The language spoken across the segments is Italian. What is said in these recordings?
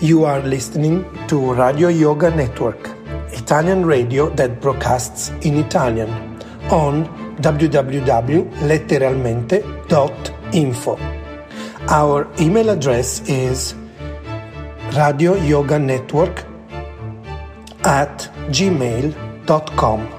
You are listening to Radio Yoga Network, Italian radio that broadcasts in Italian on www.letteralmente.info. Our email address is radioyoganetwork at gmail.com.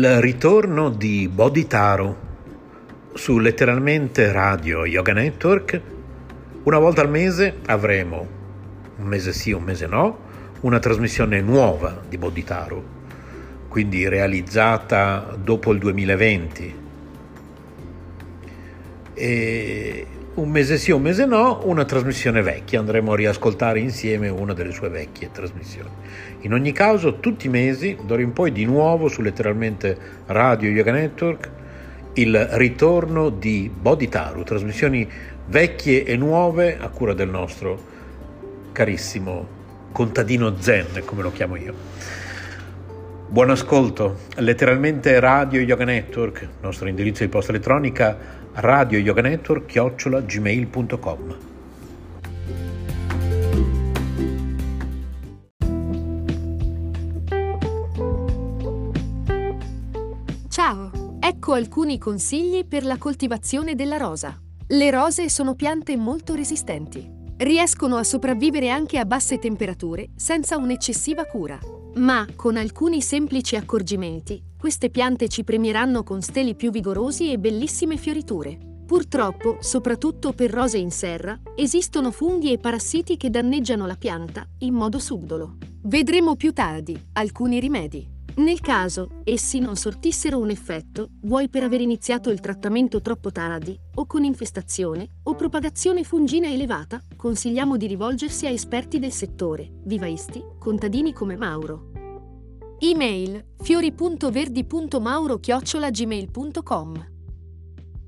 Il ritorno di Bodhitaro su letteralmente Radio Yoga Network. Una volta al mese avremo, un mese sì, un mese no, una trasmissione nuova di Bodhitaro, quindi realizzata dopo il 2020. E un mese sì, un mese no, una trasmissione vecchia, andremo a riascoltare insieme una delle sue vecchie trasmissioni. In ogni caso, tutti i mesi, d'ora in poi di nuovo su letteralmente Radio Yoga Network, il ritorno di Bodhitaru, trasmissioni vecchie e nuove a cura del nostro carissimo contadino Zen, come lo chiamo io. Buon ascolto, letteralmente Radio Yoga Network, nostro indirizzo di posta elettronica radio yoga network chiocciola gmail.com Ciao, ecco alcuni consigli per la coltivazione della rosa. Le rose sono piante molto resistenti. Riescono a sopravvivere anche a basse temperature senza un'eccessiva cura. Ma, con alcuni semplici accorgimenti, queste piante ci premieranno con steli più vigorosi e bellissime fioriture. Purtroppo, soprattutto per rose in serra, esistono funghi e parassiti che danneggiano la pianta in modo subdolo. Vedremo più tardi alcuni rimedi. Nel caso essi non sortissero un effetto, vuoi per aver iniziato il trattamento troppo tardi, o con infestazione, o propagazione fungina elevata, consigliamo di rivolgersi a esperti del settore, vivaisti, contadini come Mauro. Email fiori.verdi.mauro-gmail.com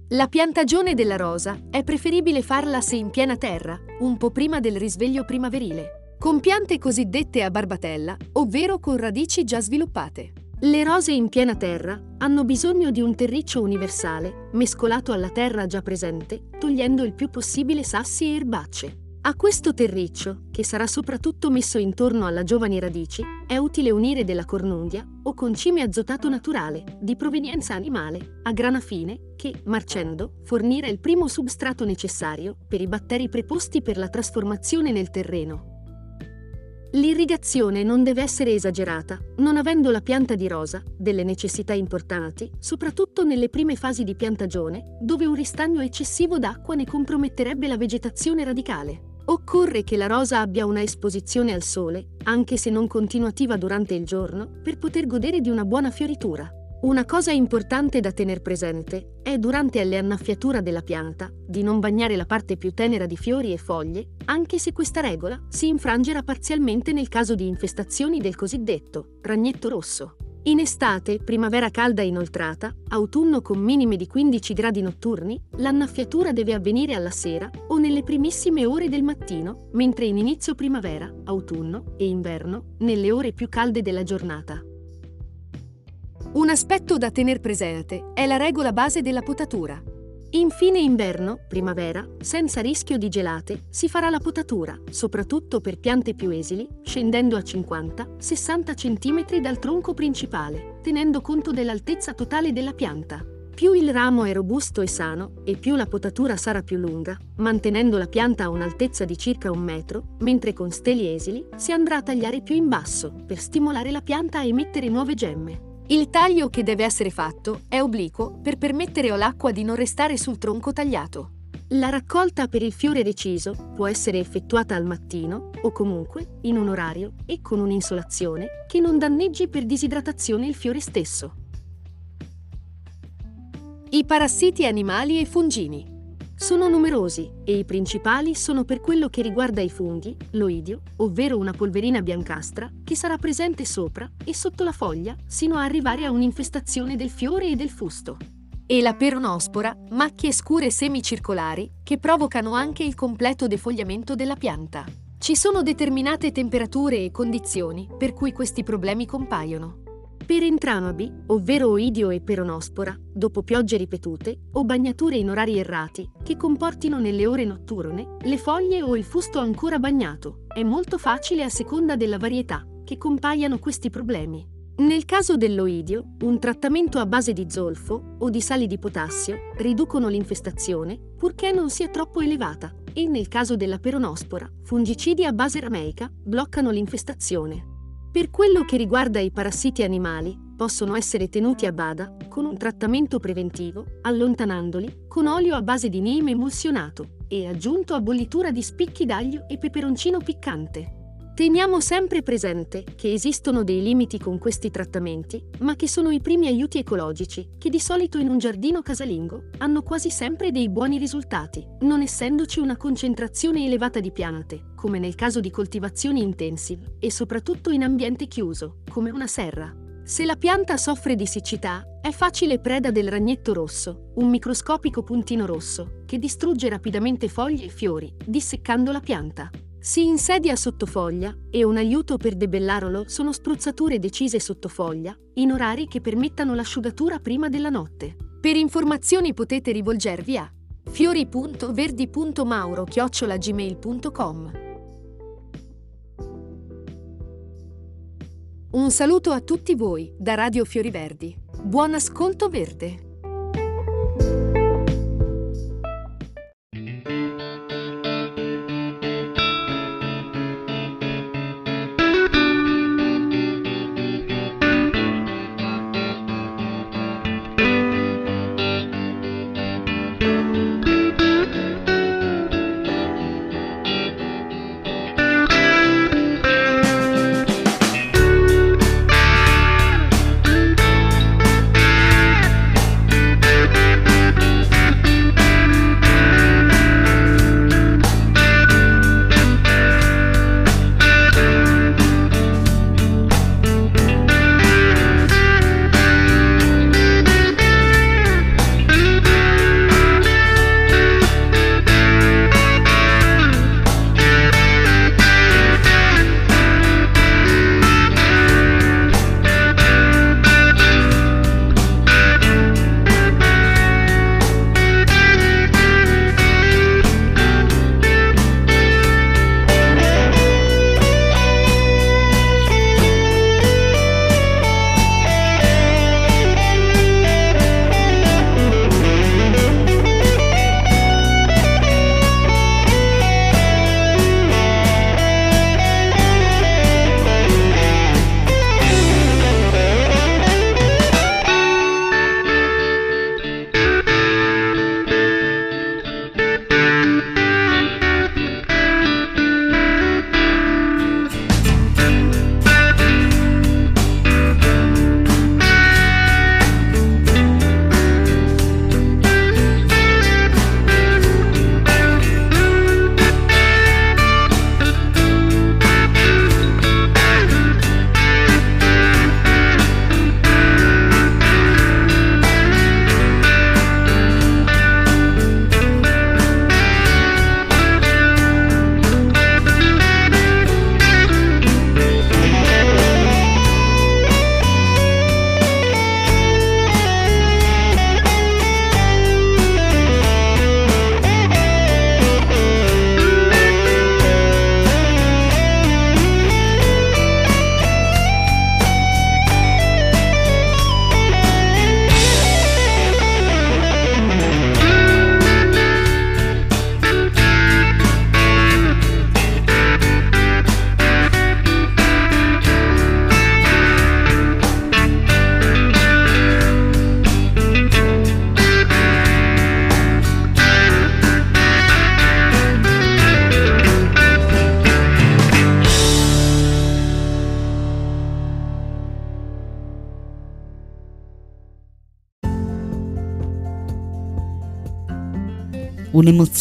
La piantagione della rosa è preferibile farla se in piena terra, un po' prima del risveglio primaverile, con piante cosiddette a barbatella, ovvero con radici già sviluppate. Le rose in piena terra hanno bisogno di un terriccio universale, mescolato alla terra già presente, togliendo il più possibile sassi e erbacce. A questo terriccio, che sarà soprattutto messo intorno alla giovani radici, è utile unire della cornundia o concime azotato naturale, di provenienza animale, a grana fine, che, marcendo, fornirà il primo substrato necessario per i batteri preposti per la trasformazione nel terreno. L'irrigazione non deve essere esagerata, non avendo la pianta di rosa delle necessità importanti, soprattutto nelle prime fasi di piantagione, dove un ristagno eccessivo d'acqua ne comprometterebbe la vegetazione radicale. Occorre che la rosa abbia una esposizione al sole, anche se non continuativa durante il giorno, per poter godere di una buona fioritura. Una cosa importante da tener presente è durante le annaffiatura della pianta di non bagnare la parte più tenera di fiori e foglie, anche se questa regola si infrangerà parzialmente nel caso di infestazioni del cosiddetto ragnetto rosso. In estate, primavera calda inoltrata, autunno con minime di 15 gradi notturni, l'annaffiatura deve avvenire alla sera o nelle primissime ore del mattino, mentre in inizio primavera, autunno e inverno, nelle ore più calde della giornata. Un aspetto da tener presente è la regola base della potatura. Infine inverno, primavera, senza rischio di gelate, si farà la potatura, soprattutto per piante più esili, scendendo a 50-60 cm dal tronco principale, tenendo conto dell'altezza totale della pianta. Più il ramo è robusto e sano, e più la potatura sarà più lunga, mantenendo la pianta a un'altezza di circa un metro, mentre con steli esili si andrà a tagliare più in basso, per stimolare la pianta a emettere nuove gemme. Il taglio che deve essere fatto è obliquo per permettere all'acqua di non restare sul tronco tagliato. La raccolta per il fiore reciso può essere effettuata al mattino o comunque in un orario e con un'insolazione che non danneggi per disidratazione il fiore stesso. I parassiti animali e fungini. Sono numerosi e i principali sono per quello che riguarda i funghi, l'oidio, ovvero una polverina biancastra che sarà presente sopra e sotto la foglia sino a arrivare a un'infestazione del fiore e del fusto. E la peronospora, macchie scure semicircolari che provocano anche il completo defogliamento della pianta. Ci sono determinate temperature e condizioni per cui questi problemi compaiono. Per entramabi, ovvero oidio e peronospora, dopo piogge ripetute o bagnature in orari errati che comportino nelle ore notturne le foglie o il fusto ancora bagnato, è molto facile a seconda della varietà che compaiano questi problemi. Nel caso dell'oidio, un trattamento a base di zolfo o di sali di potassio riducono l'infestazione purché non sia troppo elevata e nel caso della peronospora, fungicidi a base rameica bloccano l'infestazione. Per quello che riguarda i parassiti animali, possono essere tenuti a bada con un trattamento preventivo, allontanandoli con olio a base di neem emulsionato e aggiunto a bollitura di spicchi d'aglio e peperoncino piccante. Teniamo sempre presente che esistono dei limiti con questi trattamenti, ma che sono i primi aiuti ecologici, che di solito in un giardino casalingo hanno quasi sempre dei buoni risultati, non essendoci una concentrazione elevata di piante, come nel caso di coltivazioni intensive, e soprattutto in ambiente chiuso, come una serra. Se la pianta soffre di siccità, è facile preda del ragnetto rosso, un microscopico puntino rosso, che distrugge rapidamente foglie e fiori, disseccando la pianta. Si insedia sotto foglia e un aiuto per debellarlo sono spruzzature decise sotto foglia, in orari che permettano l'asciugatura prima della notte. Per informazioni potete rivolgervi a fiori.verdi.mauro-gmail.com Un saluto a tutti voi da Radio Fiori Verdi. Buon ascolto verde!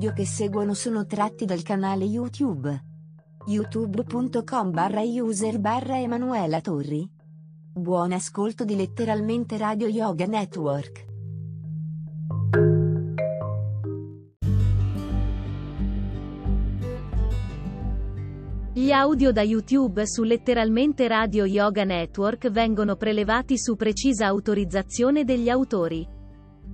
Audio che seguono sono tratti dal canale YouTube. youtube.com barra user barra Emanuela Torri. Buon ascolto di letteralmente Radio Yoga Network. Gli audio da YouTube su letteralmente Radio Yoga Network vengono prelevati su precisa autorizzazione degli autori.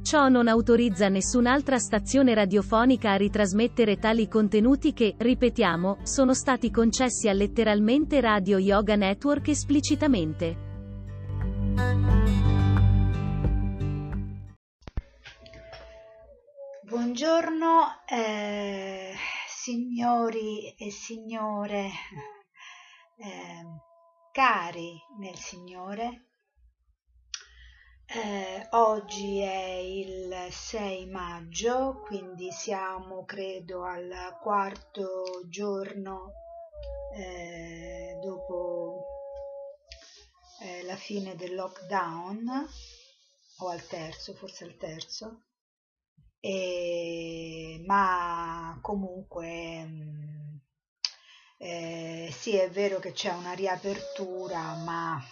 Ciò non autorizza nessun'altra stazione radiofonica a ritrasmettere tali contenuti che, ripetiamo, sono stati concessi a letteralmente Radio Yoga Network esplicitamente. Buongiorno eh, signori e signore, eh, cari nel Signore. Eh, oggi è il 6 maggio, quindi siamo credo al quarto giorno eh, dopo eh, la fine del lockdown, o al terzo, forse al terzo. E, ma comunque mh, eh, sì è vero che c'è una riapertura ma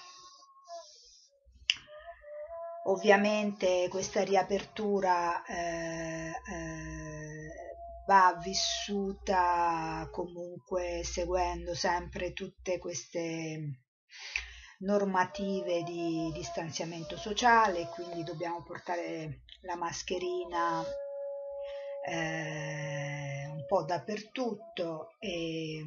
ovviamente questa riapertura eh, eh, va vissuta comunque seguendo sempre tutte queste normative di distanziamento sociale quindi dobbiamo portare la mascherina eh, un po' dappertutto e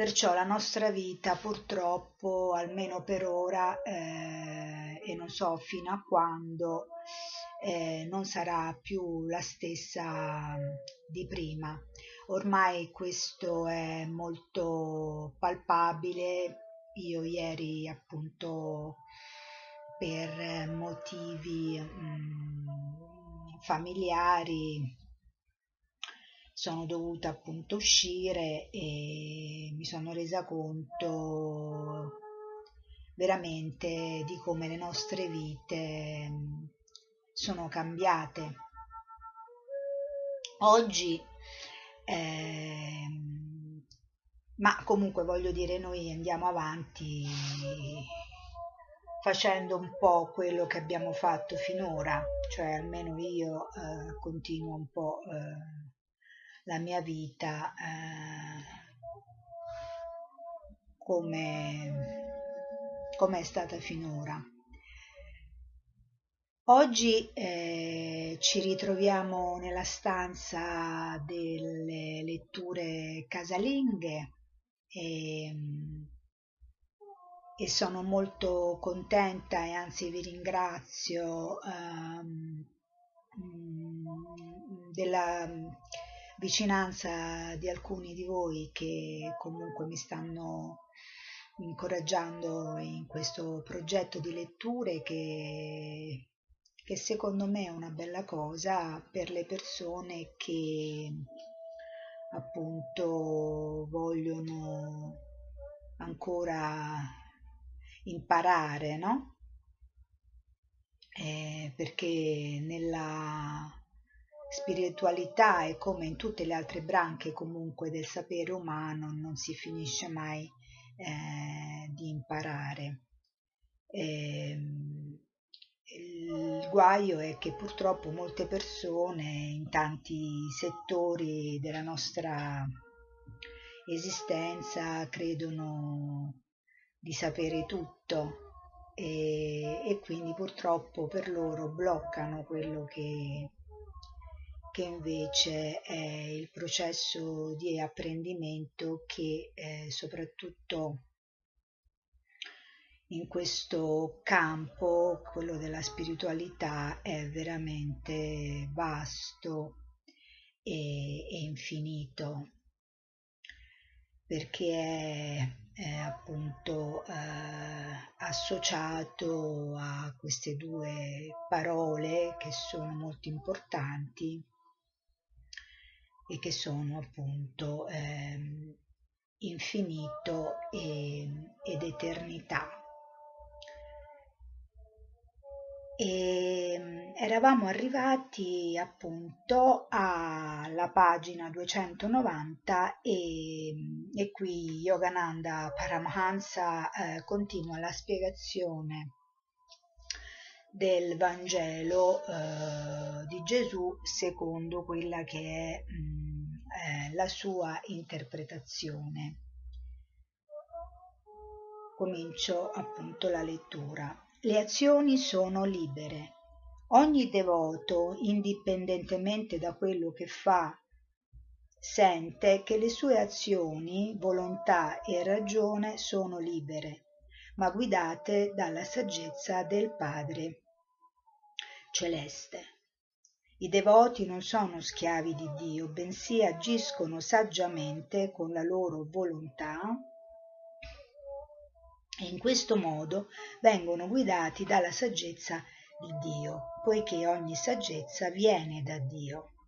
perciò la nostra vita purtroppo almeno per ora eh, e non so fino a quando eh, non sarà più la stessa di prima. Ormai questo è molto palpabile. Io ieri appunto per motivi mh, familiari sono dovuta appunto uscire e mi sono resa conto veramente di come le nostre vite sono cambiate. Oggi, eh, ma comunque voglio dire, noi andiamo avanti facendo un po' quello che abbiamo fatto finora, cioè almeno io eh, continuo un po' eh, la mia vita eh, come, come è stata finora. Oggi eh, ci ritroviamo nella stanza delle letture casalinghe e e sono molto contenta e anzi vi ringrazio um, della vicinanza di alcuni di voi che comunque mi stanno incoraggiando in questo progetto di letture che, che secondo me è una bella cosa per le persone che appunto vogliono ancora imparare, no? Eh, perché nella spiritualità e come in tutte le altre branche comunque del sapere umano non si finisce mai eh, di imparare. Eh, il guaio è che purtroppo molte persone in tanti settori della nostra esistenza credono di sapere tutto e, e quindi purtroppo per loro bloccano quello che, che invece è il processo di apprendimento che eh, soprattutto in questo campo, quello della spiritualità, è veramente vasto e, e infinito, perché è, è appunto eh, associato a queste due parole che sono molto importanti e che sono appunto eh, infinito e, ed eternità. e eravamo arrivati appunto alla pagina 290 e, e qui Yogananda Paramahansa eh, continua la spiegazione del Vangelo eh, di Gesù secondo quella che è mh, mm, eh, la sua interpretazione. Comincio appunto la lettura. Le azioni sono libere. Ogni devoto, indipendentemente da quello che fa, sente che le sue azioni, volontà e ragione sono libere, ma guidate dalla saggezza del Padre celeste. I devoti non sono schiavi di Dio, bensì agiscono saggiamente con la loro volontà e in questo modo vengono guidati dalla saggezza di Dio, poiché ogni saggezza viene da Dio.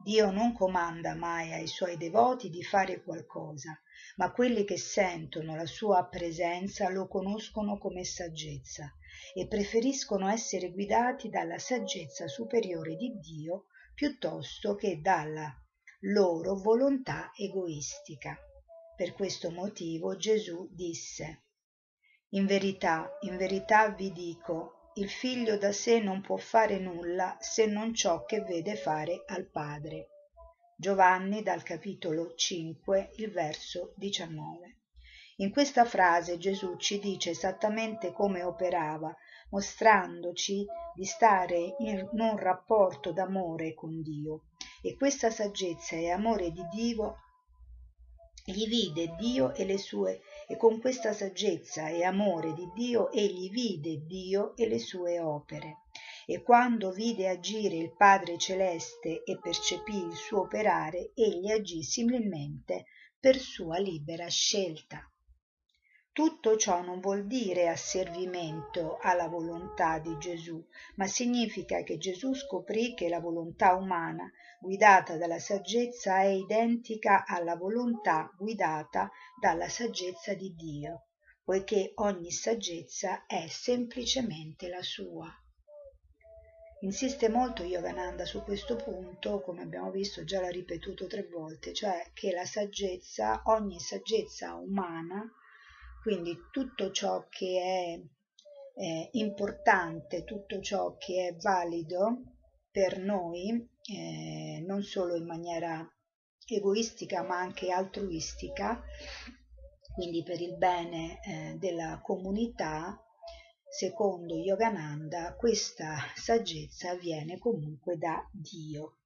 Dio non comanda mai ai suoi devoti di fare qualcosa, ma quelli che sentono la sua presenza lo conoscono come saggezza e preferiscono essere guidati dalla saggezza superiore di Dio piuttosto che dalla loro volontà egoistica. Per questo motivo Gesù disse in verità, in verità vi dico, il figlio da sé non può fare nulla se non ciò che vede fare al padre. Giovanni dal capitolo 5, il verso 19. In questa frase Gesù ci dice esattamente come operava, mostrandoci di stare in un rapporto d'amore con Dio. E questa saggezza e amore di Dio gli vide Dio e le sue e con questa saggezza e amore di Dio egli vide Dio e le sue opere. E quando vide agire il Padre Celeste e percepì il suo operare, egli agì similmente per sua libera scelta. Tutto ciò non vuol dire asservimento alla volontà di Gesù, ma significa che Gesù scoprì che la volontà umana guidata dalla saggezza è identica alla volontà guidata dalla saggezza di Dio, poiché ogni saggezza è semplicemente la sua. Insiste molto Yogananda su questo punto, come abbiamo visto già l'ha ripetuto tre volte, cioè che la saggezza, ogni saggezza umana, quindi tutto ciò che è eh, importante, tutto ciò che è valido per noi, eh, non solo in maniera egoistica ma anche altruistica, quindi per il bene eh, della comunità, secondo Yogananda questa saggezza viene comunque da Dio.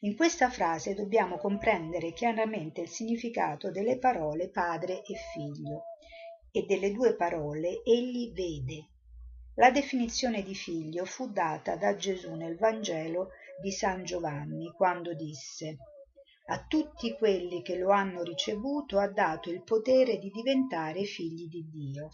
In questa frase dobbiamo comprendere chiaramente il significato delle parole padre e figlio e delle due parole egli vede. La definizione di figlio fu data da Gesù nel Vangelo di San Giovanni quando disse a tutti quelli che lo hanno ricevuto ha dato il potere di diventare figli di Dio.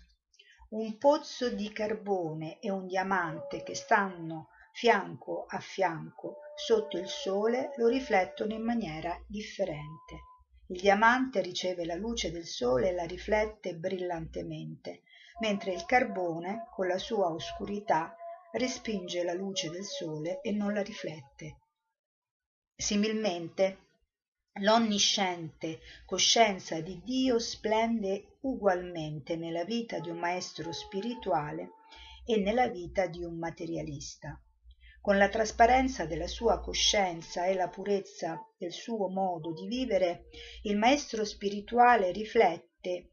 Un pozzo di carbone e un diamante che stanno fianco a fianco sotto il sole lo riflettono in maniera differente. Il diamante riceve la luce del sole e la riflette brillantemente, mentre il carbone, con la sua oscurità, respinge la luce del sole e non la riflette. Similmente, l'onnisciente coscienza di Dio splende ugualmente nella vita di un maestro spirituale e nella vita di un materialista. Con la trasparenza della sua coscienza e la purezza del suo modo di vivere, il maestro spirituale riflette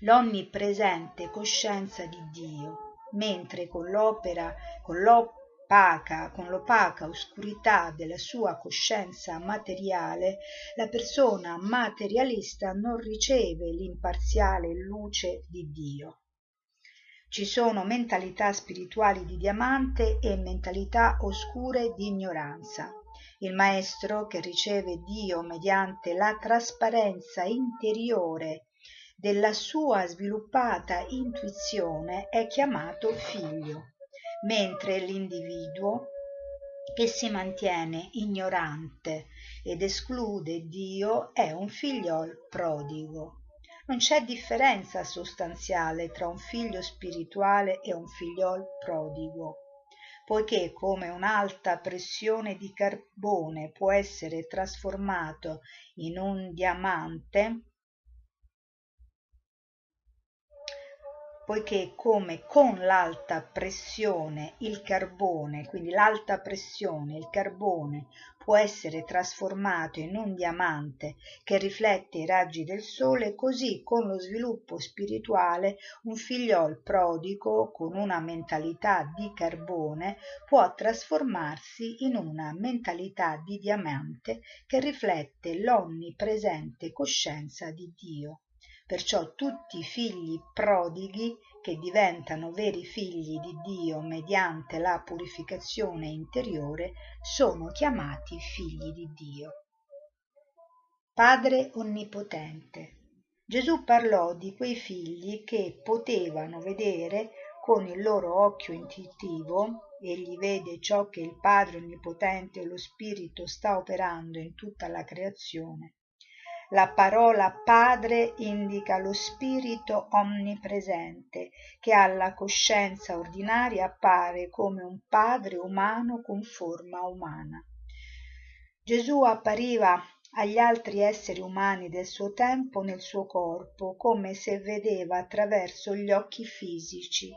l'onnipresente coscienza di Dio mentre con l'opera con l'opera opaca, con l'opaca oscurità della sua coscienza materiale, la persona materialista non riceve l'imparziale luce di Dio. Ci sono mentalità spirituali di diamante e mentalità oscure di ignoranza. Il maestro che riceve Dio mediante la trasparenza interiore della sua sviluppata intuizione è chiamato figlio, mentre l'individuo che si mantiene ignorante ed esclude Dio è un figliol prodigo. Non c'è differenza sostanziale tra un figlio spirituale e un figliol prodigo, poiché come un'alta pressione di carbone può essere trasformato in un diamante, poiché come con l'alta pressione il carbone, quindi l'alta pressione, il carbone può essere trasformato in un diamante che riflette i raggi del sole, così con lo sviluppo spirituale un figliol prodigo con una mentalità di carbone può trasformarsi in una mentalità di diamante che riflette l'onnipresente coscienza di Dio. Perciò tutti i figli prodighi che diventano veri figli di Dio mediante la purificazione interiore sono chiamati figli di Dio. Padre Onnipotente. Gesù parlò di quei figli che potevano vedere con il loro occhio intuitivo, egli vede ciò che il Padre Onnipotente e lo Spirito sta operando in tutta la creazione, la parola Padre indica lo Spirito onnipresente, che alla coscienza ordinaria appare come un Padre umano con forma umana. Gesù appariva agli altri esseri umani del suo tempo nel suo corpo, come se vedeva attraverso gli occhi fisici.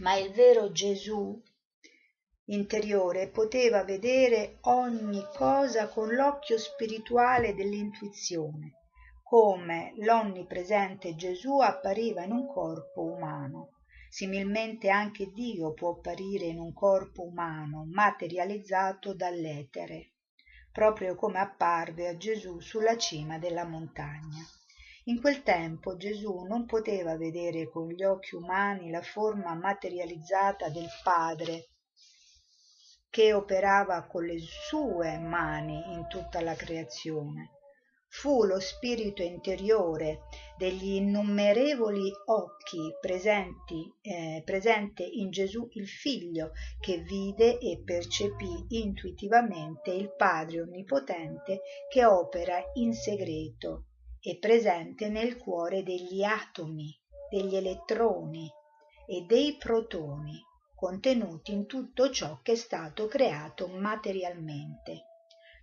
Ma il vero Gesù interiore poteva vedere ogni cosa con l'occhio spirituale dell'intuizione, come l'onnipresente Gesù appariva in un corpo umano. Similmente anche Dio può apparire in un corpo umano materializzato dall'etere, proprio come apparve a Gesù sulla cima della montagna. In quel tempo Gesù non poteva vedere con gli occhi umani la forma materializzata del Padre che operava con le sue mani in tutta la creazione. Fu lo spirito interiore degli innumerevoli occhi presenti, eh, presente in Gesù il Figlio che vide e percepì intuitivamente il Padre Onnipotente che opera in segreto e presente nel cuore degli atomi, degli elettroni e dei protoni contenuti in tutto ciò che è stato creato materialmente.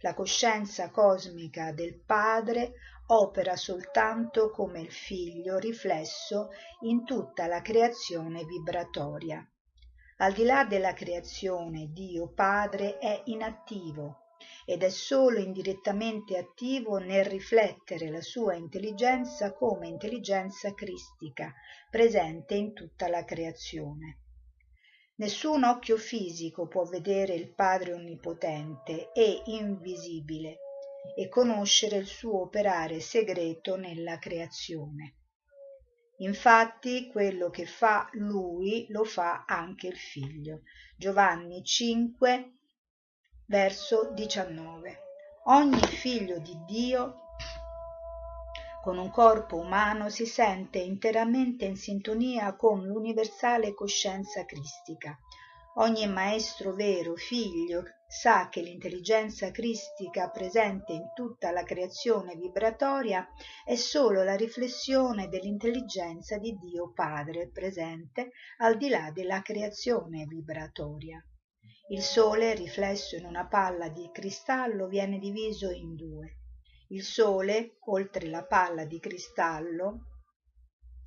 La coscienza cosmica del Padre opera soltanto come il Figlio riflesso in tutta la creazione vibratoria. Al di là della creazione, Dio Padre è inattivo ed è solo indirettamente attivo nel riflettere la sua intelligenza come intelligenza cristica, presente in tutta la creazione. Nessun occhio fisico può vedere il Padre Onnipotente e invisibile e conoscere il suo operare segreto nella creazione. Infatti quello che fa lui lo fa anche il figlio. Giovanni 5, verso 19. Ogni figlio di Dio con un corpo umano si sente interamente in sintonia con l'universale coscienza cristica. Ogni maestro vero, figlio, sa che l'intelligenza cristica presente in tutta la creazione vibratoria è solo la riflessione dell'intelligenza di Dio Padre presente al di là della creazione vibratoria. Il Sole, riflesso in una palla di cristallo, viene diviso in due il sole oltre la palla di cristallo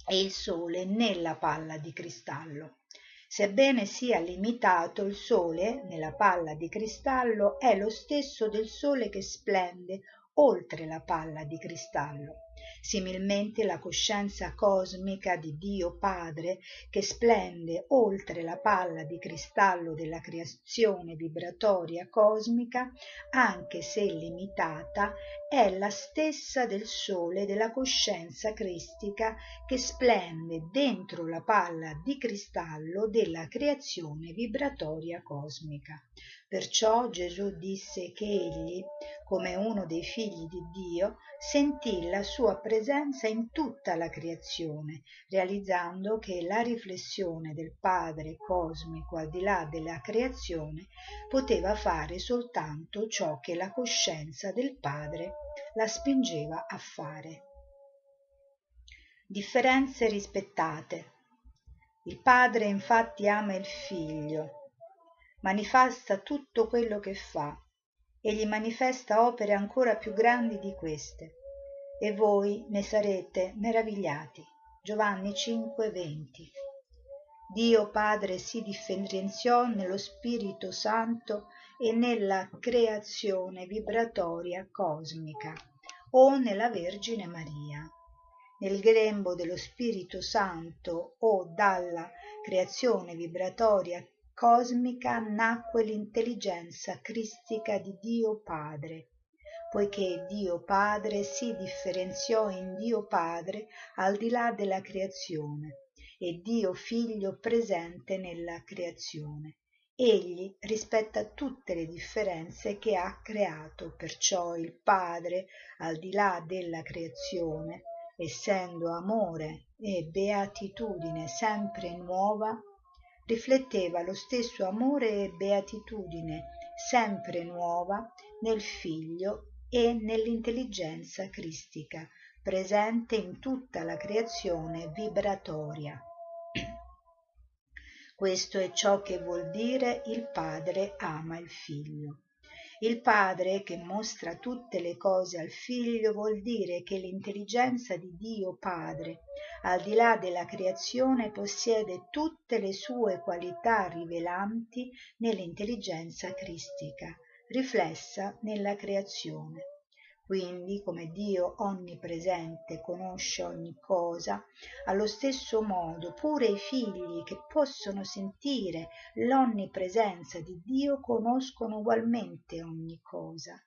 e il sole nella palla di cristallo. Sebbene sia limitato, il sole nella palla di cristallo è lo stesso del sole che splende oltre la palla di cristallo. similmente la coscienza cosmica di Dio Padre che splende oltre la palla di cristallo della creazione vibratoria cosmica, anche se limitata, è la stessa del sole della coscienza cristica che splende dentro la palla di cristallo della creazione vibratoria cosmica. Perciò Gesù disse che egli, come uno dei figli di Dio, sentì la sua presenza in tutta la creazione, realizzando che la riflessione del Padre cosmico al di là della creazione poteva fare soltanto ciò che la coscienza del Padre la spingeva a fare. Differenze rispettate. Il Padre infatti ama il Figlio manifesta tutto quello che fa e gli manifesta opere ancora più grandi di queste. E voi ne sarete meravigliati. Giovanni 5:20 Dio Padre si differenziò nello Spirito Santo e nella creazione vibratoria cosmica o nella Vergine Maria. Nel grembo dello Spirito Santo o dalla creazione vibratoria cosmica nacque l'intelligenza cristica di Dio Padre, poiché Dio Padre si differenziò in Dio Padre al di là della creazione e Dio Figlio presente nella creazione. Egli rispetta tutte le differenze che ha creato, perciò il Padre, al di là della creazione, essendo amore e beatitudine sempre nuova, rifletteva lo stesso amore e beatitudine sempre nuova nel Figlio e nell'intelligenza cristica presente in tutta la creazione vibratoria. Questo è ciò che vuol dire il Padre ama il Figlio. Il Padre che mostra tutte le cose al Figlio vuol dire che l'intelligenza di Dio Padre, al di là della creazione, possiede tutte le sue qualità rivelanti nell'intelligenza cristica, riflessa nella creazione. Quindi, come Dio onnipresente conosce ogni cosa, allo stesso modo pure i figli che possono sentire l'onnipresenza di Dio conoscono ugualmente ogni cosa.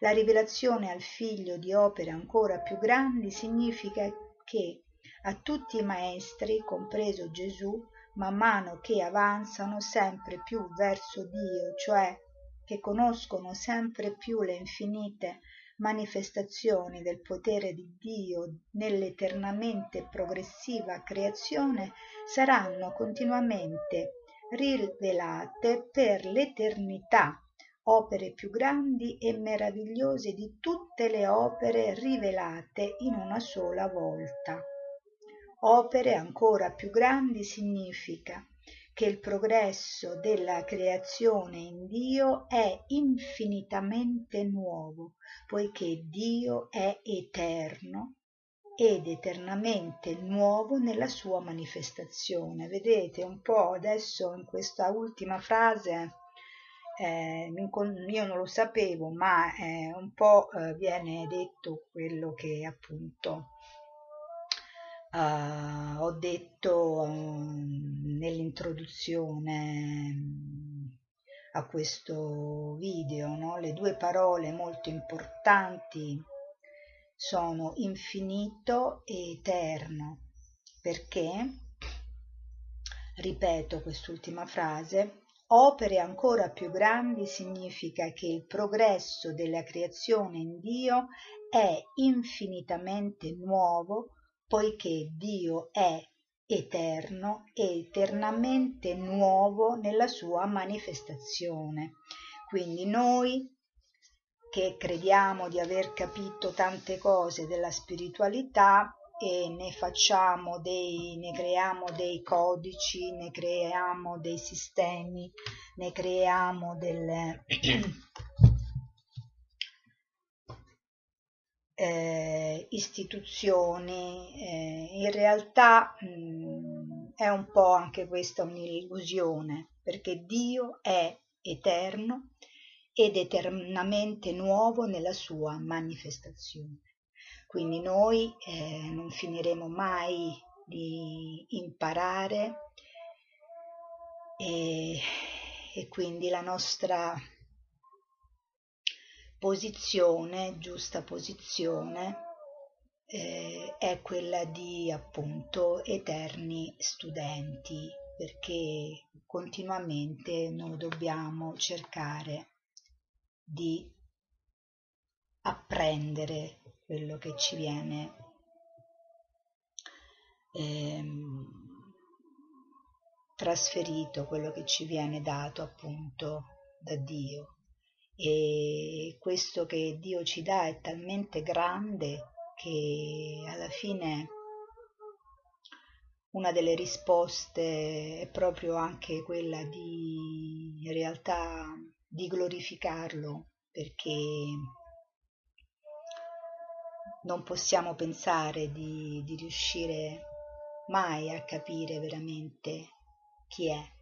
La rivelazione al figlio di opere ancora più grandi significa che a tutti i maestri, compreso Gesù, man mano che avanzano sempre più verso Dio, cioè che conoscono sempre più le infinite manifestazioni del potere di Dio nell'eternamente progressiva creazione saranno continuamente rivelate per l'eternità opere più grandi e meravigliose di tutte le opere rivelate in una sola volta. Opere ancora più grandi significa che il progresso della creazione in Dio è infinitamente nuovo, poiché Dio è eterno ed eternamente nuovo nella sua manifestazione. Vedete un po' adesso in questa ultima frase, eh, io non lo sapevo, ma eh, un po' eh, viene detto quello che appunto uh, ho detto um, nell'introduzione um, a questo video, no? le due parole molto importanti sono infinito e eterno, perché, ripeto quest'ultima frase, opere ancora più grandi significa che il progresso della creazione in Dio è infinitamente nuovo poiché Dio è eterno e eternamente nuovo nella sua manifestazione. Quindi noi che crediamo di aver capito tante cose della spiritualità e ne facciamo dei, ne creiamo dei codici, ne creiamo dei sistemi, ne creiamo delle eh, istituzioni, eh, in realtà mh, è un po' anche questa un'illusione, perché Dio è eterno ed eternamente nuovo nella sua manifestazione. Quindi noi eh, non finiremo mai di imparare e, e quindi la nostra posizione, giusta posizione, eh, è quella di appunto eterni studenti perché continuamente noi dobbiamo cercare di apprendere quello che ci viene ehm, trasferito, quello che ci viene dato appunto da Dio. E questo che Dio ci dà è talmente grande che alla fine una delle risposte è proprio anche quella di in realtà di glorificarlo perché non possiamo pensare di, di riuscire mai a capire veramente chi è.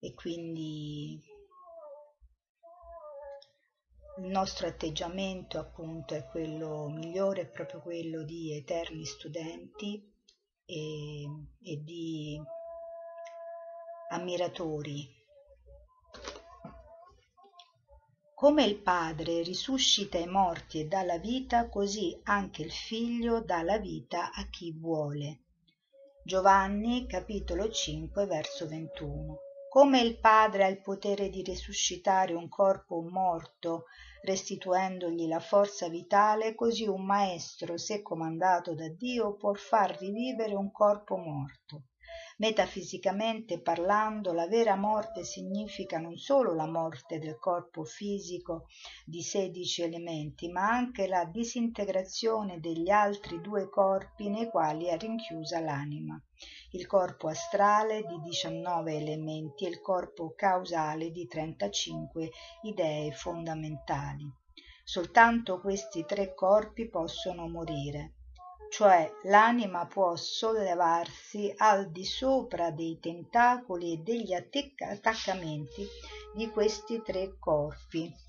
E quindi il nostro atteggiamento appunto è quello migliore, è proprio quello di eterni studenti e, e di ammiratori. Come il Padre risuscita i morti e dà la vita, così anche il Figlio dà la vita a chi vuole. Giovanni capitolo 5 verso 21. Come il Padre ha il potere di risuscitare un corpo morto, restituendogli la forza vitale, così un maestro, se comandato da Dio, può far rivivere un corpo morto. Metafisicamente parlando, la vera morte significa non solo la morte del corpo fisico di sedici elementi, ma anche la disintegrazione degli altri due corpi nei quali è rinchiusa l'anima, il corpo astrale di 19 elementi e il corpo causale di 35 idee fondamentali. Soltanto questi tre corpi possono morire cioè l'anima può sollevarsi al di sopra dei tentacoli e degli attaccamenti di questi tre corpi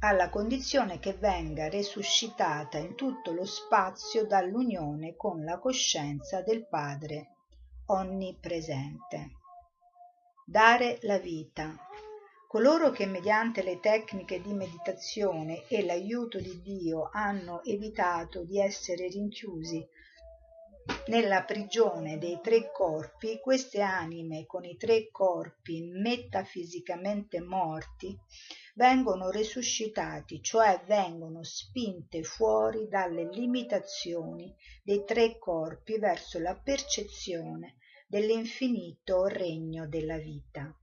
alla condizione che venga resuscitata in tutto lo spazio dall'unione con la coscienza del Padre onnipresente. Dare la vita coloro che mediante le tecniche di meditazione e l'aiuto di Dio hanno evitato di essere rinchiusi nella prigione dei tre corpi, queste anime con i tre corpi metafisicamente morti vengono resuscitati, cioè vengono spinte fuori dalle limitazioni dei tre corpi verso la percezione dell'infinito regno della vita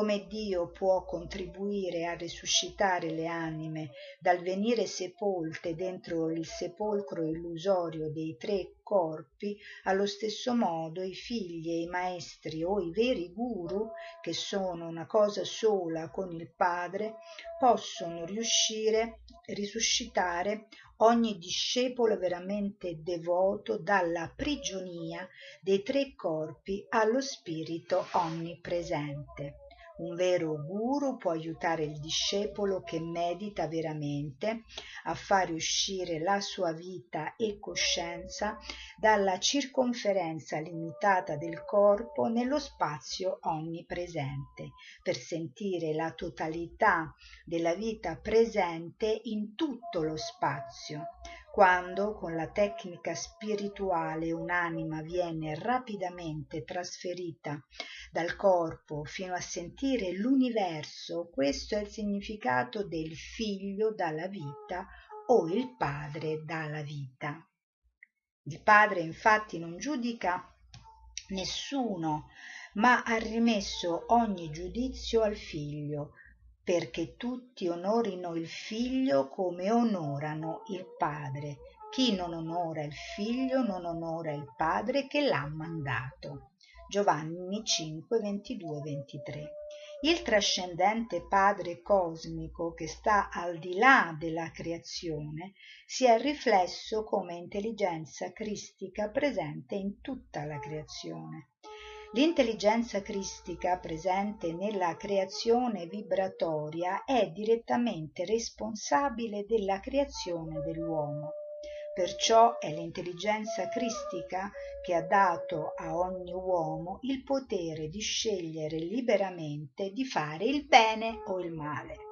come Dio può contribuire a risuscitare le anime dal venire sepolte dentro il sepolcro illusorio dei tre corpi, allo stesso modo i figli e i maestri o i veri guru, che sono una cosa sola con il Padre, possono riuscire a risuscitare ogni discepolo veramente devoto dalla prigionia dei tre corpi allo spirito onnipresente. Un vero guru può aiutare il discepolo che medita veramente a fare uscire la sua vita e coscienza dalla circonferenza limitata del corpo nello spazio onnipresente, per sentire la totalità della vita presente in tutto lo spazio quando con la tecnica spirituale un'anima viene rapidamente trasferita dal corpo fino a sentire l'universo, questo è il significato del figlio dalla vita o il padre dalla vita. Il padre infatti non giudica nessuno, ma ha rimesso ogni giudizio al figlio, perché tutti onorino il figlio come onorano il padre. Chi non onora il figlio non onora il padre che l'ha mandato. Giovanni 5, 22, 23. Il trascendente Padre cosmico che sta al di là della creazione si è riflesso come intelligenza cristica presente in tutta la creazione L'intelligenza cristica presente nella creazione vibratoria è direttamente responsabile della creazione dell'uomo. Perciò è l'intelligenza cristica che ha dato a ogni uomo il potere di scegliere liberamente di fare il bene o il male.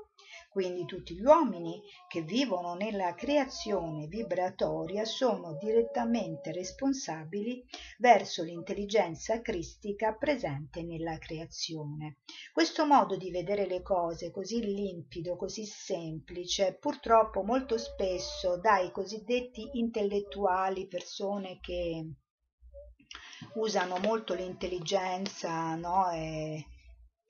Quindi tutti gli uomini che vivono nella creazione vibratoria sono direttamente responsabili verso l'intelligenza cristica presente nella creazione. Questo modo di vedere le cose così limpido, così semplice, purtroppo molto spesso dai cosiddetti intellettuali, persone che usano molto l'intelligenza no? e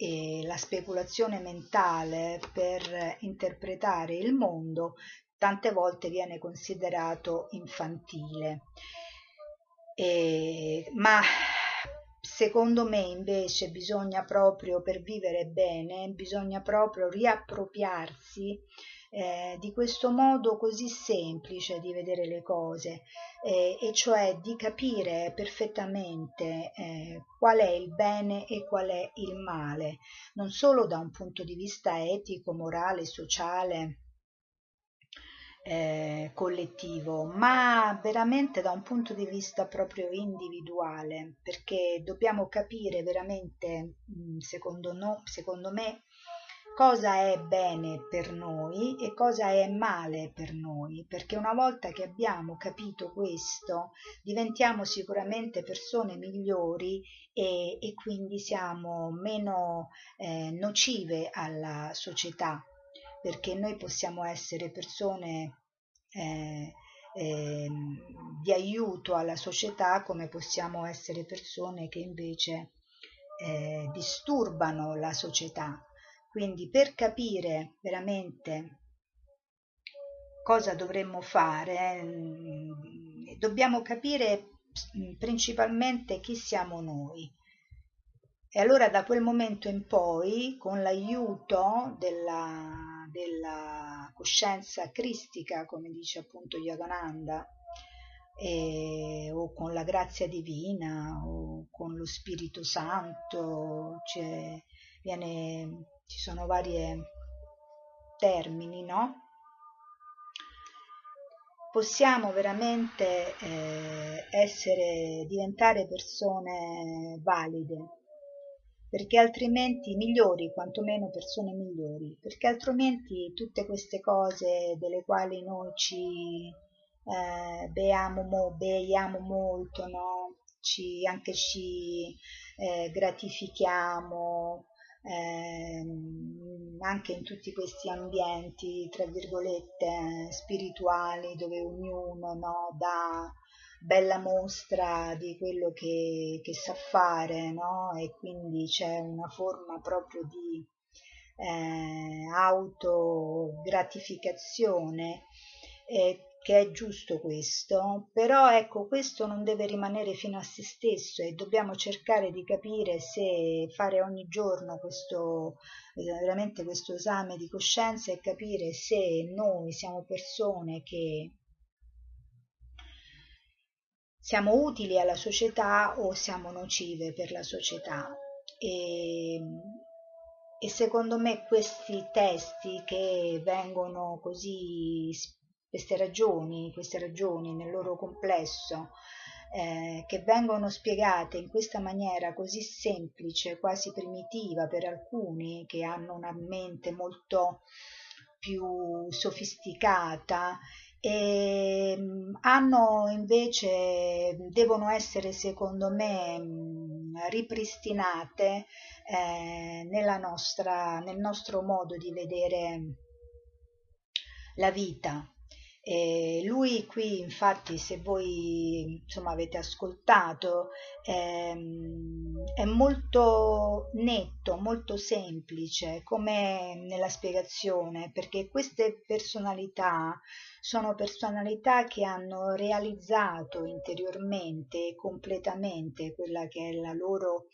e la speculazione mentale per interpretare il mondo tante volte viene considerato infantile. E, ma secondo me invece bisogna proprio per vivere bene, bisogna proprio riappropriarsi eh, di questo modo così semplice di vedere le cose, eh, e cioè di capire perfettamente eh, qual è il bene e qual è il male, non solo da un punto di vista etico, morale, sociale, eh, collettivo, ma veramente da un punto di vista proprio individuale, perché dobbiamo capire veramente, secondo, no, secondo me, cosa è bene per noi e cosa è male per noi, perché una volta che abbiamo capito questo diventiamo sicuramente persone migliori e, e quindi siamo meno eh, nocive alla società, perché noi possiamo essere persone eh, eh, di aiuto alla società come possiamo essere persone che invece eh, disturbano la società quindi per capire veramente cosa dovremmo fare, mm, dobbiamo capire mm, principalmente chi siamo noi. E allora da quel momento in poi, con l'aiuto della, della coscienza cristica, come dice appunto Yogananda, e, o con la grazia divina o con lo Spirito Santo, cioè viene ci sono vari termini, no? Possiamo veramente eh, essere, diventare persone valide, perché altrimenti migliori, quantomeno persone migliori, perché altrimenti tutte queste cose delle quali noi ci eh, beiamo, mo, beiamo molto, no? ci, anche ci eh, gratifichiamo, ehm, anche in tutti questi ambienti, tra virgolette, spirituali, dove ognuno no, dà bella mostra di quello che, che sa fare, no? e quindi c'è una forma proprio di eh, autogratificazione eh, che è giusto questo, però ecco questo non deve rimanere fino a se stesso e dobbiamo cercare di capire se fare ogni giorno questo veramente questo esame di coscienza e capire se noi siamo persone che siamo utili alla società o siamo nocive per la società. E, e secondo me questi testi che vengono così queste ragioni, queste ragioni nel loro complesso, eh, che vengono spiegate in questa maniera così semplice, quasi primitiva per alcuni che hanno una mente molto più sofisticata e mm, hanno invece devono essere secondo me mm, ripristinate eh, nostra, nel nostro modo di vedere la vita e lui qui infatti se voi insomma avete ascoltato ehm, è molto netto, molto semplice come nella spiegazione perché queste personalità sono personalità che hanno realizzato interiormente e completamente quella che è la loro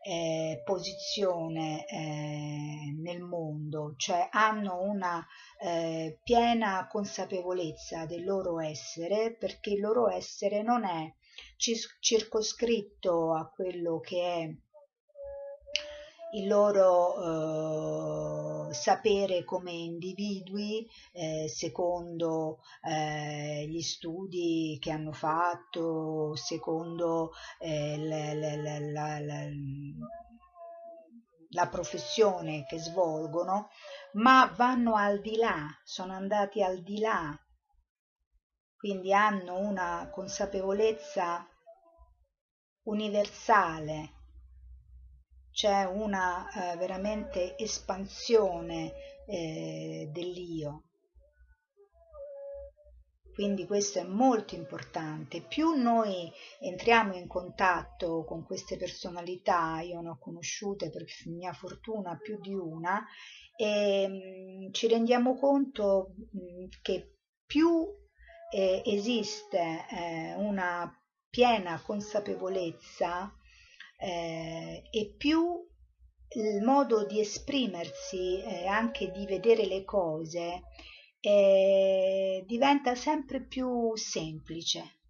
eh, posizione eh, nel mondo, cioè hanno una eh, piena consapevolezza del loro essere perché il loro essere non è circoscritto a quello che è il loro eh, sapere come individui eh, secondo eh, gli studi che hanno fatto, secondo eh, la, la, la, la professione che svolgono, ma vanno al di là, sono andati al di là, quindi hanno una consapevolezza universale c'è una eh, veramente espansione eh, dell'io. Quindi questo è molto importante. Più noi entriamo in contatto con queste personalità, io ne ho conosciute per mia fortuna più di una, e mm, ci rendiamo conto mm, che più eh, esiste eh, una piena consapevolezza eh, e più il modo di esprimersi e eh, anche di vedere le cose eh, diventa sempre più semplice.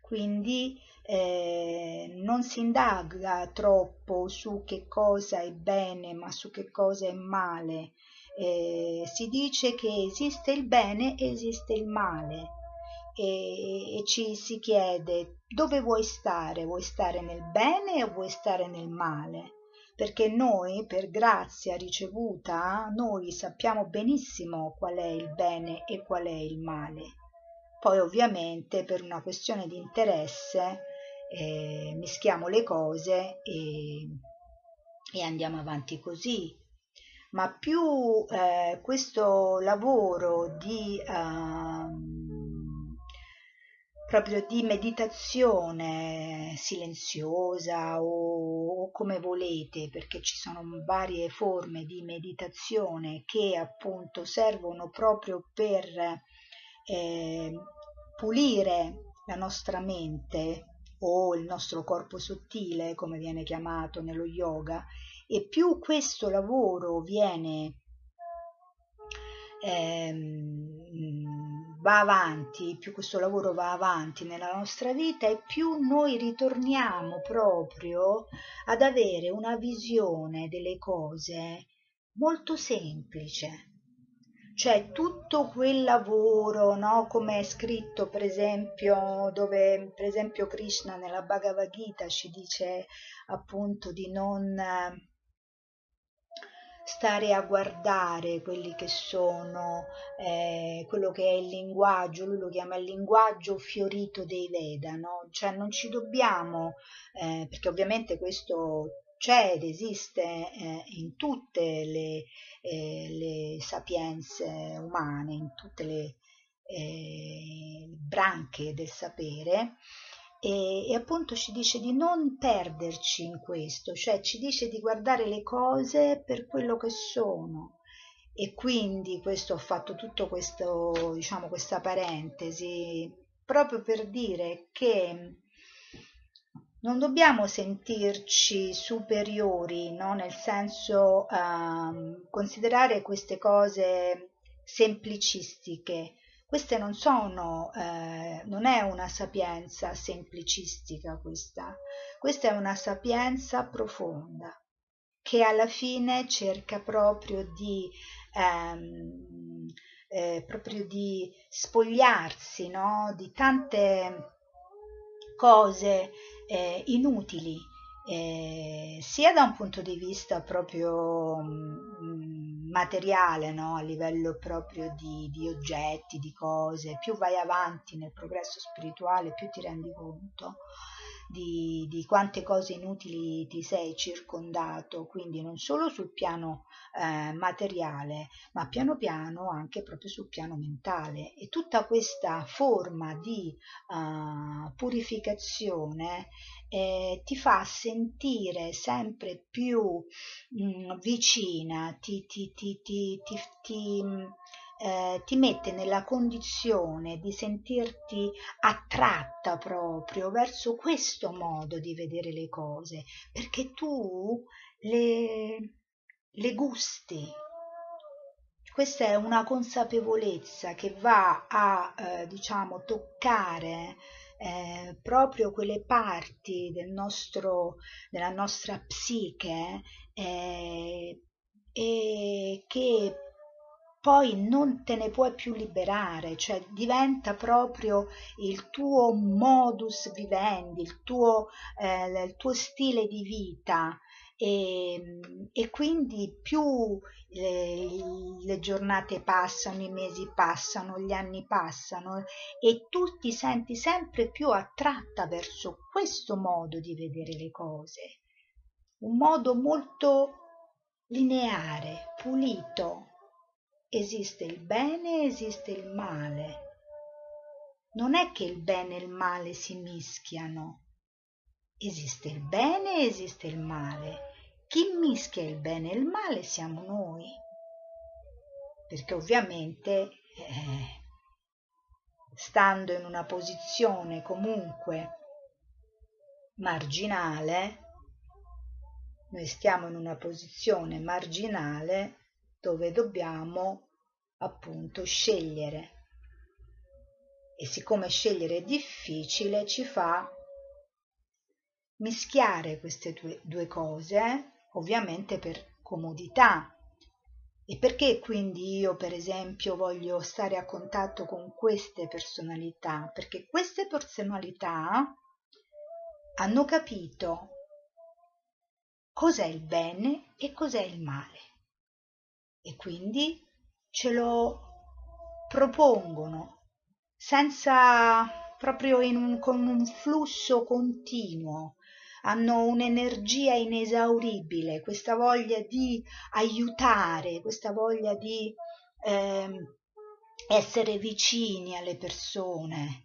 Quindi eh, non si indaga troppo su che cosa è bene ma su che cosa è male. Eh, si dice che esiste il bene e esiste il male e, e ci si chiede dove vuoi stare? Vuoi stare nel bene o vuoi stare nel male? Perché noi, per grazia ricevuta, noi sappiamo benissimo qual è il bene e qual è il male. Poi ovviamente per una questione di interesse eh, mischiamo le cose e, e, andiamo avanti così. Ma più eh, questo lavoro di... Uh, proprio di meditazione silenziosa o, come volete, perché ci sono varie forme di meditazione che appunto servono proprio per eh, pulire la nostra mente o il nostro corpo sottile, come viene chiamato nello yoga, e più questo lavoro viene ehm, va avanti, più questo lavoro va avanti nella nostra vita e più noi ritorniamo proprio ad avere una visione delle cose molto semplice. Cioè tutto quel lavoro, no? come è scritto per esempio, dove per esempio Krishna nella Bhagavad Gita ci dice appunto di non stare a guardare quelli che sono eh, quello che è il linguaggio, lui lo chiama il linguaggio fiorito dei Veda, no? cioè non ci dobbiamo, eh, perché ovviamente questo c'è ed esiste eh, in tutte le, eh, le, sapienze umane, in tutte le eh, branche del sapere, e, e, appunto ci dice di non perderci in questo, cioè ci dice di guardare le cose per quello che sono. E quindi questo ho fatto tutto questo, diciamo, questa parentesi proprio per dire che non dobbiamo sentirci superiori, no? nel senso um, considerare queste cose semplicistiche, queste non sono, eh, non è una sapienza semplicistica questa, questa è una sapienza profonda che alla fine cerca proprio di, ehm, eh, proprio di spogliarsi no? di tante cose eh, inutili eh, sia da un punto di vista proprio mh, mm, materiale, no? a livello proprio di, di, oggetti, di cose, più vai avanti nel progresso spirituale, più ti rendi conto di, di quante cose inutili ti sei circondato, quindi non solo sul piano eh, materiale, ma piano piano anche proprio sul piano mentale. E tutta questa forma di uh, purificazione eh, ti fa sentire sempre più mh, mm, vicina, ti, ti, ti, ti, ti eh, ti mette nella condizione di sentirti attratta proprio verso questo modo di vedere le cose, perché tu le, le gusti. Questa è una consapevolezza che va a, eh, diciamo, toccare eh, proprio quelle parti del nostro, della nostra psiche eh, e che poi non te ne puoi più liberare, cioè diventa proprio il tuo modus vivendi, il tuo, eh, il tuo stile di vita e, e quindi più le, le, giornate passano, i mesi passano, gli anni passano e tu ti senti sempre più attratta verso questo modo di vedere le cose, un modo molto lineare, pulito, esiste il bene e esiste il male. Non è che il bene e il male si mischiano. Esiste il bene e esiste il male. Chi mischia il bene e il male siamo noi. Perché ovviamente, eh, stando in una posizione comunque marginale, noi stiamo in una posizione marginale dove dobbiamo appunto scegliere e siccome scegliere è difficile ci fa mischiare queste due, due cose ovviamente per comodità. E perché quindi io per esempio voglio stare a contatto con queste personalità? Perché queste personalità hanno capito cos'è il bene e cos'è il male. E quindi ce lo propongono senza proprio un, con un flusso continuo hanno un'energia inesauribile questa voglia di aiutare questa voglia di eh, essere vicini alle persone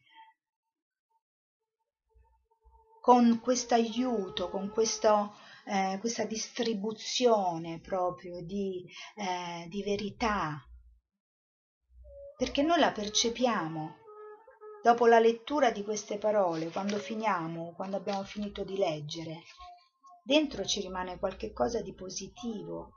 con questo aiuto con questo eh, questa distribuzione proprio di, eh, di verità, perché noi la percepiamo. Dopo la lettura di queste parole, quando finiamo, quando abbiamo finito di leggere, dentro ci rimane qualche cosa di positivo.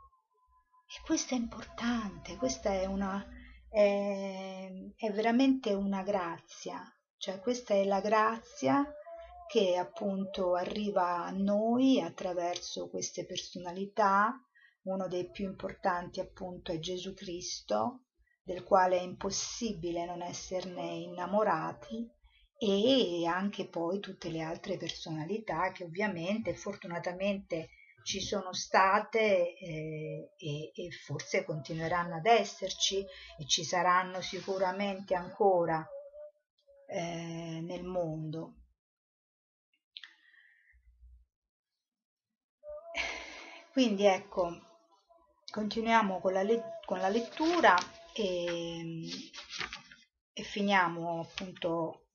E questo è importante, questa è una, è, è veramente una grazia, cioè questa è la grazia che appunto arriva a noi attraverso queste personalità. Uno dei più importanti appunto è Gesù Cristo, del quale è impossibile non esserne innamorati e anche poi tutte le altre personalità che ovviamente fortunatamente ci sono state eh, e, e, forse continueranno ad esserci e ci saranno sicuramente ancora eh, nel mondo. Quindi ecco, continuiamo con la, con la lettura e, e finiamo appunto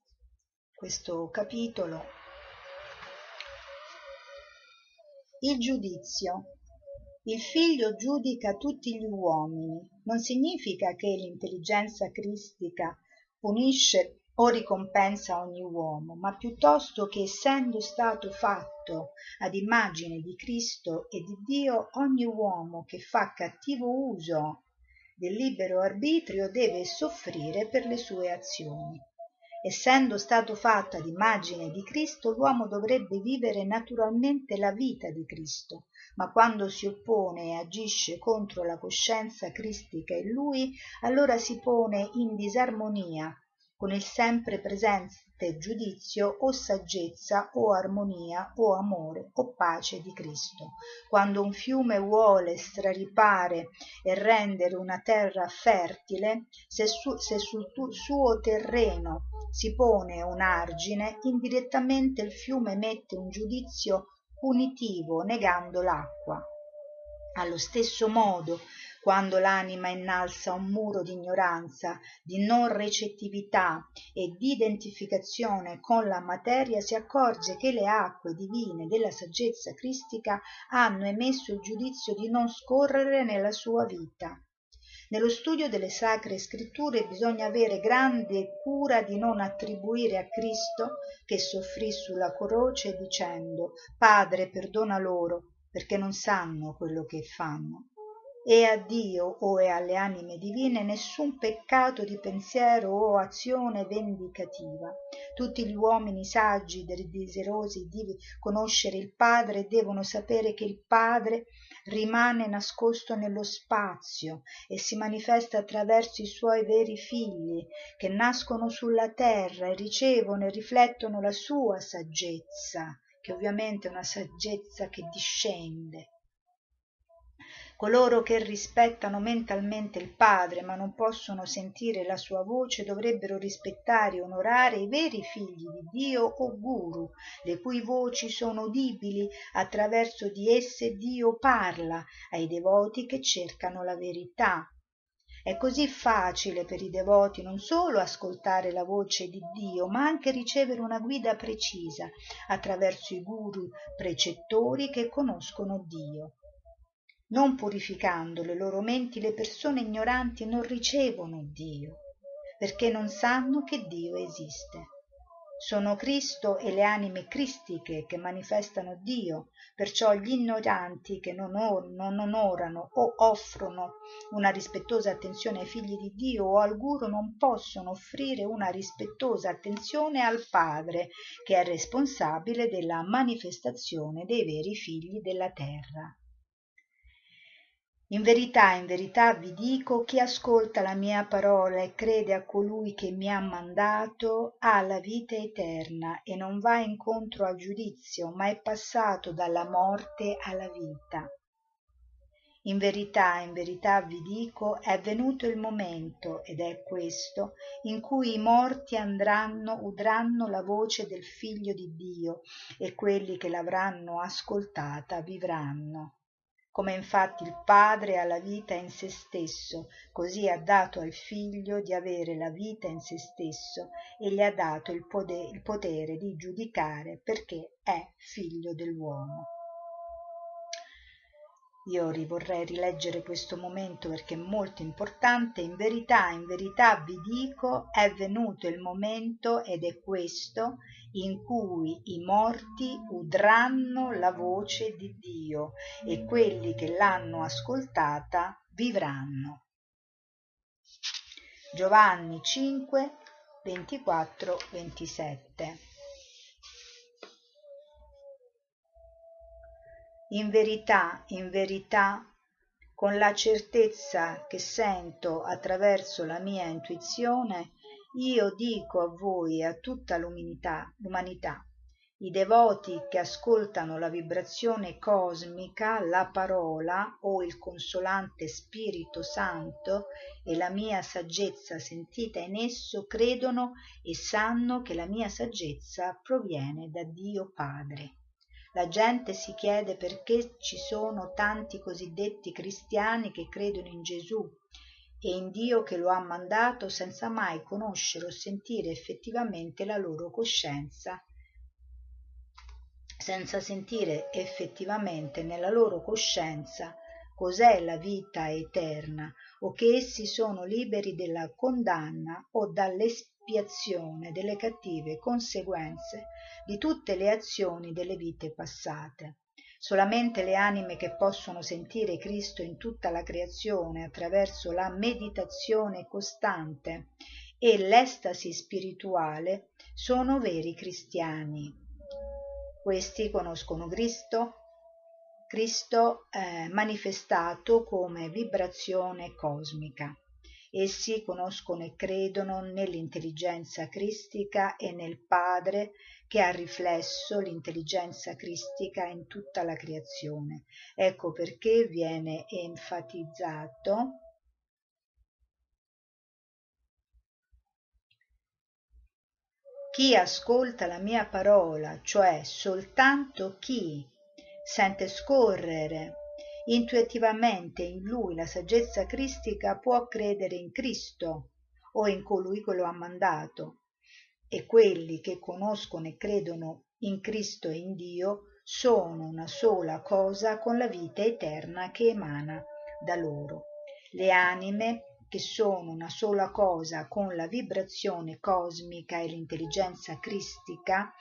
questo capitolo. Il giudizio. Il figlio giudica tutti gli uomini. Non significa che l'intelligenza cristica punisce o ricompensa ogni uomo, ma piuttosto che essendo stato fatto ad immagine di Cristo e di Dio, ogni uomo che fa cattivo uso del libero arbitrio deve soffrire per le sue azioni. Essendo stato fatto ad immagine di Cristo, l'uomo dovrebbe vivere naturalmente la vita di Cristo, ma quando si oppone e agisce contro la coscienza cristica in lui, allora si pone in disarmonia con il sempre presente giudizio o saggezza o armonia o amore o pace di Cristo. Quando un fiume vuole straripare e rendere una terra fertile, se, su, se sul tu, suo terreno si pone un argine, indirettamente il fiume mette un giudizio punitivo negando l'acqua. Allo stesso modo quando l'anima innalza un muro di ignoranza, di non recettività e di identificazione con la materia, si accorge che le acque divine della saggezza cristica hanno emesso il giudizio di non scorrere nella sua vita. Nello studio delle sacre scritture bisogna avere grande cura di non attribuire a Cristo, che soffrì sulla croce, dicendo Padre, perdona loro, perché non sanno quello che fanno e a Dio o e alle anime divine nessun peccato di pensiero o azione vendicativa. Tutti gli uomini saggi, desiderosi di conoscere il Padre, devono sapere che il Padre rimane nascosto nello spazio e si manifesta attraverso i suoi veri figli, che nascono sulla terra e ricevono e riflettono la sua saggezza, che ovviamente è una saggezza che discende coloro che rispettano mentalmente il padre ma non possono sentire la sua voce dovrebbero rispettare e onorare i veri figli di dio o guru le cui voci sono udibili attraverso di esse dio parla ai devoti che cercano la verità. È così facile per i devoti non solo ascoltare la voce di Dio, ma anche ricevere una guida precisa attraverso i guru precettori che conoscono Dio non purificando le loro menti le persone ignoranti non ricevono dio perché non sanno che dio esiste. Sono cristo e le anime cristiche che manifestano dio perciò gli ignoranti che non, or- non onorano o offrono una rispettosa attenzione ai figli di dio o al guru non possono offrire una rispettosa attenzione al padre che è responsabile della manifestazione dei veri figli della terra in verità in verità vi dico chi ascolta la mia parola e crede a colui che mi ha mandato ha la vita eterna e non va incontro al giudizio ma è passato dalla morte alla vita. In verità in verità vi dico è venuto il momento ed è questo in cui i morti andranno udranno la voce del figlio di dio e quelli che l'avranno ascoltata vivranno come infatti il padre ha la vita in se stesso così ha dato al figlio di avere la vita in se stesso e gli ha dato il potere di giudicare perché è figlio io vorrei rileggere questo momento perché è molto importante. In verità, in verità vi dico, è venuto il momento ed è questo in cui i morti udranno la voce di Dio e quelli che l'hanno ascoltata vivranno. Giovanni 5, 24, 27 in verità in verità con la certezza che sento attraverso la mia intuizione io dico a voi e a tutta l'umanità i devoti che ascoltano la vibrazione cosmica la parola o il consolante spirito santo e la mia saggezza sentita in esso credono e sanno che la mia saggezza proviene da dio padre la gente si chiede perché ci sono tanti cosiddetti cristiani che credono in Gesù e in Dio che lo ha mandato senza mai conoscere o sentire effettivamente la loro coscienza senza sentire effettivamente nella loro coscienza cos'è la vita eterna o che essi sono liberi dalla condanna o dall'espiazione delle cattive conseguenze di tutte le azioni delle vite passate. Solamente le anime che possono sentire cristo in tutta la creazione attraverso la meditazione costante e l'estasi spirituale sono veri cristiani. Questi conoscono cristo cristo eh, manifestato come vibrazione cosmica essi conoscono e credono nell'intelligenza cristica e nel padre che ha riflesso l'intelligenza cristica in tutta la creazione. Ecco perché viene enfatizzato chi ascolta la mia parola cioè soltanto chi sente scorrere intuitivamente in lui la saggezza cristica può credere in cristo o in colui che lo ha mandato e quelli che conoscono e credono in cristo e in dio sono una sola cosa con la vita eterna che emana da loro. Le anime che sono una sola cosa con la vibrazione cosmica e l'intelligenza cristica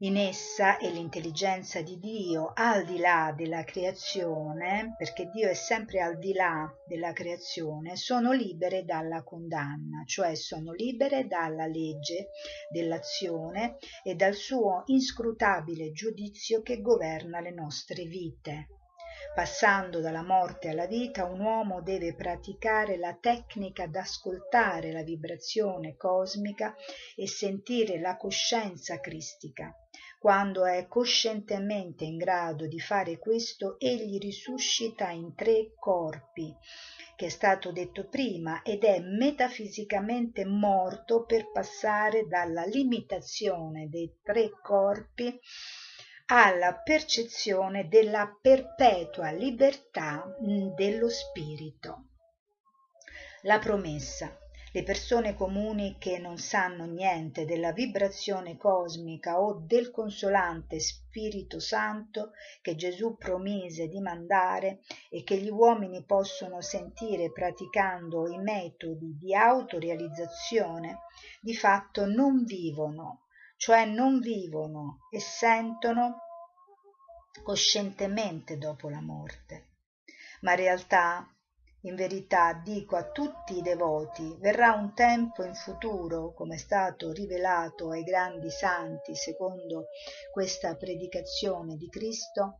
in essa è l'intelligenza di Dio al di là della creazione, perché Dio è sempre al di là della creazione, sono libere dalla condanna, cioè sono libere dalla legge dell'azione e dal suo inscrutabile giudizio che governa le nostre vite. Passando dalla morte alla vita, un uomo deve praticare la tecnica d'ascoltare la vibrazione cosmica e sentire la coscienza cristica. Quando è coscientemente in grado di fare questo, egli risuscita in tre corpi, che è stato detto prima, ed è metafisicamente morto per passare dalla limitazione dei tre corpi alla percezione della perpetua libertà mm, dello spirito. La promessa. Le persone comuni che non sanno niente della vibrazione cosmica o del consolante Spirito Santo che Gesù promise di mandare e che gli uomini possono sentire praticando i metodi di autorealizzazione, di fatto non vivono cioè non vivono e sentono coscientemente dopo la morte. Ma in realtà, in verità, dico a tutti i devoti, verrà un tempo in futuro, come è stato rivelato ai grandi santi secondo questa predicazione di Cristo,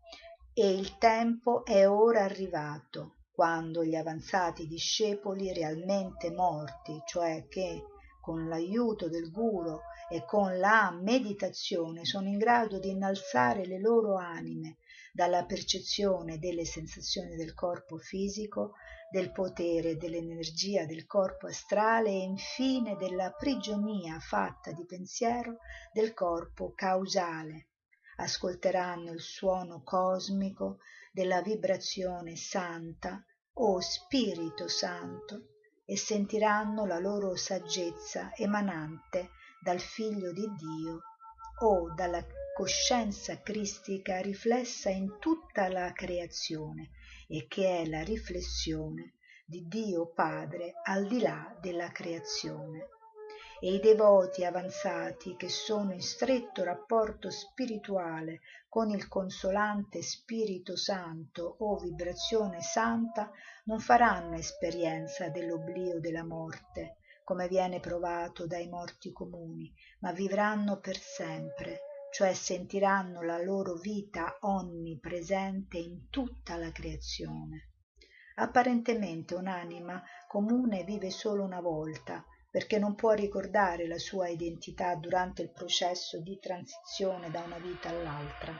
e il tempo è ora arrivato, quando gli avanzati discepoli realmente morti, cioè che con l'aiuto del guru e con la meditazione sono in grado di innalzare le loro anime dalla percezione delle sensazioni del corpo fisico, del potere dell'energia del corpo astrale e infine della prigionia fatta di pensiero del corpo causale. Ascolteranno il suono cosmico della vibrazione santa o Spirito Santo e sentiranno la loro saggezza emanante dal Figlio di Dio o dalla coscienza cristica riflessa in tutta la creazione e che è la riflessione di Dio Padre al di là della creazione. E i devoti avanzati che sono in stretto rapporto spirituale con il consolante Spirito Santo o vibrazione santa non faranno esperienza dell'oblio della morte, come viene provato dai morti comuni, ma vivranno per sempre, cioè sentiranno la loro vita onnipresente in tutta la creazione. Apparentemente un'anima comune vive solo una volta, perché non può ricordare la sua identità durante il processo di transizione da una vita all'altra,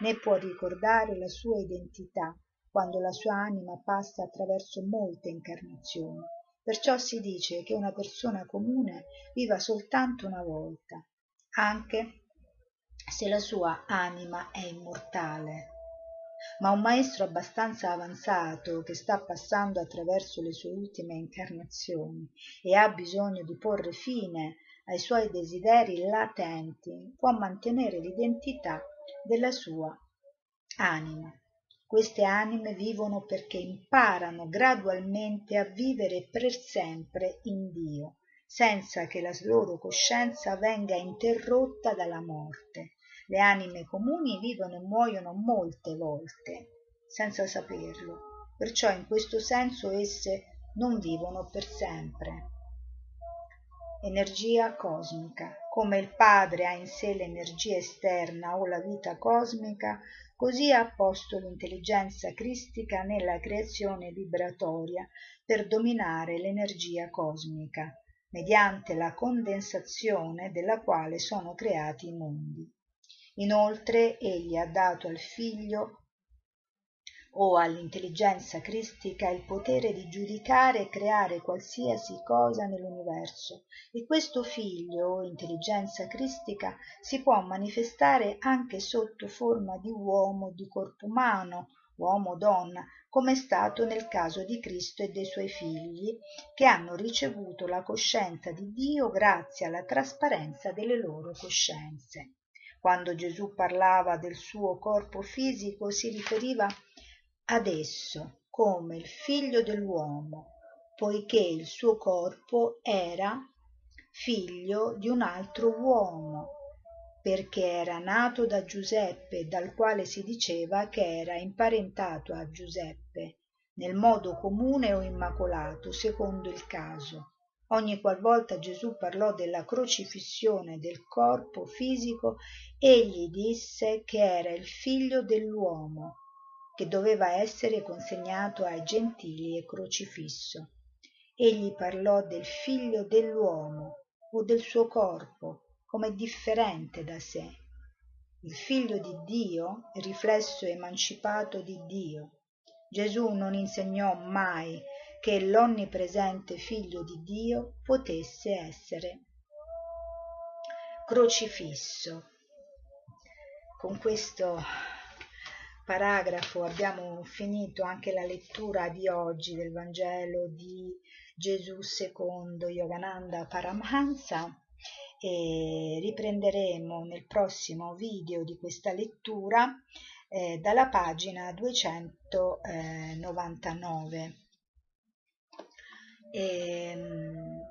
né può ricordare la sua identità quando la sua anima passa attraverso molte incarnazioni. Perciò si dice che una persona comune viva soltanto una volta, anche se la sua anima è immortale ma un maestro abbastanza avanzato che sta passando attraverso le sue ultime incarnazioni e ha bisogno di porre fine ai suoi desideri latenti può mantenere l'identità della sua anima. Queste anime vivono perché imparano gradualmente a vivere per sempre in Dio, senza che la loro coscienza venga interrotta dalla morte le anime comuni vivono e muoiono molte volte senza saperlo. Perciò in questo senso esse non vivono per sempre. Energia cosmica. Come il padre ha in sé l'energia esterna o la vita cosmica così ha posto l'intelligenza cristica nella creazione vibratoria per dominare l'energia cosmica mediante la condensazione della quale sono creati i mondi inoltre egli ha dato al figlio o all'intelligenza cristica il potere di giudicare e creare qualsiasi cosa nell'universo. E questo figlio o intelligenza cristica si può manifestare anche sotto forma di uomo di corpo umano uomo o donna come è stato nel caso di Cristo e dei suoi figli che hanno ricevuto la coscienza di Dio grazie alla trasparenza delle loro coscienze quando Gesù parlava del suo corpo fisico si riferiva ad esso come il figlio dell'uomo, poiché il suo corpo era figlio di un altro uomo perché era nato da Giuseppe, dal quale si diceva che era imparentato a Giuseppe, nel modo comune o immacolato, secondo il caso. Ogni qualvolta Gesù parlò della crocifissione del corpo fisico, egli disse che era il figlio dell'uomo, che doveva essere consegnato ai gentili e crocifisso. Egli parlò del figlio dell'uomo o del suo corpo come differente da sé. Il figlio di Dio, riflesso emancipato di Dio. Gesù non insegnò mai che l'onnipresente figlio di Dio potesse essere crocifisso. Con questo paragrafo abbiamo finito anche la lettura di oggi del Vangelo di Gesù secondo Yogananda Paramahansa e riprenderemo nel prossimo video di questa lettura eh, dalla pagina 299. E, ehm,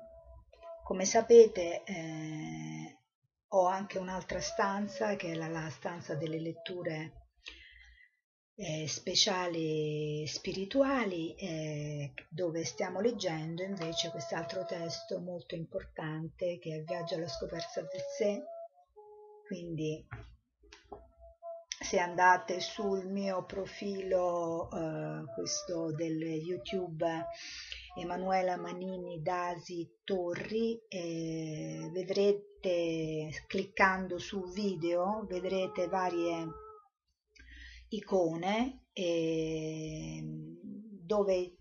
come sapete eh, ho anche un'altra stanza che è la, la stanza delle letture eh, speciali spirituali eh, dove stiamo leggendo invece quest'altro testo molto importante che è viaggio alla scoperta del sé. Quindi se andate sul mio profilo eh, questo del youtube Emanuela Manini Dasi Torri eh, vedrete cliccando su video vedrete varie icone eh, dove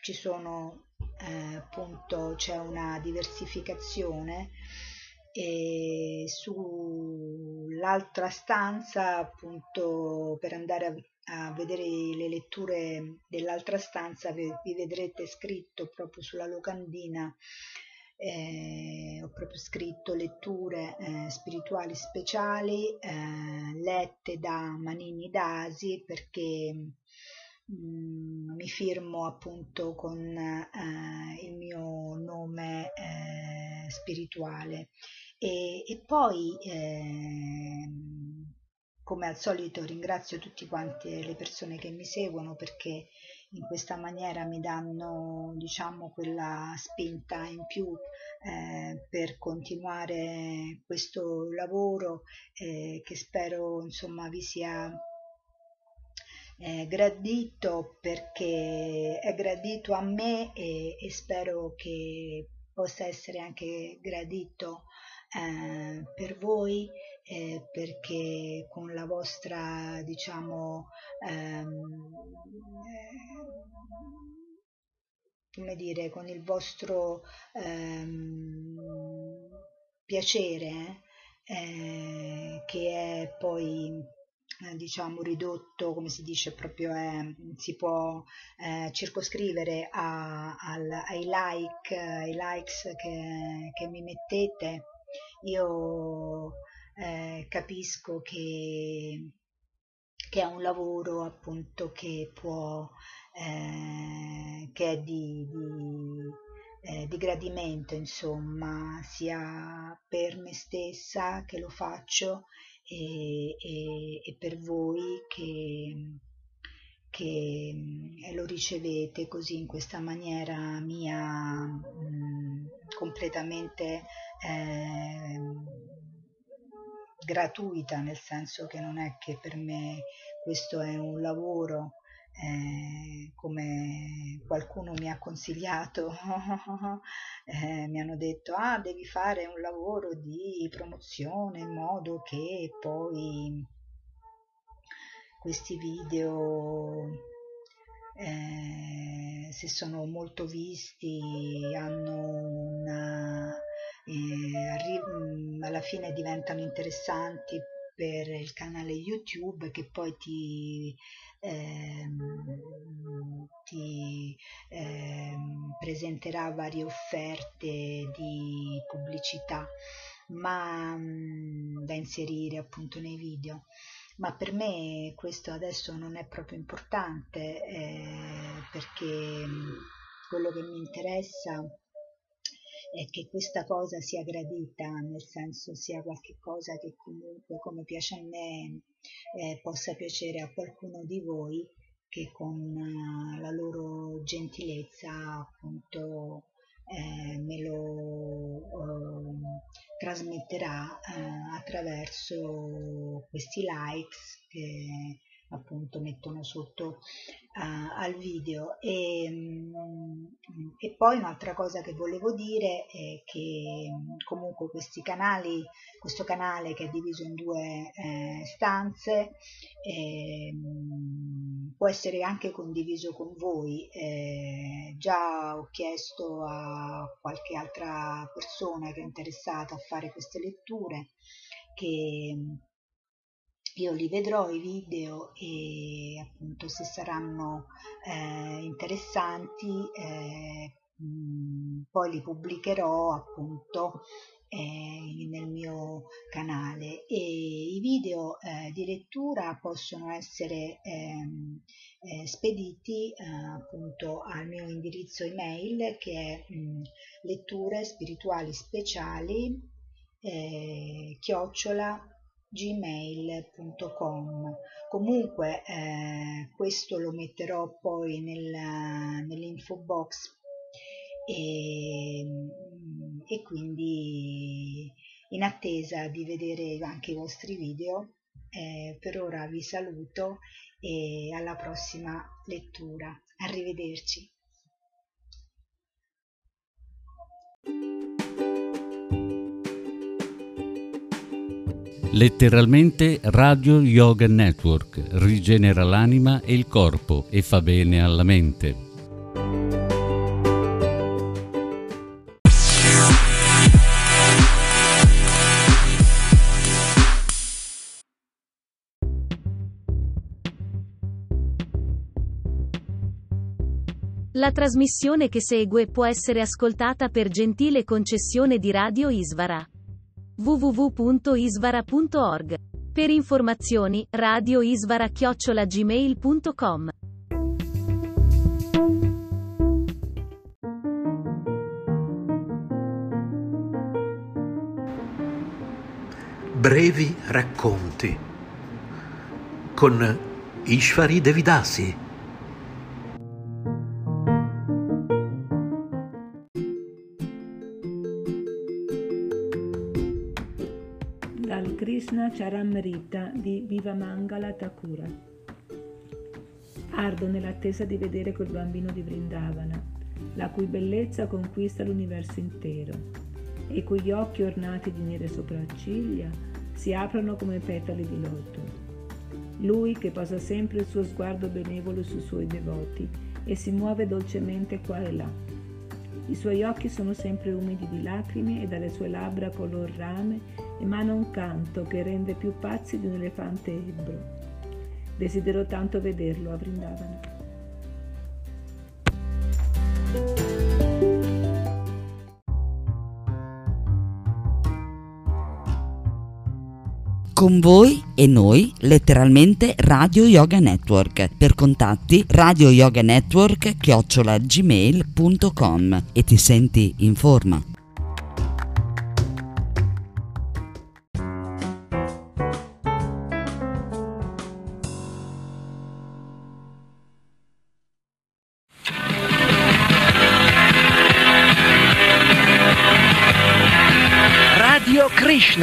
ci sono eh, appunto c'è una diversificazione e sull'altra stanza appunto per andare a, a, vedere le letture dell'altra stanza vi, vedrete scritto proprio sulla locandina eh, ho proprio scritto letture eh, spirituali speciali eh, lette da Manini Dasi perché mh, mm, mi firmo appunto con eh, il mio nome eh, spirituale. E, e poi ehm, come al solito ringrazio tutti quanti le persone che mi seguono perché in questa maniera mi danno diciamo quella spinta in più eh, per continuare questo lavoro eh, che spero insomma vi sia eh, gradito perché è gradito a me e, e spero che possa essere anche gradito eh, per voi eh, perché con la vostra diciamo ehm, come dire con il vostro ehm, piacere eh, che è poi eh, diciamo ridotto come si dice proprio è, si può eh, circoscrivere a, al, ai like ai likes che, che mi mettete io eh, capisco che, che, è un lavoro appunto che può eh, che è di, di, eh, di, gradimento insomma sia per me stessa che lo faccio e, e, e per voi che, che eh, lo ricevete così in questa maniera mia mh, mm, completamente eh, gratuita, nel senso che non è che per me questo è un lavoro eh, come qualcuno mi ha consigliato, eh, mi hanno detto ah devi fare un lavoro di promozione in modo che poi questi video eh, se sono molto visti hanno una alla fine diventano interessanti per il canale YouTube che poi ti, ehm, ti ehm, presenterà varie offerte di pubblicità ma mh, da inserire appunto nei video. Ma per me questo adesso non è proprio importante eh, perché quello che mi interessa e che questa cosa sia gradita, nel senso sia qualcosa che comunque come piace a me eh, possa piacere a qualcuno di voi che con uh, la loro gentilezza appunto eh, me lo eh, trasmetterà eh, attraverso questi likes che appunto mettono sotto uh, al video. E, um, e, poi un'altra cosa che volevo dire è che comunque questi canali questo canale che è diviso in due eh, stanze eh, può essere anche condiviso con voi. Eh, già ho chiesto a qualche altra persona che è interessata a fare queste letture che io li vedrò i video e appunto se saranno eh, interessanti eh, poi li pubblicherò appunto eh, nel mio canale. E i video eh, di lettura possono essere ehm, eh, spediti eh, appunto al mio indirizzo email che è mh, letture spirituali speciali chiocciola gmail.com comunque eh, questo lo metterò poi nel, nell'info box. E, e quindi in attesa di vedere anche i vostri video eh, per ora vi saluto e alla prossima lettura. Arrivederci Letteralmente Radio Yoga Network rigenera l'anima e il corpo e fa bene alla mente. La trasmissione che segue può essere ascoltata per gentile concessione di Radio Isvara www.isvara.org. Per informazioni, radioisvara-gmail.com. Brevi racconti con Ishvari Devidasi. Charamrita di Vivamangala Thakura. Ardo nell'attesa di vedere quel bambino di Vrindavana, la cui bellezza conquista l'universo intero, e cui occhi ornati di nere sopracciglia si aprono come petali di loto. Lui che posa sempre il suo sguardo benevolo sui suoi devoti e si muove dolcemente qua e là. I suoi occhi sono sempre umidi di lacrime e dalle sue labbra color rame emana un canto che rende più pazzi di un elefante ebbro. Desidero tanto vederlo a Vrindavana. Con voi e noi, letteralmente Radio Yoga Network. Per contatti Radio Yoga Network chiocciolagmail.com e ti senti in forma.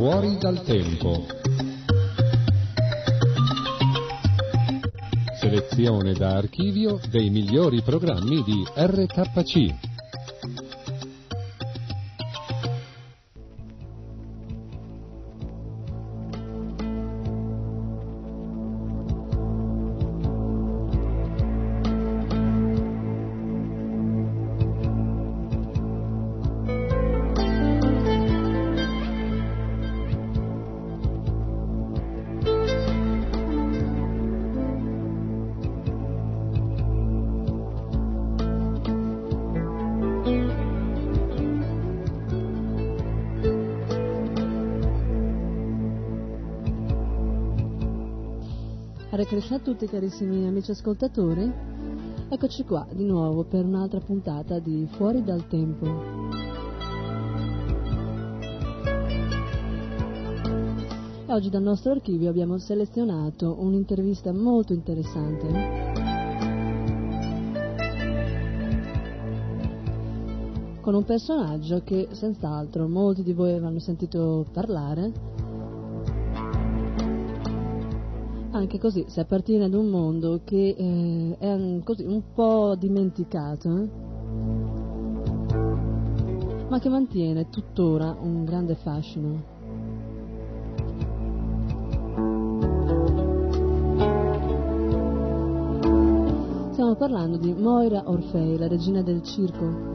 Fuori dal tempo. Selezione da archivio dei migliori programmi di RKC. Krishna a tutti carissimi amici ascoltatori. Eccoci qua di nuovo per un'altra puntata di Fuori dal Tempo. E oggi dal nostro archivio abbiamo selezionato un'intervista molto interessante. Con un personaggio che senz'altro molti di voi avranno sentito parlare, anche così si appartiene ad un mondo che eh, è un, così, un po' dimenticato, eh? ma che mantiene tuttora un grande fascino. Stiamo parlando di Moira Orfei, la regina del circo.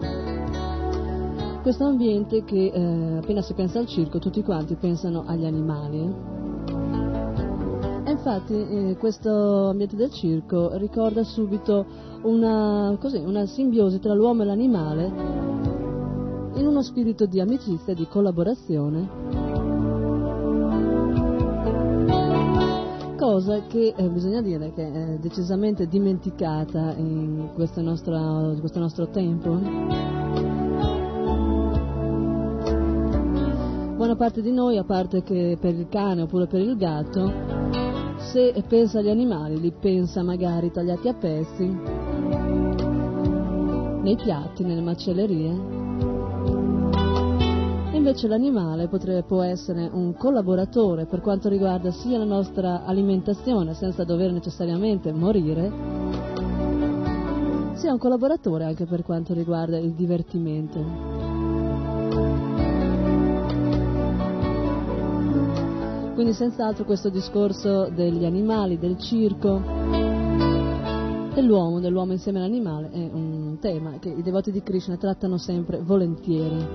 Questo ambiente che eh, appena si pensa al circo tutti quanti pensano agli animali. Infatti eh, questo ambiente del circo ricorda subito una, così, una simbiosi tra l'uomo e l'animale in uno spirito di amicizia e di collaborazione. Cosa che eh, bisogna dire che è decisamente dimenticata in questo nostro, questo nostro tempo. Buona parte di noi, a parte che per il cane oppure per il gatto, se pensa agli animali, li pensa magari tagliati a pezzi, nei piatti, nelle macellerie. Invece l'animale potrebbe, può essere un collaboratore per quanto riguarda sia la nostra alimentazione, senza dover necessariamente morire, sia un collaboratore anche per quanto riguarda il divertimento. Quindi senz'altro questo discorso degli animali, del circo, dell'uomo, dell'uomo insieme all'animale è un tema che i devoti di Krishna trattano sempre volentieri.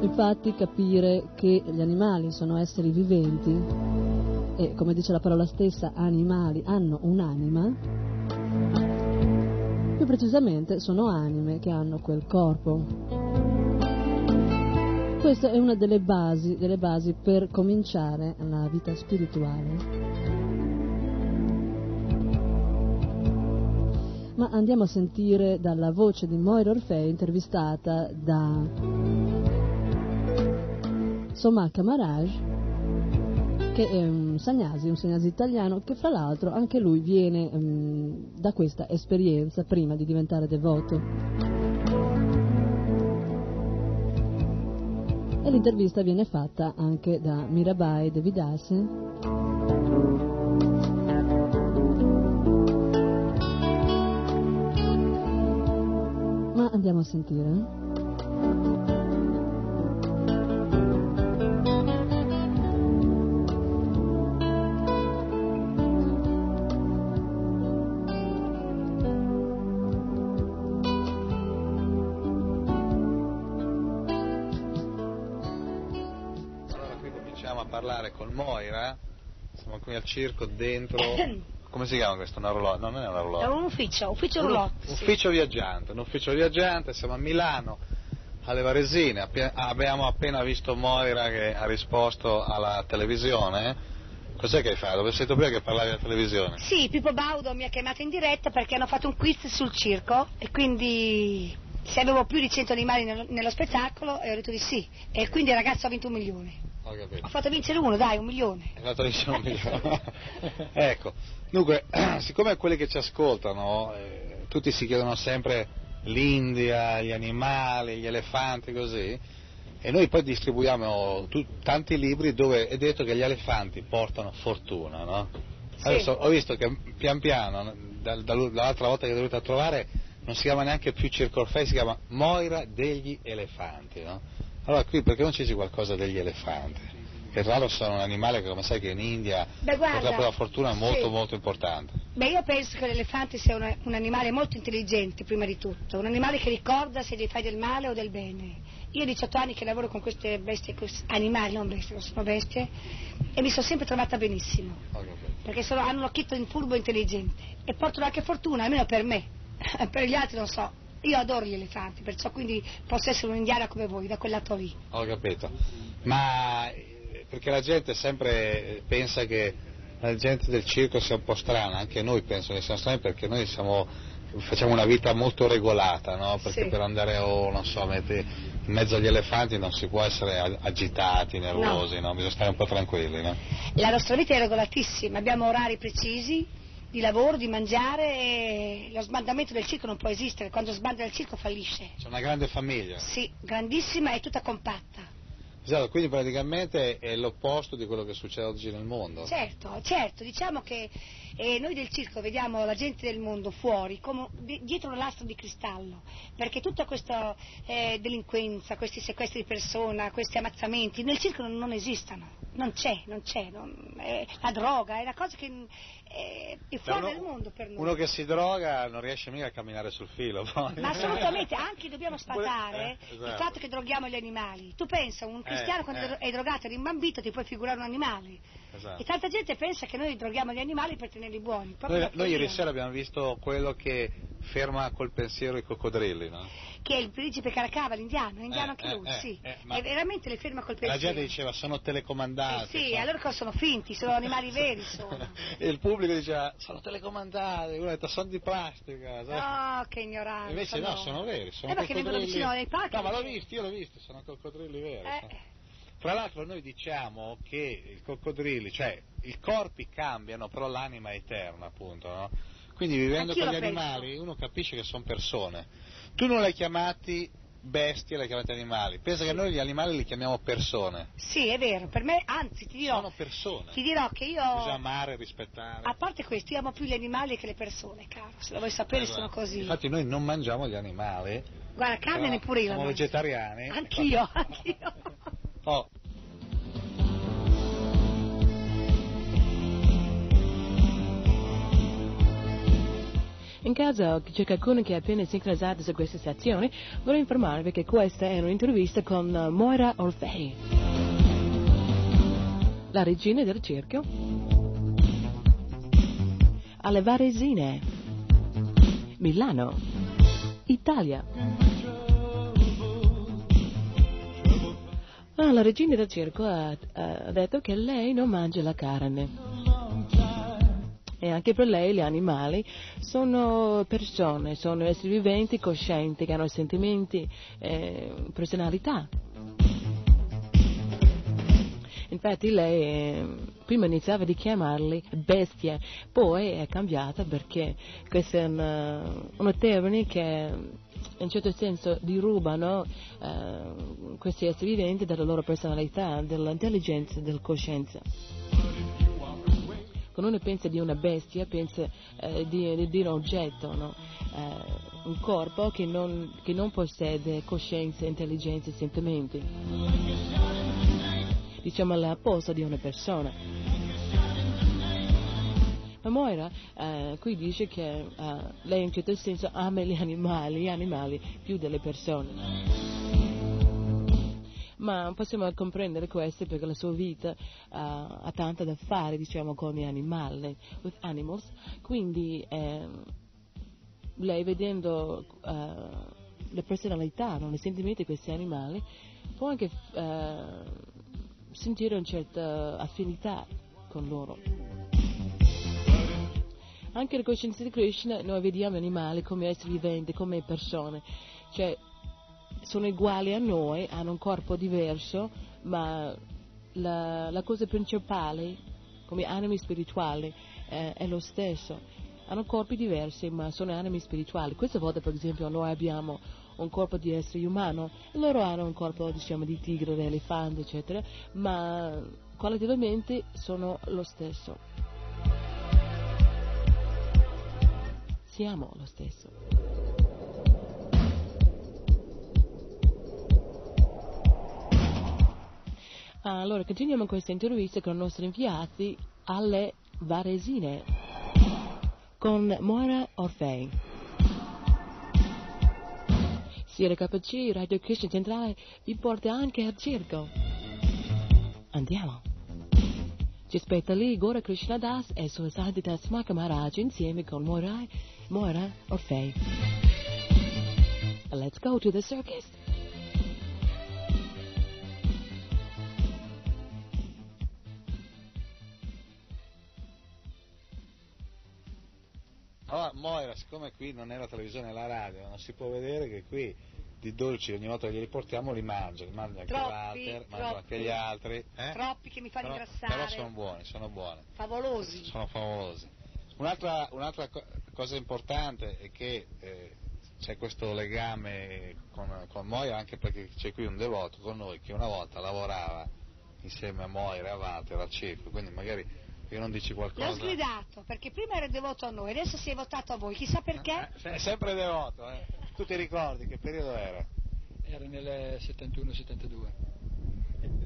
Infatti capire che gli animali sono esseri viventi e come dice la parola stessa animali hanno un'anima, più precisamente sono anime che hanno quel corpo questa è una delle basi, delle basi per cominciare la vita spirituale. Ma andiamo a sentire dalla voce di Moira Orfei intervistata da Somaka Maharaj, che è un sagnasi, un sagnasi italiano, che fra l'altro anche lui viene um, da questa esperienza prima di diventare devoto. E l'intervista viene fatta anche da Mirabai Devidasi. Ma andiamo a sentire. Qui al circo dentro. Come si chiama questo? Un orologio? No, non è un orologio. È un ufficio, ufficio orologio. Ufficio sì. viaggiante, un ufficio viaggiante, siamo a Milano, alle Varesine. Abbiamo appena visto Moira che ha risposto alla televisione. Cos'è che hai fatto? Dove sei tu prima che parlavi alla televisione? Sì, Pippo Baudo mi ha chiamato in diretta perché hanno fatto un quiz sul circo e quindi se avevo più di 100 animali nello, nello spettacolo e ho detto di sì. E quindi il ragazzo ha vinto un milione. Ho capito. Ho fatto vincere uno, dai, un milione. Hai fatto vincere un milione. ecco, dunque, siccome quelli che ci ascoltano, eh, tutti si chiedono sempre l'India, gli animali, gli elefanti, così, e noi poi distribuiamo tu, tanti libri dove è detto che gli elefanti portano fortuna, no? Sì. Adesso ho visto che pian piano, da, dall'altra volta che è venuta a trovare, non si chiama neanche più Circorfei, si chiama Moira degli elefanti, no? Allora qui perché non ci dici qualcosa degli elefanti? Che tra l'altro sono un animale che come sai che in India Beh, guarda, per la fortuna è molto sì. molto importante. Beh io penso che l'elefante sia un, un, animale molto intelligente prima di tutto, un animale che ricorda se gli fai del male o del bene. Io ho 18 anni che lavoro con queste bestie, animali, non bestie, non sono bestie, e mi sono sempre trovata benissimo. Perché sono, hanno un occhietto in furbo intelligente e portano anche fortuna, almeno per me. per gli altri non so. Io adoro gli elefanti, perciò quindi posso essere un'indiana come voi, da quel lato lì. Ho capito. Ma perché la gente sempre pensa che la gente del circo sia un po' strana, anche noi penso che siamo strani perché noi siamo, facciamo una vita molto regolata, no? perché Sì. per andare oh, non so, in mezzo agli elefanti non si può essere ag- agitati, nervosi, no? bisogna stare un po' tranquilli. No? La nostra vita è regolatissima, abbiamo orari precisi di lavoro, di mangiare lo sbandamento del circo non può esistere, quando sbanda il circo fallisce. C'è una grande famiglia. Sì, grandissima e tutta compatta. Esatto, quindi praticamente è l'opposto di quello che succede oggi nel mondo. Certo, certo, diciamo che eh, noi del circo vediamo la gente del mondo fuori come di- dietro un lastra di cristallo, perché tutta questa eh, delinquenza, questi sequestri di persona, questi ammazzamenti nel circo non, non esistono, non c'è, non c'è, non- eh, la droga è una cosa che eh, è fuori uno- dal mondo per noi. Uno che si droga non riesce mica a camminare sul filo. poi. Ma assolutamente, anche dobbiamo sfatare Eh, esatto. il fatto che droghiamo gli animali. Tu pensa, un cristiano Eh, quando eh. è drogato e rimbambito ti puoi figurare un animale. Esatto. E tanta gente pensa che noi droghiamo gli animali per tenerli buoni. Noi, noi ieri sera abbiamo visto quello che ferma col pensiero i coccodrilli, no? Che è il principe Caracava, l'indiano, è indiano Eh, anche lui, eh, sì. eh, E veramente le ferma col E la pensiero. gente diceva sono Eh telecomandati. sì, sono- allora cosa sono finti, sono animali veri sono. E il pubblico diceva sono telecomandati, uno ha detto sono di plastica. sai? Oh, che ignoranza. Invece no, sono veri, sono Eh, perché vengono coccodrilli. vicino ai parchi. No, ma l'ho visto, io l'ho visto, sono coccodrilli veri. Eh. Tra l'altro noi diciamo che i coccodrilli, cioè i corpi cambiano, però l'anima è eterna, appunto, no? Quindi vivendo Anch'io con gli lo penso. animali uno capisce che sono persone. Tu non li hai chiamati bestie, li hai chiamati animali. Pensa che noi gli animali li chiamiamo persone. Sì, è vero, per me, anzi ti dirò, Sono persone. ti dirò che io... Bisogna amare, rispettare. A parte questo, io amo più gli animali che le persone, caro. Se lo vuoi sapere Esatto. sono così. Infatti noi non mangiamo gli animali. Guarda, carne neppure io. Siamo vegetariani. Anch'io, anch'io. Oh, In caso c'è qualcuno che è appena sincronizzato su questa stazione, vorrei informarvi che questa è un'intervista con eh, Moira Orfei, la regina del circo, alle Varesine, Milano, Italia. Ah, la regina del circo ha, ha detto che lei non mangia la carne. E anche per lei gli animali sono persone, sono esseri viventi, coscienti, che hanno sentimenti, eh, personalità. Infatti lei eh, prima iniziava di chiamarli bestie, poi è cambiata perché questo è un, un termine che in certo senso dirubano eh, questi esseri viventi dalla loro personalità, dell'intelligenza, della coscienza. Quando uno pensa di una bestia, pensa eh, di, di- di un oggetto, no? Eh, un corpo che non, che non possiede coscienza, intelligenza e sentimenti. Diciamo la posa di una persona. Ma Moira eh, qui dice che eh, lei in un certo senso ama gli animali, gli animali più delle persone ma possiamo comprendere questo perché la sua vita eh, ha tanto da fare diciamo con gli animali, animals, quindi ehm, lei vedendo eh, le personalità, no, i sentimenti di questi animali, può anche eh, sentire una certa affinità con loro. Anche nella coscienza di Krishna noi vediamo animali come esseri viventi, come persone, cioè sono uguali a noi, hanno un corpo diverso, ma la, la cosa principale, come animi spirituali, eh, è lo stesso. Hanno corpi diversi, ma sono animi spirituali. Questa volta, per esempio, noi abbiamo un corpo di essere umano, loro hanno un corpo, diciamo, di tigre, di elefante, eccetera, ma qualitativamente sono lo stesso. Siamo lo stesso. Allora, continuiamo questa intervista con i nostri inviati alle Varesine con Moira Orfei. Sierra KC, Radio Christian Centrale, vi porta anche al circo. Andiamo. Gispetta lì Gora Krishnadas e Suasaditas Mahamaraj insieme con Moira, Moira Orfei. Let's go to the circus! Allora, Moira, siccome qui non è la televisione, è la radio, non si può vedere che qui di dolci ogni volta che li riportiamo li mangia, li mangia anche Troppi, Walter, mangia troppi. anche gli altri. eh? Troppi che mi fanno Però, ingrassare. però sono buoni, sono buoni, Favolosi. sono favolosi. Un'altra, un'altra co- cosa importante è che eh, c'è questo legame con, con Moira anche perché c'è qui un devoto con noi che una volta lavorava insieme a Moira e a Walter al circo, quindi magari che non dici qualcosa. L'ho sgridato perché prima era devoto a noi, adesso si è votato a voi, chissà perché. È sempre devoto, eh? Tu ti ricordi che periodo era? Era nel 71-72.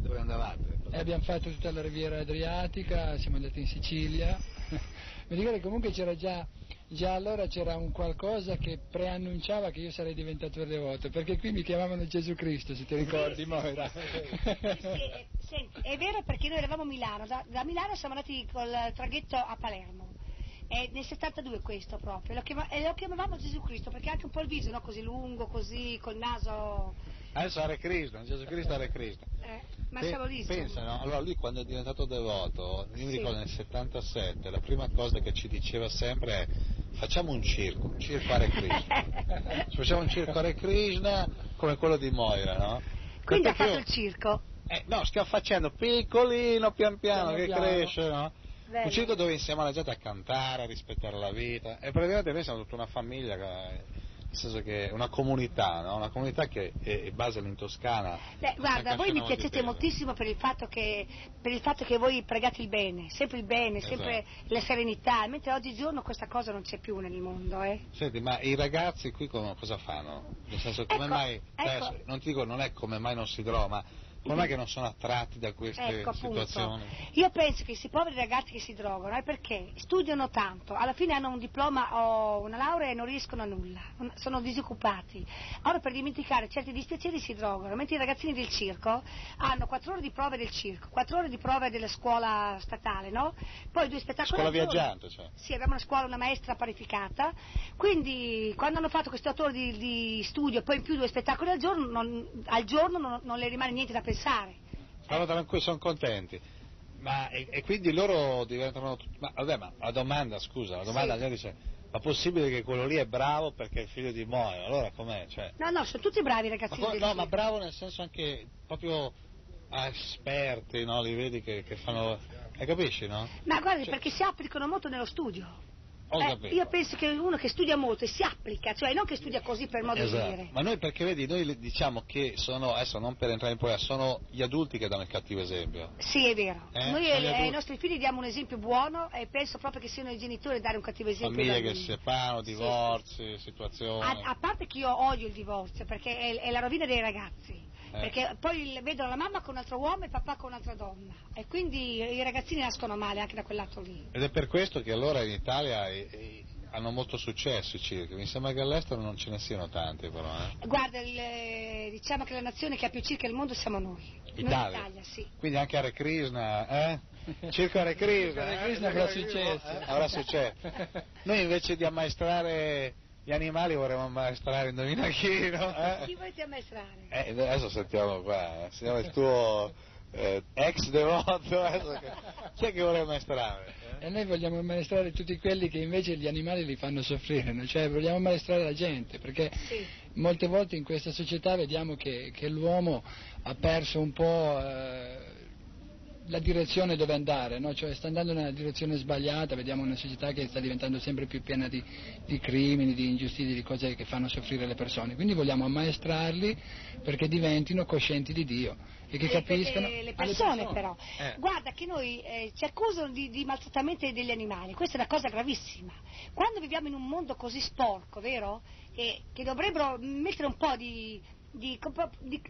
Dove andavate? E abbiamo fatto tutta la riviera adriatica, siamo andati in Sicilia. Mi ricordo che comunque c'era già, già allora c'era un qualcosa che preannunciava che io sarei diventato devoto, perché qui mi chiamavano Gesù Cristo, se ti ricordi, Moira. Sì, senti, è vero perché noi eravamo a Milano, da, da Milano siamo andati col traghetto a Palermo. È nel 72 questo proprio, lo, chiama- e lo chiamavamo Gesù Cristo perché ha anche un po' il viso, no? così lungo, così, col naso... Adesso Hare Krishna, Gesù Cristo Hare Krishna. Eh, ma Pe- siamo lì. Pensa, no? Allora lui quando è diventato devoto, io mi Sì. ricordo nel 77, la prima cosa che ci diceva sempre è facciamo un circo, un circo Hare Krishna. Ci facciamo un circo Hare Krishna come quello di Moira, no? Quindi ha Perché fatto io- il circo. Eh, no, stiamo facendo piccolino, pian piano, Piano che piano. cresce, no? Un circo dove insieme alla gente a cantare, a rispettare la vita. E praticamente noi siamo tutta una famiglia, nel senso che è una comunità, no? Una comunità che è, è base in Toscana. Beh, guarda, voi mi piacete moltissimo per il, fatto che, per il fatto che voi pregate il bene, sempre il bene, sempre Esatto. la serenità, mentre oggigiorno questa cosa non c'è più nel mondo. Eh? Senti, ma i ragazzi qui come- cosa fanno? Nel senso, come Ecco, mai, ecco. adesso, non ti dico, non è come mai non si drogano, ma mai che non sono attratti da queste Ecco appunto, situazioni? io penso che questi poveri ragazzi che si drogano è perché studiano tanto, alla fine hanno un diploma o una laurea e non riescono a nulla, sono disoccupati. Ora per dimenticare certi dispiaceri si drogano, mentre i ragazzini del circo hanno 4 ore di prove del circo, 4 ore di prove della scuola statale, no? Poi due spettacoli Scuola viaggiante, cioè. Sì, abbiamo una scuola, una maestra parificata, quindi quando hanno fatto questi otto ore di, di studio, poi in più due spettacoli al giorno, non, al giorno non, non le rimane niente da pensare. Sono tranquilli, sono contenti. Ma e, e quindi loro diventano. Ma vabbè, ma la domanda, scusa, la domanda Sì. dice, ma possibile che quello lì è bravo perché è il figlio di Moira? Allora com'è? Cioè, No, no, sono tutti bravi i ma ragazzini co- del no, ma bravo nel senso anche proprio ah, esperti, no? Li vedi che, che fanno. E capisci, no? Ma guardi, perché si applicano molto nello studio. Eh, io penso che uno che studia molto e si applica, cioè non che studia così per modo Esatto. di dire. Ma noi perché vedi, noi diciamo che sono, adesso non per entrare in problema, sono gli adulti che danno il cattivo esempio. Sì, è vero. Eh, Noi ai, ai adulti. nostri figli diamo un esempio buono e penso proprio che siano i genitori a dare un cattivo esempio. Famiglie che si separano, divorzi, situazioni. A, a parte che io odio il divorzio perché è, è la rovina dei ragazzi. Eh. Perché poi vedono la mamma con un altro uomo e il papà con un'altra donna. E quindi i ragazzini nascono male anche da quel lato lì. Ed è per questo che allora in Italia hanno molto successo i circhi. Mi sembra che all'estero non ce ne siano tanti però. Eh. Guarda, il- diciamo che la nazione che ha più circhi al mondo siamo noi. Italia. Italia, sì. Quindi anche Hare Krishna, eh? Circo Hare Krishna. Hare? Krishna avrà successo. Eh, Avrà successo. Noi invece di ammaestrare gli animali vorremmo ammaestrare indovina chi, no? Eh? Chi volete ammaestrare? Eh, adesso sentiamo qua, eh. sentiamo il tuo eh, ex devoto, adesso che- chi è che vuole ammaestrare? E noi vogliamo ammaestrare tutti quelli che invece gli animali li fanno soffrire, no? cioè vogliamo ammaestrare la gente, perché molte volte in questa società vediamo che, che l'uomo ha perso un po' eh, la direzione dove andare, no? cioè sta andando nella direzione sbagliata, vediamo una società che sta diventando sempre più piena di, di crimini, di ingiustizie, di cose che fanno soffrire le persone, quindi vogliamo ammaestrarli perché diventino coscienti di Dio e che Le- capiscano... le persone persone. però. Eh. Guarda che noi eh, ci accusano di, di maltrattamento degli animali, questa è una cosa gravissima. Quando viviamo in un mondo così sporco, vero? E che dovrebbero mettere un po' di, di- di-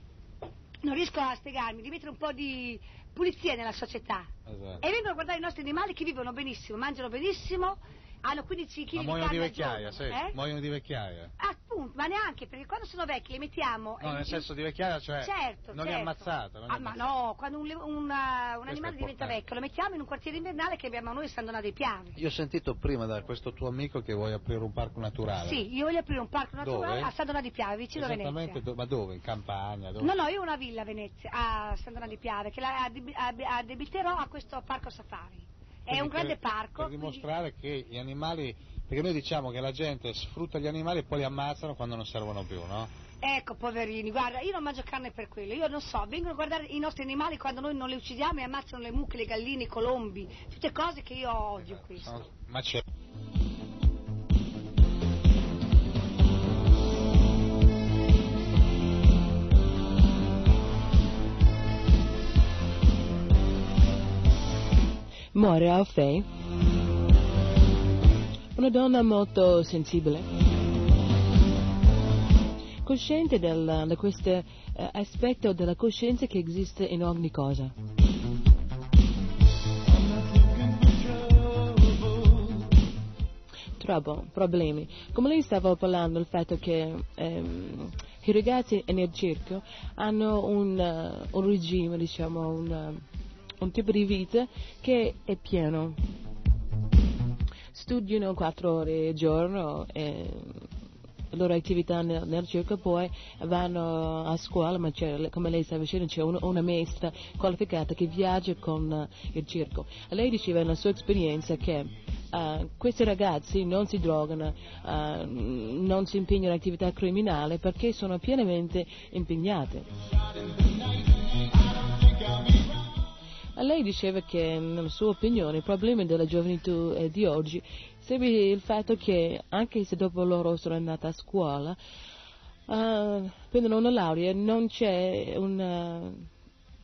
non riesco a spiegarmi, di mettere un po' di pulizia nella società. Esatto. E vengono a guardare i nostri animali che vivono benissimo, mangiano benissimo, hanno 15 kg di muoiono carne di vecchiaia, sì, eh? muoiono di vecchiaia. Appunto, ma neanche, perché quando sono vecchi li mettiamo... No, eh, nel senso di vecchiaia, cioè certo, non è certo. ammazzata. non è Ah, ma no, quando un, le- un, un animale diventa vecchio lo mettiamo in un quartiere invernale che abbiamo noi a San Donato dei Piavi. Io ho sentito prima da questo tuo amico che vuoi aprire un parco naturale. Sì, io voglio aprire un parco naturale Dove? a San Donato di Piave, vicino a Esattamente, Venezia. do- ma dove? In campagna? Dove? No, no, io ho una villa a Venezia, a San Donato di Piave, che la addebiterò a questo parco safari. È un Quindi grande per- parco, Per dimostrare che gli animali, perché noi diciamo che la gente sfrutta gli animali e poi li ammazzano quando non servono più, no? Ecco, poverini, guarda, io non mangio carne per quello, io non so, vengono a guardare i nostri animali quando noi non li uccidiamo e ammazzano le mucche, le galline, i colombi, tutte cose che io odio questo. Sono- Ma c'è. Moira Fey, una donna molto sensibile, cosciente del, di questo eh, aspetto della coscienza che esiste in ogni cosa. Trouble, problemi. Come lei stava parlando, il fatto che ehm, i ragazzi nel circo hanno un, eh, un regime, diciamo, un, eh, un tipo di vita che è pieno. Studiano quattro ore al giorno e la loro attività nel, nel circo, poi vanno a scuola, ma come lei sta dicendo c'è un- una maestra qualificata che viaggia con il circo. Lei diceva nella sua esperienza che eh, questi ragazzi non si drogano, eh, non si impegnano in attività criminali perché sono pienamente impegnati. Lei diceva che, nella sua opinione, il problema della gioventù eh, di oggi segue il fatto che, anche se dopo loro sono andati a scuola, eh, prendono una laurea, non c'è una,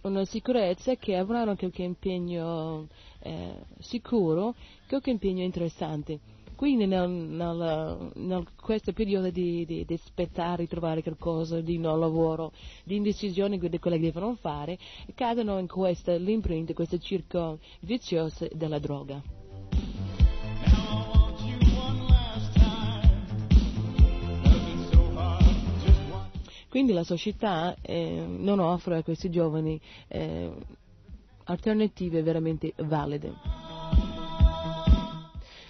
una sicurezza che avranno qualche impegno eh, sicuro, qualche impegno interessante. Quindi nel, nel- nel- questo periodo di, di, di aspettare trovare qualcosa, di non lavoro, di indecisione di quello che devono fare, cadono in questa l'imprint, questo circo vizioso della droga. Quindi la società eh, non offre a questi giovani eh, alternative veramente valide.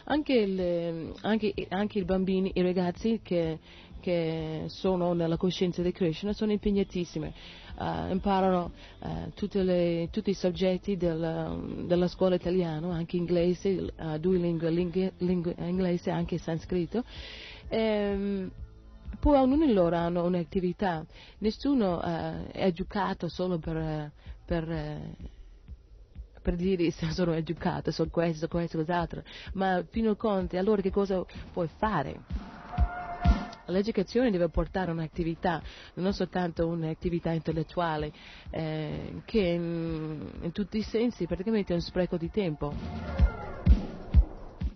Anche, il- anche- anche i bambini, i ragazzi che, che sono nella coscienza di Krishna sono impegnatissimi, Eh, imparano tutte le- tutti i soggetti del- della scuola italiana, anche inglese, eh, due lingue, lingue- lingue- inglese e anche sanscrito. Ehm, poi ognuno di loro hanno un'attività, nessuno eh, è educato solo per, per, per dire se sono educato, sono questo, questo, quest'altro, ma fino a conti, allora che cosa puoi fare? L'educazione deve portare un'attività, non soltanto un'attività intellettuale, eh, che in, in tutti i sensi praticamente è un spreco di tempo.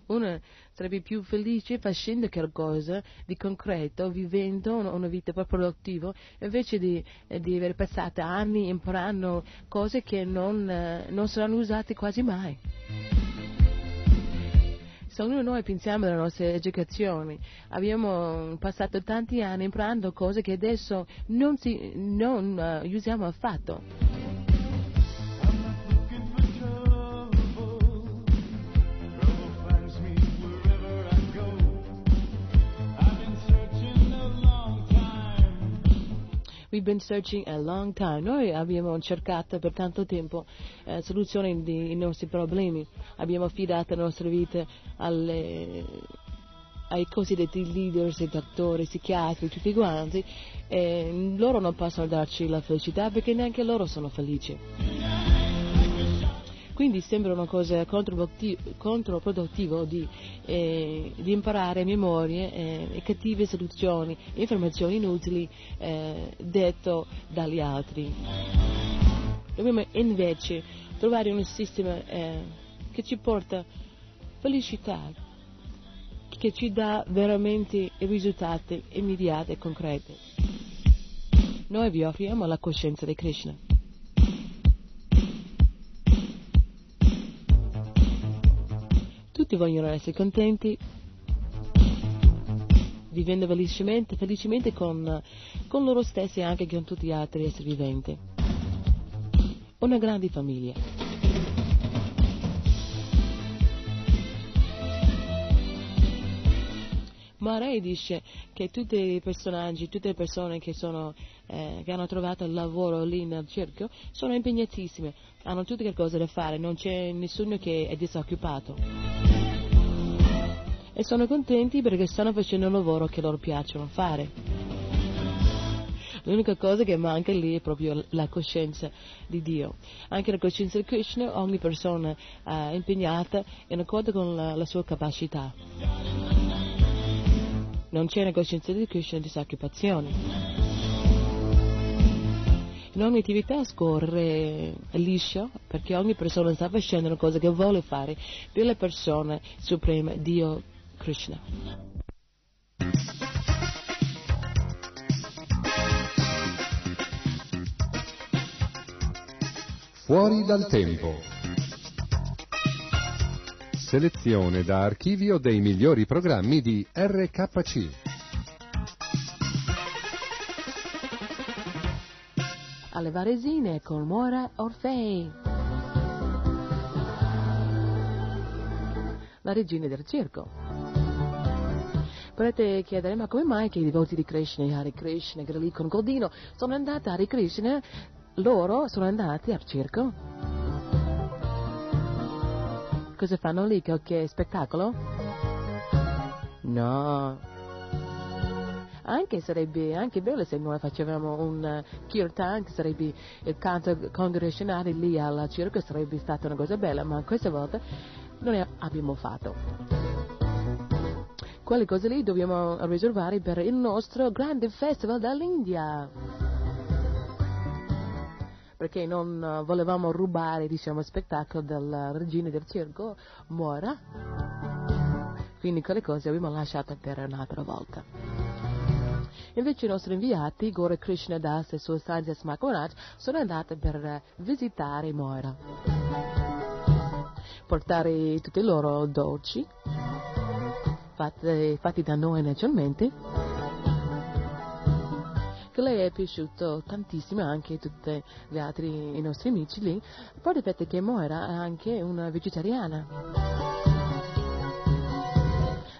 Uno sarebbe più felice facendo qualcosa di concreto, vivendo una, vita produttiva, invece di, eh, di aver passato anni imparando cose che non, eh, non saranno usate quasi mai. Se ognuno di noi pensiamo alla nostra educazione, abbiamo passato tanti anni imparando cose che adesso non, si, non eh, usiamo affatto. We've been searching a long time. Noi abbiamo cercato per tanto tempo eh, soluzioni dei nostri problemi. Abbiamo affidato la nostra vita alle, ai cosiddetti leaders, dottori, psichiatri, tutti quanti. E loro non possono darci la felicità perché neanche loro sono felici. Quindi sembra una cosa controproduttiva di, eh, di imparare a memoria eh, cattive soluzioni, informazioni inutili eh, detto dagli altri. Dobbiamo invece trovare un sistema eh, che ci porta felicità, che ci dà veramente risultati immediati e concreti. Noi vi offriamo la coscienza di Krishna. Tutti vogliono essere contenti, vivendo felicemente, felicemente con, con loro stessi e anche con tutti gli altri esseri viventi. Una grande famiglia. Ma lei dice che tutti i personaggi, tutte le persone che, sono, eh, che hanno trovato il lavoro lì nel circo sono impegnatissime, hanno tutte le cose da fare, non c'è nessuno che è disoccupato. E sono contenti perché stanno facendo un lavoro che loro piacciono fare. L'unica cosa che manca lì è proprio la coscienza di Dio. Anche la coscienza di Krishna, ogni persona è impegnata in accordo con la, la sua capacità. Non c'è una coscienza di Krishna disoccupazione. In ogni attività scorre liscio perché ogni persona sta facendo una cosa che vuole fare per la persona suprema, Dio Krishna. Fuori dal tempo. Selezione da archivio dei migliori programmi di RKC. Alle Varesine con Mora Orfei. La regina del circo. Potrete chiedere, ma come mai che i devoti di Krishna, Hare Krishna, che lì con Godino, sono andati a Hare Krishna loro sono andati al circo. Cosa fanno lì? Qualche spettacolo? No. Anche sarebbe anche bello se noi facevamo un kirtan, che sarebbe il canto congregazionale lì al circo, sarebbe stata una cosa bella, ma questa volta non abbiamo fatto. Quelle cose lì dobbiamo riservare per il nostro grande festival dall'India perché non eh, volevamo rubare diciamo, spettacolo della regina del circo Mora. Quindi quelle cose abbiamo lasciate per un'altra volta. Invece i nostri inviati, Gore Krishna Das e suo Sanjay Maharaj, sono andati per visitare Mora. Portare tutti i loro dolci, fatti, fatti da noi naturalmente, che lei è piaciuto tantissimo anche tutti gli altri i nostri amici lì. Poi ripete che Moira è anche una vegetariana.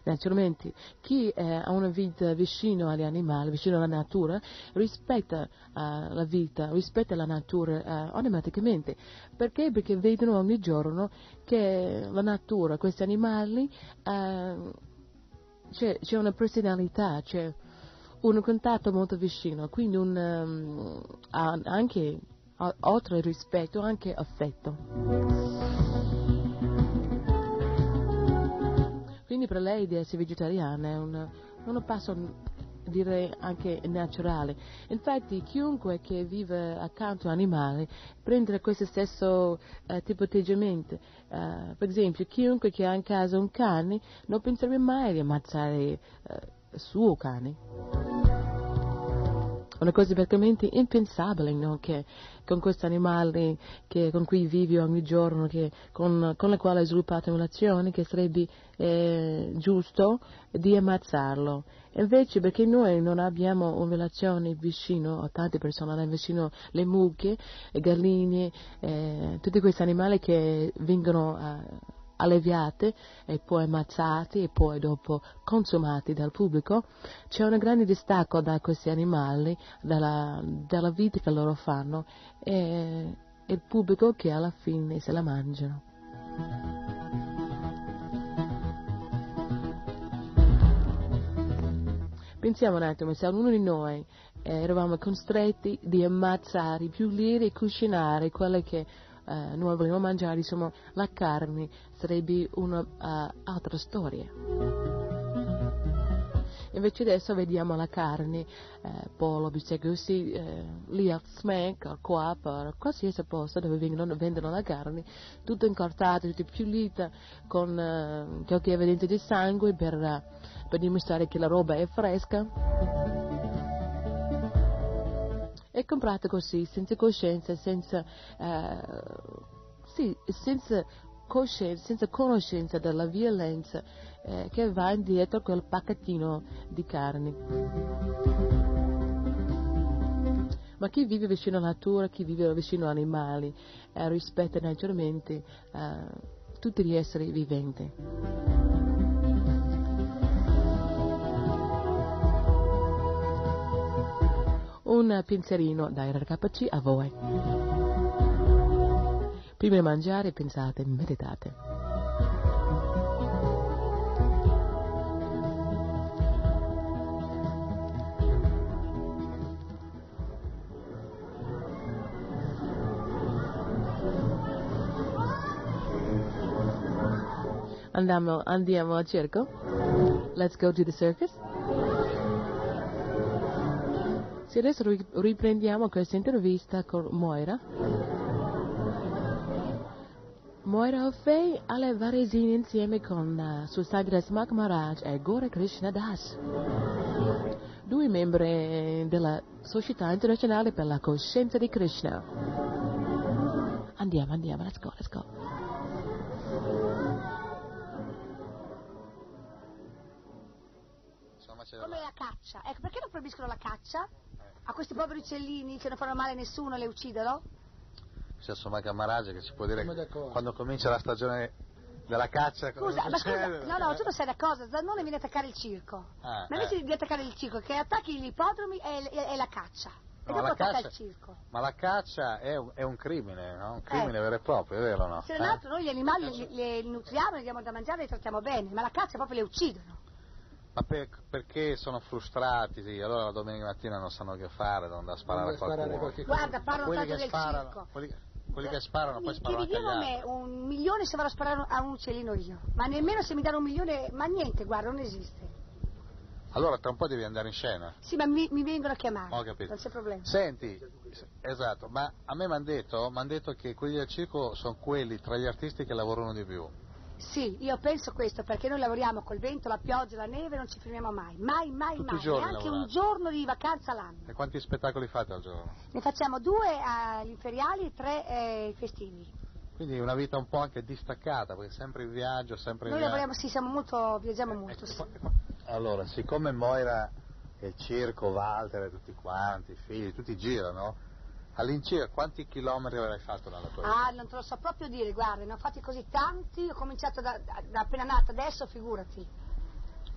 Naturalmente, chi ha una vita vicino agli animali, vicino alla natura, rispetta uh, la vita, rispetta la natura uh, automaticamente. Perché? Perché vedono ogni giorno che la natura, questi animali, uh, c'è, c'è, una personalità, c'è un contatto molto vicino, quindi un, um, anche oltre rispetto, anche affetto. Quindi per lei di essere vegetariana è un, un passo direi anche naturale. Infatti chiunque che vive accanto a un animale prende questo stesso eh, tipo di atteggiamento. Uh, per esempio, chiunque che ha in casa un cane non penserebbe mai di ammazzare eh, il suo cane una cosa praticamente impensabile no? che con questi animali che, con cui vivi ogni giorno, che, con, con le quali hai sviluppato un'azione, che sarebbe eh, giusto di ammazzarlo. Invece perché noi non abbiamo una relazione vicino a tante persone, vicino le mucche, le galline, eh, tutti questi animali che vengono a alleviate e poi ammazzati e poi dopo consumati dal pubblico, c'è un grande distacco da questi animali, dalla, dalla vita che loro fanno e il pubblico che alla fine se la mangiano. Pensiamo un attimo, se ognuno di noi eh, eravamo costretti di ammazzare più lire e cucinare quelle che eh, noi vogliamo mangiare, insomma, la carne sarebbe un'altra uh, storia. Invece adesso vediamo la carne, eh, pollo, bistecca così, eh, lì al smack, qua, per qualsiasi posto dove vengono, vendono la carne, tutto incortato, tutto pulita, con eh, qualche evidenza di sangue per, per dimostrare che la roba è fresca è comprato così, senza coscienza, senza, eh, sì, senza coscienza, senza conoscenza della violenza eh, che va indietro a quel pacchettino di carne. Ma chi vive vicino alla natura, chi vive vicino agli animali, eh, rispetta naturalmente eh, tutti gli esseri viventi. Un pensierino da RKC a voi. Prima di mangiare pensate, meditate. Andiamo, andiamo al circo? Let's go to the circus? Adesso ri- riprendiamo questa intervista con Moira. Moira O'Fay alle Varesine insieme con uh, Susagras Smak Maharaj e Gore Krishna Das, due membri della Società Internazionale per la Coscienza di Krishna. Andiamo, andiamo, let's go, let's go. Come la caccia. Ecco, perché non proibiscono la caccia? A questi poveri uccellini che non fanno male a nessuno le uccidono? C'è insomma Camarage che ci può dire d'accordo. quando comincia la stagione della caccia cosa Scusa, ma succede? scusa, no, no, tu non sai una cosa, Zannone viene a attaccare il circo. Ah, Ma invece eh. di attaccare il circo, che attacchi gli ippodromi è, la caccia. E No, dopo la attacca caccia- il circo. Ma la caccia è un, è un crimine, no? Un crimine vero e proprio, è vero o no? Se non Eh? altro noi gli animali li, li- li nutriamo, li diamo da mangiare, li trattiamo bene, ma la caccia proprio le uccidono. Ma per- perché sono frustrati, sì, allora la domenica mattina non sanno che fare, devono andare a sparare a qualcuno. qualche Guarda, parlano quelli tanto del sparano, circo. quelli, quelli che sparano poi sparano anche a me un milione se vado a sparare a un uccellino io, ma nemmeno se mi danno un milione, ma niente, guarda, non esiste. Allora tra un po' devi andare in scena. Sì, ma mi, mi vengono a chiamare, Ho capito. non c'è problema. Senti, esatto, ma a me mi hanno detto, detto che quelli del circo sono quelli tra gli artisti che lavorano di più. Sì, io penso questo perché noi lavoriamo col vento, la pioggia, la neve, non ci fermiamo mai, mai, mai, Tutti mai, neanche un lavorate. giorno di vacanza l'anno. E quanti spettacoli fate al giorno? Ne facciamo due agli imperiali e tre eh, festivi. Quindi una vita un po' anche distaccata, perché sempre in viaggio, sempre in Noi viaggio. lavoriamo, sì, siamo molto, viaggiamo molto, sì. Allora, siccome Moira e il circo, Walter e tutti quanti, i figli, tutti girano, all'incirca quanti chilometri avrai fatto nella tua vita? Ah, non te lo so proprio dire, guarda, ne ho fatti così tanti, ho cominciato da, da- appena nata, adesso figurati.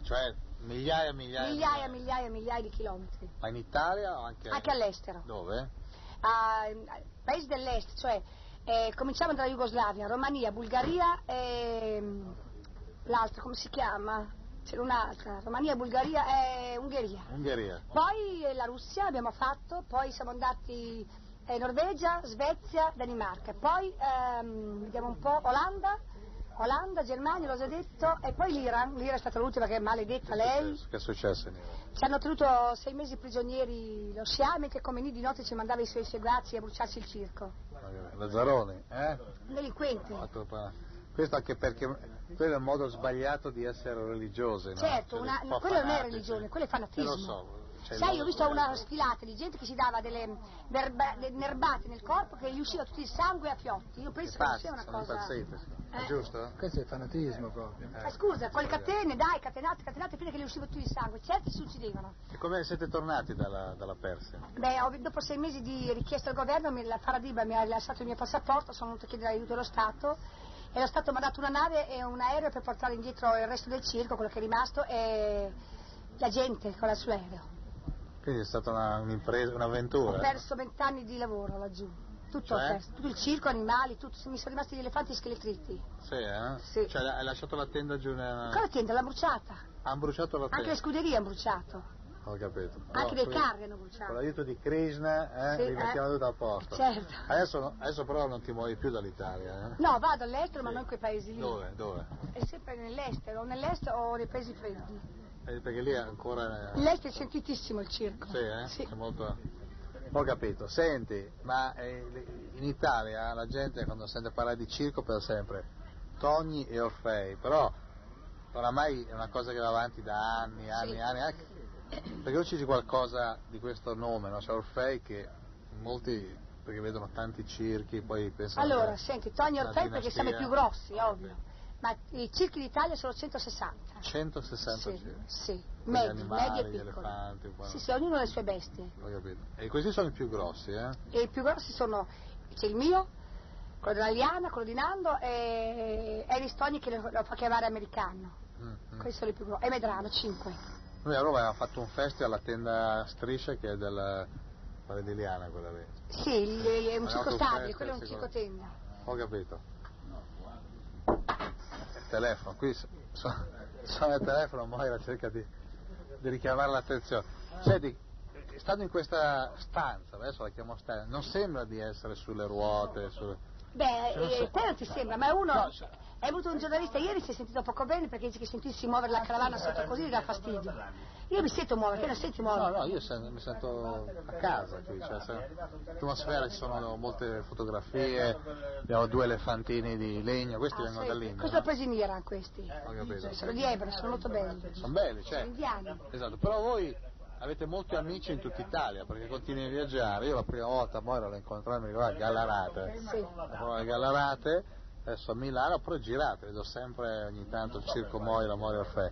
Cioè migliaia e migliaia, e Migliaia, migliaia, migliaia di chilometri. Ma in Italia o anche... Anche all'estero. Dove? a paesi dell'est, cioè eh, cominciamo dalla Jugoslavia, Romania, Bulgaria e mm, l'altra come si chiama? C'era un'altra, Romania, Bulgaria e Ungheria. Ungheria. Poi eh, la Russia abbiamo fatto, poi siamo andati eh, Norvegia, Svezia, Danimarca, poi ehm, vediamo un po' Olanda, Olanda, Germania, l'ho già detto, e poi l'Iran, l'Iran è stata l'ultima che è maledetta lei. Che è successo in Iran? Ci hanno tenuto sei mesi prigionieri lo Siame che come lì di notte ci mandava i suoi seguaci a bruciarci il circo. Lazzaroni, eh? Pa- Questo anche perché quello è un modo sbagliato di essere religiosi, no? Certo, Cioè, una- quello non è religione, quello è fanatismo. Eh, lo so. Sai, ho visto una sfilata di gente che si dava delle nerba- delle nerbate nel corpo che gli usciva tutto il sangue a fiotti. Io penso che Pazzi, sia una cosa. impazziti. È Eh. giusto? Questo è fanatismo proprio. Ma scusa, con le catene, dai, catenate, catenate fino a che gli usciva tutto il sangue. Certi si uccidevano. E come siete tornati dalla, dalla Persia? Beh, ho- dopo sei mesi di richiesta al governo, mi- la Faradiba mi ha rilasciato il mio passaporto, sono venuto a chiedere aiuto allo Stato e lo Stato mi ha dato una nave e un aereo per portare indietro il resto del circo, quello che è rimasto, e la gente con la sull'aereo. Quindi è stata una- un'impresa, Ho un'avventura. perso vent'anni di lavoro laggiù. Tutto Cioè? ho perso, tutto il circo, animali, tutto, mi sono rimasti gli elefanti scheletritti. Sì, eh? Sì. Cioè hai lasciato la tenda giù nella... Ancora tenda, l'ha bruciata. Hanno bruciato la Anche tenda? le scuderie hanno bruciato. Ho capito. Anche No, dei carri hanno bruciato. Con l'aiuto di Krishna, eh, Sì, li mettiamo eh. tutto a posto. Certo. Adesso, adesso però non ti muovi più dall'Italia, eh? No, vado all'estero, ma non in quei paesi lì. Dove? Dove? È sempre nell'estero, nell'estero o nei paesi freddi. Eh, perché lì è ancora... L'estero è sentitissimo il circo. Sì, eh? C'è molto... Ho capito. Senti, ma eh, in Italia la gente quando sente parlare di circo pensa sempre Togni e Orfei, però oramai è una cosa che va avanti da anni, anni, Sì. anni. Anche... Perché non ci dici qualcosa di questo nome, no? C'è Orfei che molti, perché vedono tanti circhi, poi pensano... Allora, senti, Tony la Orfei perché siamo i più grossi, ovvio. Ma i circhi d'Italia sono 160. 160 Sì, circhi. sì, medi, animali, medi e piccoli. elefanti. Sì, sì, ognuno ha le sue bestie. Ho capito. E questi sono i più grossi, eh? E i più grossi sono, c'è il mio, quello della Liana, quello di Nando e Eris Togni che lo, lo fa chiamare americano. Mm, Questi sono i più grossi. E Medrano, 5. Noi a Roma abbiamo fatto un festival alla tenda Striscia che è del, Quella di Liana, quella lì. Sì, il- è un circo stabile, quello è un circo tenda. Ho capito. Telefono, qui su- su- suona il telefono, Moira cerca di, di richiamare l'attenzione. Senti, stando in questa stanza, adesso la chiamo stanza, non sembra di essere sulle ruote, sulle... Beh, so- eh, non ti sembra, ma uno... No, cioè- È venuto un giornalista ieri, si è sentito poco bene perché dice che sentirsi muovere la caravana sotto così gli dà fastidio. Io mi sento muovere, te la senti muovere? No, no, io sen- mi sento a casa qui, cioè, se- l'atmosfera ci sono molte fotografie, abbiamo due elefantini di legno, questi Ah, vengono sì. dall'India. Questo l'ho preso in Iran, questi. Ho capito. Sono di Ebro, sono molto belli. Sono belli, Sono certo. indiani. Esatto, però voi avete molti amici in tutta Italia perché continui a viaggiare. Io la prima volta a Moira l'ho incontrata, mi ricordo a Gallarate. Sì. A Gallarate, adesso a Milano, però girate, vedo sempre ogni tanto il circo Moira, Moira Orfei.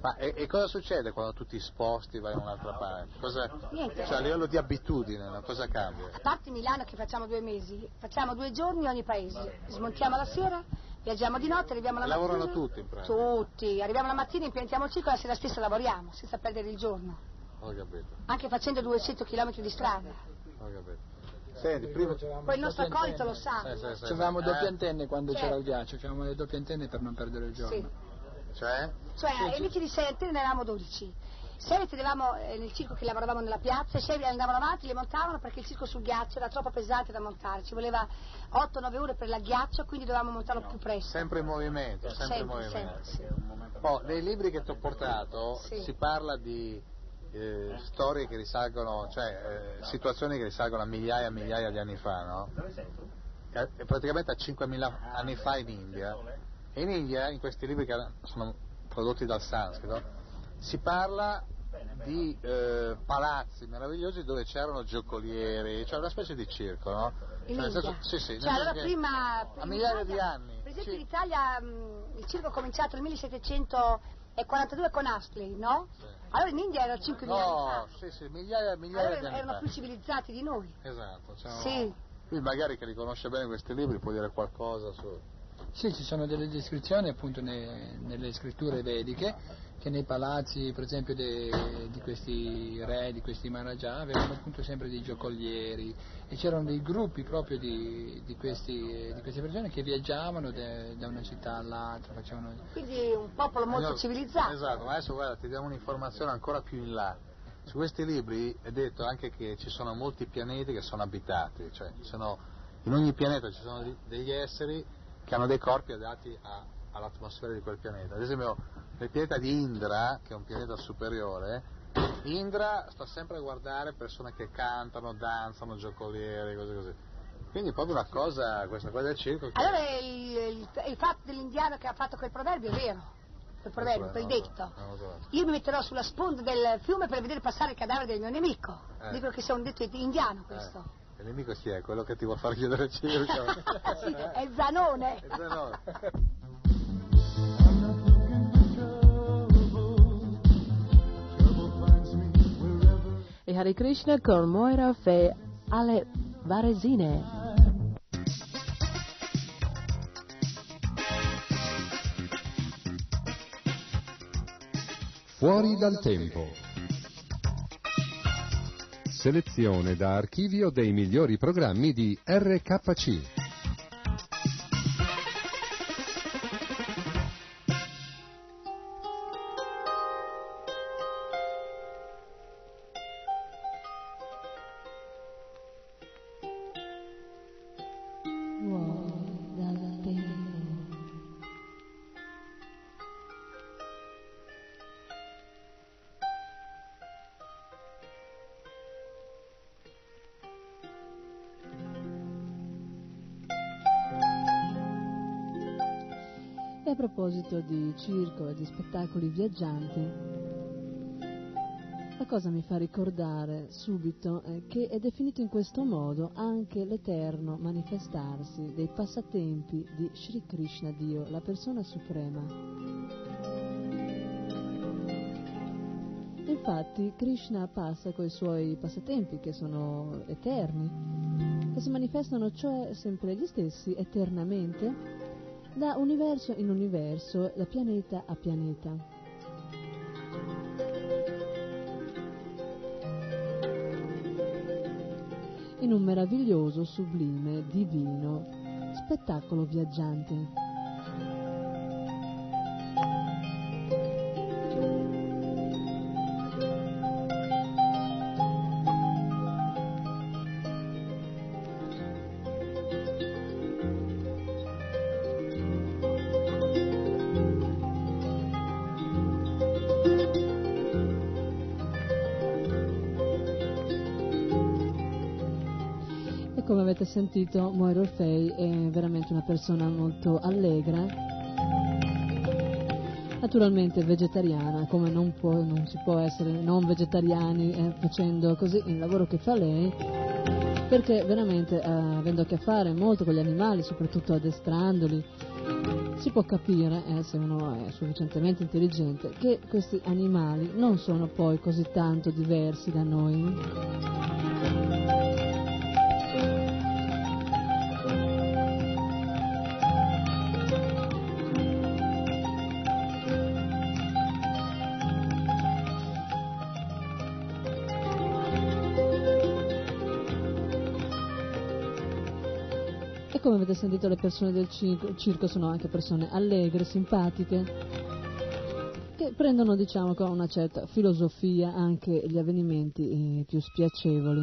Ma e, e cosa succede quando tu ti sposti e vai in un'altra parte? Cosa, Niente. cioè a livello di abitudine, no? cosa cambia? A parte Milano che facciamo due mesi, facciamo due giorni ogni paese. Smontiamo la sera, viaggiamo di notte, arriviamo la Lavorano mattina. tutti in pratica. Tutti. Arriviamo la mattina, impiantiamo il circo e la sera stessa lavoriamo, senza perdere il giorno. Ho capito, Anche facendo 200 km di strada. ho capito. Senti, prima... Poi il nostro accolito lo sa. Sì, sì, sì, Avevamo sì. doppie Eh? antenne quando Certo. c'era il ghiaccio, avevamo le doppie antenne per non perdere il giorno. Sì. Cioè? Cioè, ai amici di 6 antenne ne eravamo 12. 6 tenevamo eh, nel circo che lavoravamo nella piazza e 6 andavano avanti, le montavano perché il circo sul ghiaccio era troppo pesante da montare. Ci voleva 8-9 ore per il ghiaccio, quindi dovevamo montarlo più presto. Sempre in movimento, sempre, in Sempre, movimento. sempre, Oh, nei libri che ti ho portato Sì. si parla di eh, storie che risalgono, cioè eh, situazioni che risalgono a migliaia e migliaia di anni fa, no? Eh, e praticamente a 5.000 anni fa in India. E in India, in questi libri che sono prodotti dal sanscrito, si parla di eh, palazzi meravigliosi dove c'erano giocolieri, cioè una specie di circo, no? In Cioè, senso- sì, sì, Cioè, allora prima, a migliaia di anni. Per esempio sì. in Italia mh, il circo è cominciato nel 1742 con Astley, no? Allora in India era 5.000 anni No, fa. sì, sì, migliaia, migliaia Allora di anni erano fa. più civilizzati di noi. Esatto, un- Sì. Qui magari che riconosce bene questi libri può dire qualcosa su... Sì, ci sono delle descrizioni appunto ne- nelle scritture vediche che nei palazzi, per esempio, de- di questi re, di questi Maharaja, avevano appunto sempre dei giocolieri e c'erano dei gruppi proprio di, di questi- di queste persone che viaggiavano de- da una città all'altra, facevano... Quindi un popolo molto Allora, civilizzato. Esatto, ma adesso guarda, ti diamo un'informazione ancora più in là. Su questi libri è detto anche che ci sono molti pianeti che sono abitati, cioè ci sono- in ogni pianeta ci sono degli esseri che hanno dei corpi adatti a- all'atmosfera di quel pianeta. Ad esempio nel pianeta di Indra, che è un pianeta superiore, Indra sta sempre a guardare persone che cantano, danzano, giocolieri, cose così. Quindi è proprio una cosa, questa cosa del circo che... Allora il, il- il fatto dell'indiano che ha fatto quel proverbio è vero. Quel proverbio, quel detto. Io mi metterò sulla sponda del fiume per vedere passare il cadavere del mio nemico. Eh. Dicono che sia un detto indiano questo. Eh, il nemico chi è? Quello che ti vuol far chiudere il circo? Sì, è Zanone. È Zanone. E Hare Krishna con Moira Fe alle Varesine. Fuori dal tempo. Selezione da archivio dei migliori programmi di RKC. Proposito di circo e di spettacoli viaggianti, la cosa mi fa ricordare subito eh, che è definito in questo modo anche l'eterno manifestarsi dei passatempi di Sri Krishna Dio, la persona suprema. Infatti Krishna passa coi suoi passatempi che sono eterni, che si manifestano cioè sempre gli stessi eternamente da universo in universo, da pianeta a pianeta. in un meraviglioso, sublime, divino spettacolo viaggiante. Avete sentito, Moira Orfei è veramente una persona molto allegra, naturalmente vegetariana, come non, può- non si può essere non vegetariani eh, facendo così il lavoro che fa lei, perché veramente eh, avendo a che fare molto con gli animali, soprattutto addestrandoli, si può capire, eh, se uno è sufficientemente intelligente, che questi animali non sono poi così tanto diversi da noi. Come avete sentito le persone del circo, circo sono anche persone allegre, simpatiche, che prendono diciamo con una certa filosofia anche gli avvenimenti eh, più spiacevoli.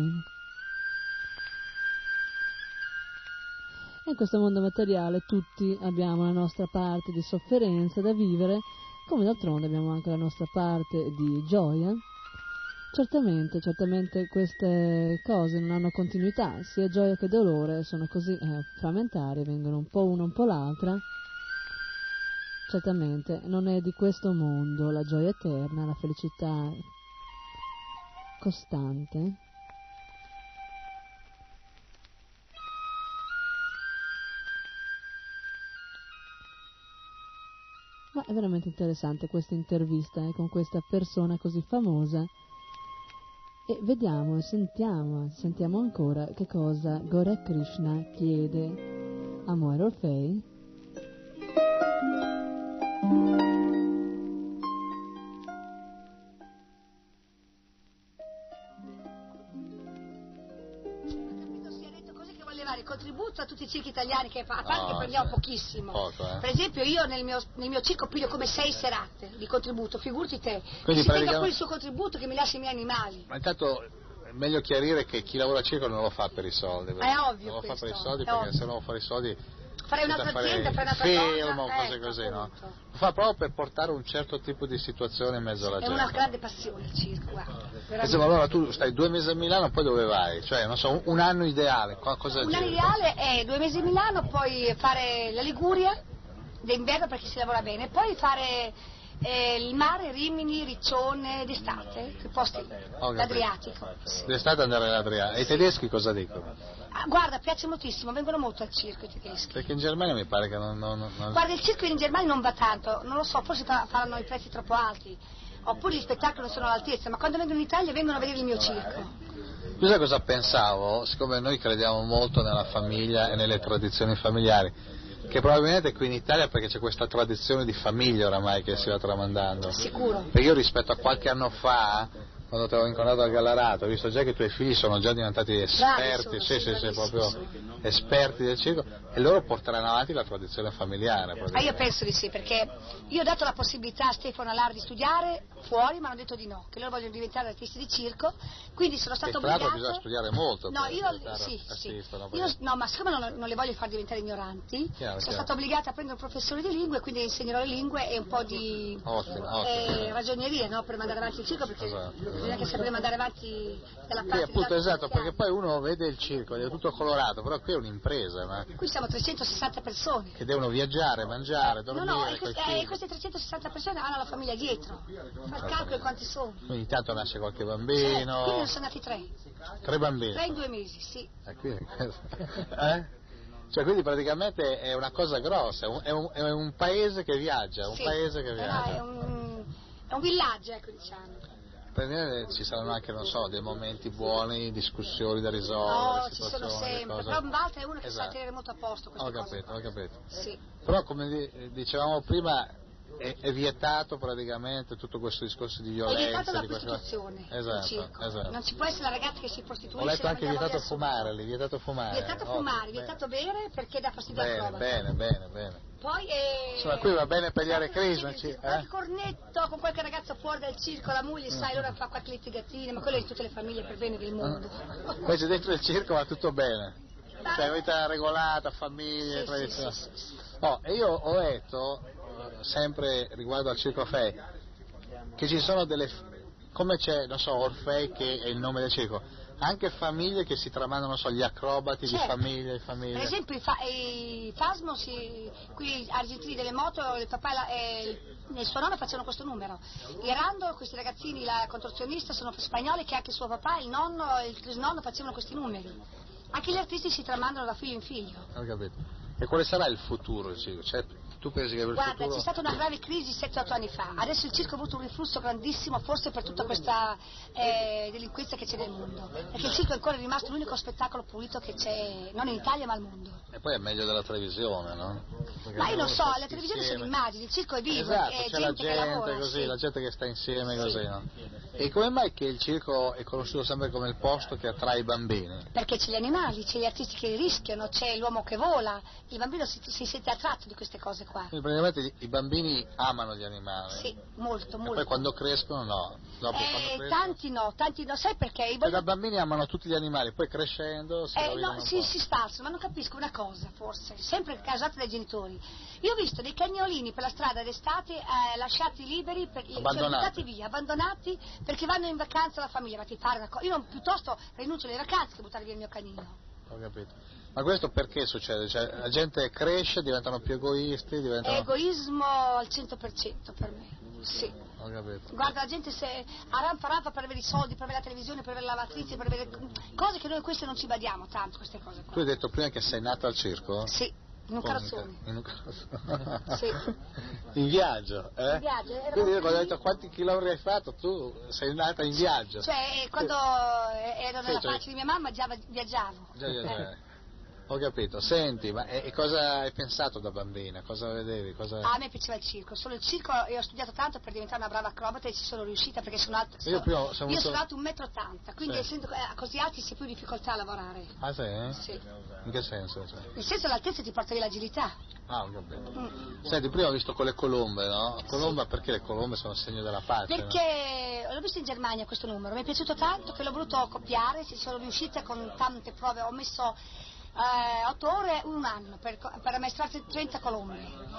In questo mondo materiale tutti abbiamo la nostra parte di sofferenza da vivere, come d'altronde abbiamo anche la nostra parte di gioia. Certamente, certamente queste cose non hanno continuità, sia gioia che dolore sono così eh, frammentari, vengono un po' una un po' l'altra. Certamente non è di questo mondo la gioia eterna, la felicità costante. Ma è veramente interessante questa intervista eh, con questa persona così famosa. E vediamo, sentiamo, sentiamo ancora che cosa Gora Krishna chiede. A Moira contributo a tutti i circhi italiani che fa, a parte che prendiamo sì. pochissimo. Poco, eh. Per esempio io nel mio, nel mio circo piglio come sei serate di contributo, figurati te. Quindi si tenga praticamente- pure il suo contributo che mi lascia i miei animali. Ma intanto è meglio chiarire che chi lavora a circo non lo fa per i soldi. È ovvio Non lo fa per i soldi perché ovvio. se no fare i soldi Farei un'altra azienda, farei un'altra film cosa. cose ecco, così, no? Lo fa proprio per portare un certo tipo di situazione in mezzo alla È gente. una grande passione il circo, guarda. veramente. Insomma, allora tu stai due mesi a Milano, poi dove vai? Cioè, non so, un, anno ideale, cosa Un anno ideale è due mesi a Milano, poi fare la Liguria d'inverno perché si lavora bene, poi fare eh, il mare, Rimini, Riccione, d'estate, quei posti, l'Adriatico. D'estate andare all'Adriatico. E i tedeschi cosa dicono? Ah, guarda, piace moltissimo, vengono molto al circo i tedeschi. Perché in Germania mi pare che non... non- non- Guarda, il circo in Germania non va tanto, non lo so, forse fa- faranno i prezzi troppo alti, oppure gli spettacoli non sono all'altezza, ma quando vengono in Italia vengono a vedere il mio circo. Tu sai cosa pensavo? Siccome noi crediamo molto nella famiglia e nelle tradizioni familiari, che probabilmente qui in Italia perché c'è questa tradizione di famiglia oramai che si va tramandando. Sicuro. Perché io rispetto a qualche anno fa, quando ti avevo incontrato al Gallarato, ho visto già che i tuoi figli sono già diventati esperti, sì, sì, sì, proprio esperti del circo, e loro porteranno avanti la tradizione familiare. Ah, io penso di sì, perché io ho dato la possibilità a Stefano Alar di studiare fuori, ma hanno detto di no, che loro vogliono diventare artisti di circo, quindi sono stato tra l'altro obbligata... bisogna studiare molto No, io, sì, sì. Io, no, ma siccome non, non le voglio far diventare ignoranti, Chiaro, sono chiaro. stata obbligata a prendere un professore di lingue, quindi insegnerò le lingue e un po' di Ottimo, ottimo. eh, ragionerie no, per mandare avanti il circo, perché Esatto, bisogna che sapere mandare avanti dalla Sì, parte appunto, della- esatto, perché poi uno vede il circo, è tutto colorato, però qui è un'impresa, ma- Qui siamo 360 persone. che devono viaggiare, mangiare, No, dormire, no, e, col queste, eh, queste 360 persone hanno la famiglia dietro. Fa il calcolo quanti sono. Ogni tanto nasce qualche Certo, bambino, quindi ne sono nati tre. tre bambini. Tre in due mesi, sì. Eh, qui- eh? Cioè, quindi praticamente è una cosa grossa, è un, è un- paese che viaggia, un Sì. paese che Eh, no, viaggia. è, un, è un villaggio, ecco diciamo. Per ci saranno anche, non so, dei momenti buoni, discussioni da No, risolvere, ci sono sempre. cose. Però Walter è uno che sa Esatto. tenere molto a posto Ho cose. capito, ho capito. Sì. Però come di- dicevamo prima, è, è vietato praticamente tutto questo discorso di È violenza. la di queste cose. prostituzione. Esatto, esatto. Non ci può essere la ragazza che si prostituisce. Ho letto la anche vietato fumare lì, vietato fumare. Vietato Oh, fumare, bene, vietato bere perché dà fastidio Bene, acrobata. bene, bene, bene. Poi eh, Insomma, qui va bene per gli qualche arecrismaci, il- eh? cornetto con qualche ragazzo fuori dal circo, la moglie, sai, Mm. allora fa qualche litigatina, ma quello è di tutte le famiglie per bene del mondo. Invece dentro il circo va tutto bene. Cioè, vita regolata, famiglie, Sì, tradizioni. sì, sì, Oh, e io ho letto, eh, sempre riguardo al circo Fei, che ci sono delle, come c'è, non so, Orfei che è il nome del circo, anche famiglie che si tramandano, so, gli acrobati di Certo. di famiglie. Per esempio i, fa- i Fasmo, si, qui argentini delle moto, il papà e, la- e il, suo nonno facevano questo numero. I Rando, questi ragazzini, la contorsionista, sono spagnoli che anche suo papà, il nonno e il trisnonno facevano questi numeri. Anche gli artisti si tramandano da figlio in figlio. Ho capito. E quale sarà il futuro del circo? Cioè, tu pensi che per Guarda, futuro... c'è stata una grave crisi 7-8 anni fa, adesso il circo ha avuto un riflusso grandissimo, forse per tutta questa eh, delinquenza che c'è nel mondo, perché il circo è ancora rimasto l'unico spettacolo pulito che c'è, non in Italia ma al mondo. E poi è meglio della televisione, no? Perché Ma io non so, la televisione sono insieme. immagini, il circo è vivo, Esatto, è c'è la gente, che gente lavora. così, sì. la gente che sta insieme Sì. così, no? E come mai che il circo è conosciuto sempre come il posto che attrae i bambini? Perché c'è gli animali, c'è gli artisti che rischiano, c'è l'uomo che vola, il bambino si, si sente attratto di queste cose qua. Quindi praticamente i- bambini amano gli animali. Sì, molto, E molto. poi quando crescono no. Dopo Eh, quando crescono... tanti no, tanti no, sai perché? I Cioè, da bambini amano tutti gli animali, poi crescendo si Eh, no, si, si sparsano, ma non capisco una cosa, forse, sempre causata dai genitori. Io ho visto dei cagnolini per la strada d'estate eh, lasciati liberi, per, cioè Abbandonati. buttati via, abbandonati perché vanno in vacanza la famiglia, ma ti pare una cosa? Io non, piuttosto rinuncio alle vacanze che buttare via il mio canino. Ho capito. Ma questo perché succede? Cioè, la gente cresce, diventano più egoisti, È diventano... egoismo al 100% per me, sì. Ho capito. Guarda, la gente se arrampa rampa per avere i soldi, per avere la televisione, per avere la lavatrice, per avere cose che noi queste non ci badiamo tanto, queste cose qua. Tu hai detto prima che sei nato al circo? Sì, in un carrozzone. In un carrozzone. Sì. In viaggio, eh? In viaggio, Quindi io quando ho detto quanti chilometri hai fatto, tu sei nata in viaggio. Cioè, quando eh, ero Sì, nella cioè- pancia di mia mamma già viaggiavo. Già, già. Eh. Ho capito. Senti, ma e, e cosa hai pensato da bambina? Cosa vedevi? Cosa... Ah, a me piaceva il circo, solo il circo io ho studiato tanto per diventare una brava acrobata e ci sono riuscita perché sono alta. Io prima sono io avuto- sono alto 1,80 m, quindi Sì. essendo eh, così alti si ha più difficoltà a lavorare. Ah, sì? eh? Sì. In che senso? Cioè? Nel senso l'altezza ti porta via l'agilità. Ah, ho capito. Mm. Senti, prima ho visto con le colombe, no? Colomba perché le colombe sono segno della pace, no? Perché l'ho visto in Germania questo numero, mi è piaciuto tanto che l'ho voluto copiare, ci sono riuscita con tante prove, ho messo eh, 8 ore, un anno per, per ammaestrare 30 colombe.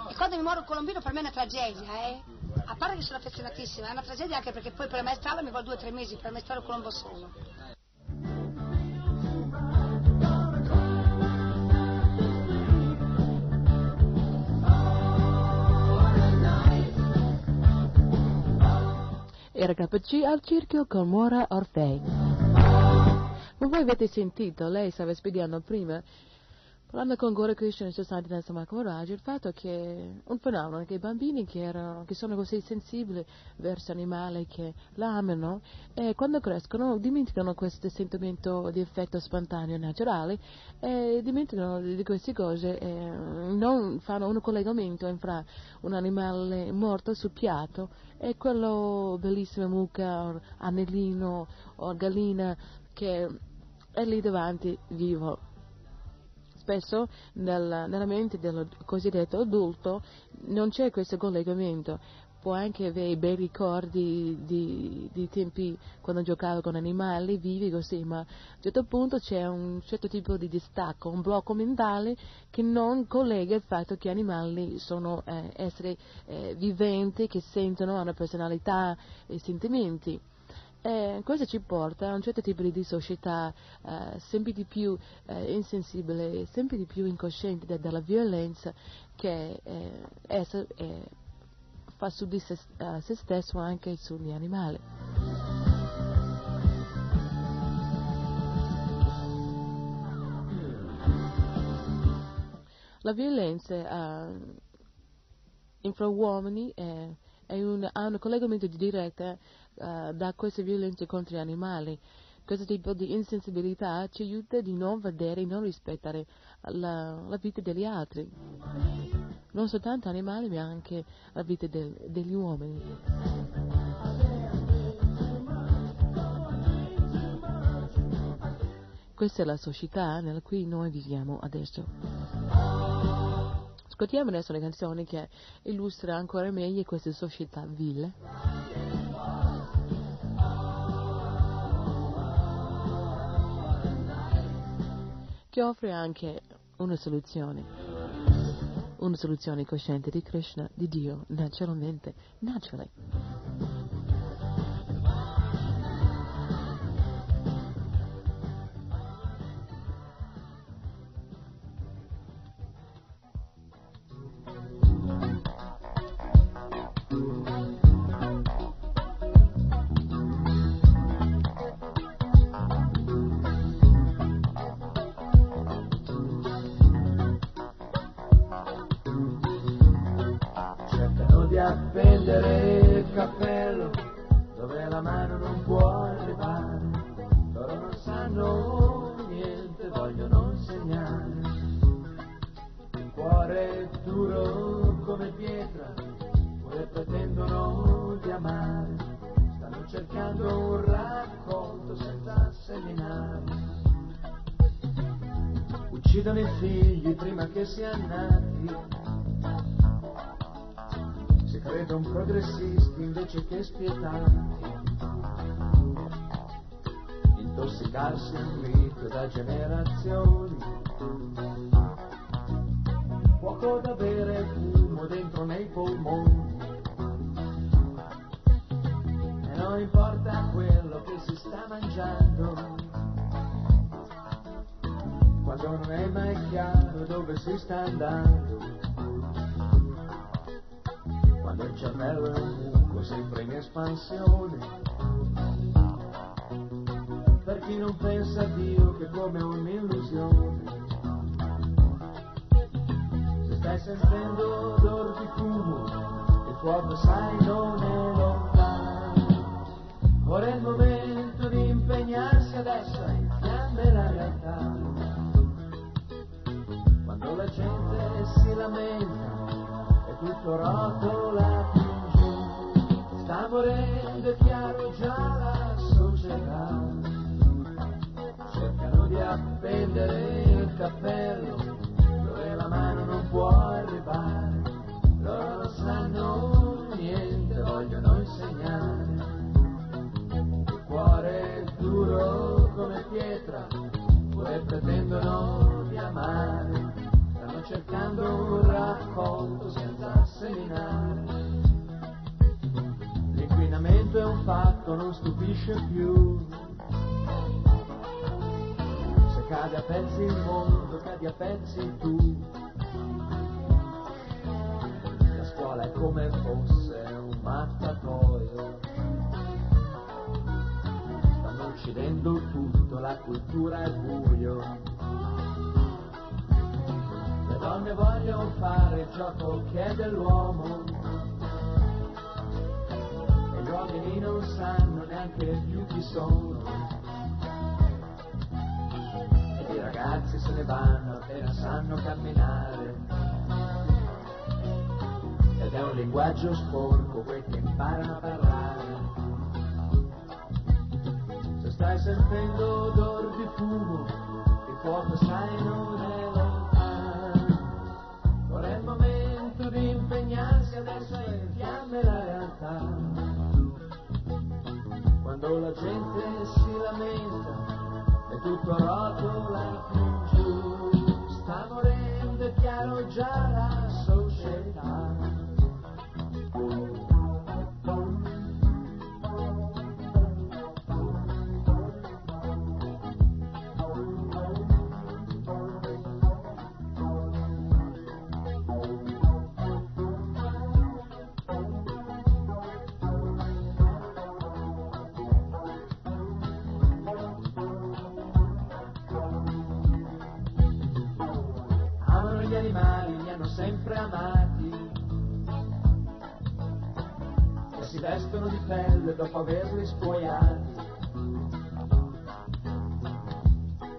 E quando mi muore un colombino per me è una tragedia, eh? A parte che sono affezionatissima, è una tragedia anche perché poi per ammaestrarlo mi vuole 2-3 mesi per ammaestrare un colombo solo. Era KC al circo con Mora Orfei. Voi avete sentito, lei stava spiegando prima, parlando con Gore Christian Society Dance Macoraggio, il fatto che un fenomeno che i bambini che, erano, che sono così sensibili verso animali che l'amano e quando crescono dimenticano questo sentimento di effetto spontaneo naturale e dimenticano di queste cose e non fanno un collegamento fra un animale morto sul piatto e quello bellissimo mucca o anellino o gallina che è lì davanti vivo spesso nel- nella mente del cosiddetto adulto non c'è questo collegamento. Può anche avere bei ricordi di, di tempi quando giocava con animali vivi così, ma a un certo punto c'è un certo tipo di distacco, un blocco mentale che non collega il fatto che animali sono eh, esseri eh, viventi, che sentono, hanno personalità e sentimenti. E questo ci porta a un certo tipo di dissocietà, eh, sempre di più eh, insensibile, sempre di più incosciente de- della violenza che eh, essa eh, fa su di se, eh, se stesso anche sugli animali. La violenza eh, infra uomini è, è un- ha un collegamento diretto eh, da queste violenze contro gli animali. Questo tipo di insensibilità ci aiuta di non vedere e non rispettare la, la vita degli altri. non soltanto animali ma anche la vita del, degli uomini. Questa è la società nella cui noi viviamo adesso. Ascoltiamo adesso una canzone che illustra ancora meglio questa società vile. Che offre anche una soluzione, una soluzione cosciente di Krishna, di Dio, naturalmente, naturally. Cade a pezzi il mondo, cadi a pezzi tu. La scuola è come fosse un mattatoio. Stanno uccidendo tutto, la cultura è buio. Le donne vogliono fare gioco che è dell'uomo. E gli uomini non sanno neanche più chi sono. Ragazzi se ne vanno appena sanno camminare. Ed è un linguaggio sporco quel che imparano a parlare. Se stai sentendo odor di fumo, il fuoco sai non è lontano. Ora è il momento di impegnarsi adesso e infiamme la realtà. Quando la gente si lamenta tutto rotola più giù, sta morendo, è chiaro già la società. Vestono di pelle dopo averli spogliati.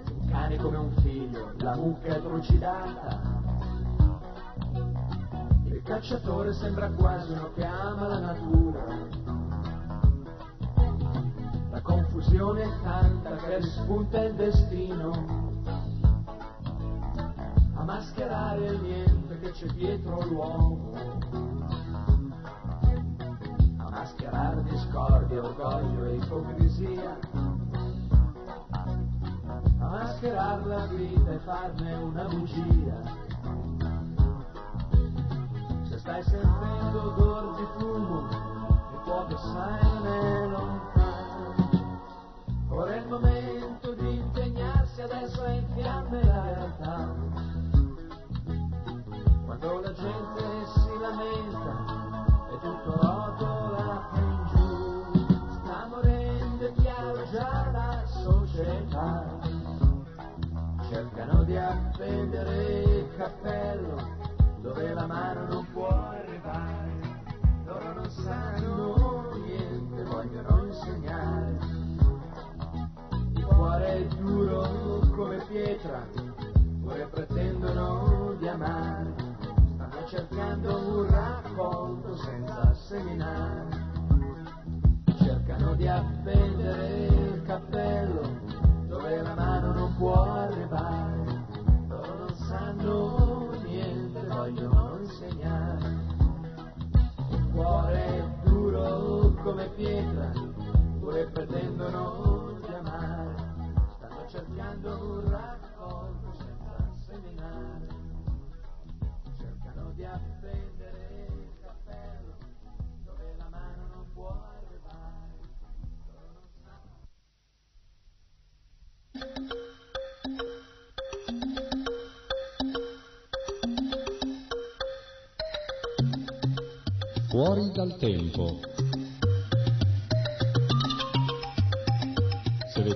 Un cane come un figlio, la mucca è trucidata. cacciatore sembra quasi uno che ama la natura. La confusione è tanta che rispunta il destino a mascherare il niente che c'è dietro l'uomo, mascherare discordia, orgoglio e ipocrisia, a mascherare la vita e farne una bugia. Se stai sentendo odor di fumo, il sai non è lontano. Ora è il momento di impegnarsi, adesso è in fiamme la realtà. Quando la gente come pietra, pure pretendono di amare. Stanno cercando un raccolto senza seminare. Cercano di appendere il cappello dove la mano non può arrivare. Loro non sanno niente, vogliono insegnare. Il cuore è duro come pietra, pure pretendono di cercando un raccolto senza seminare. Cercano di appendere il cappello dove la mano non può arrivare. Fuori dal tempo.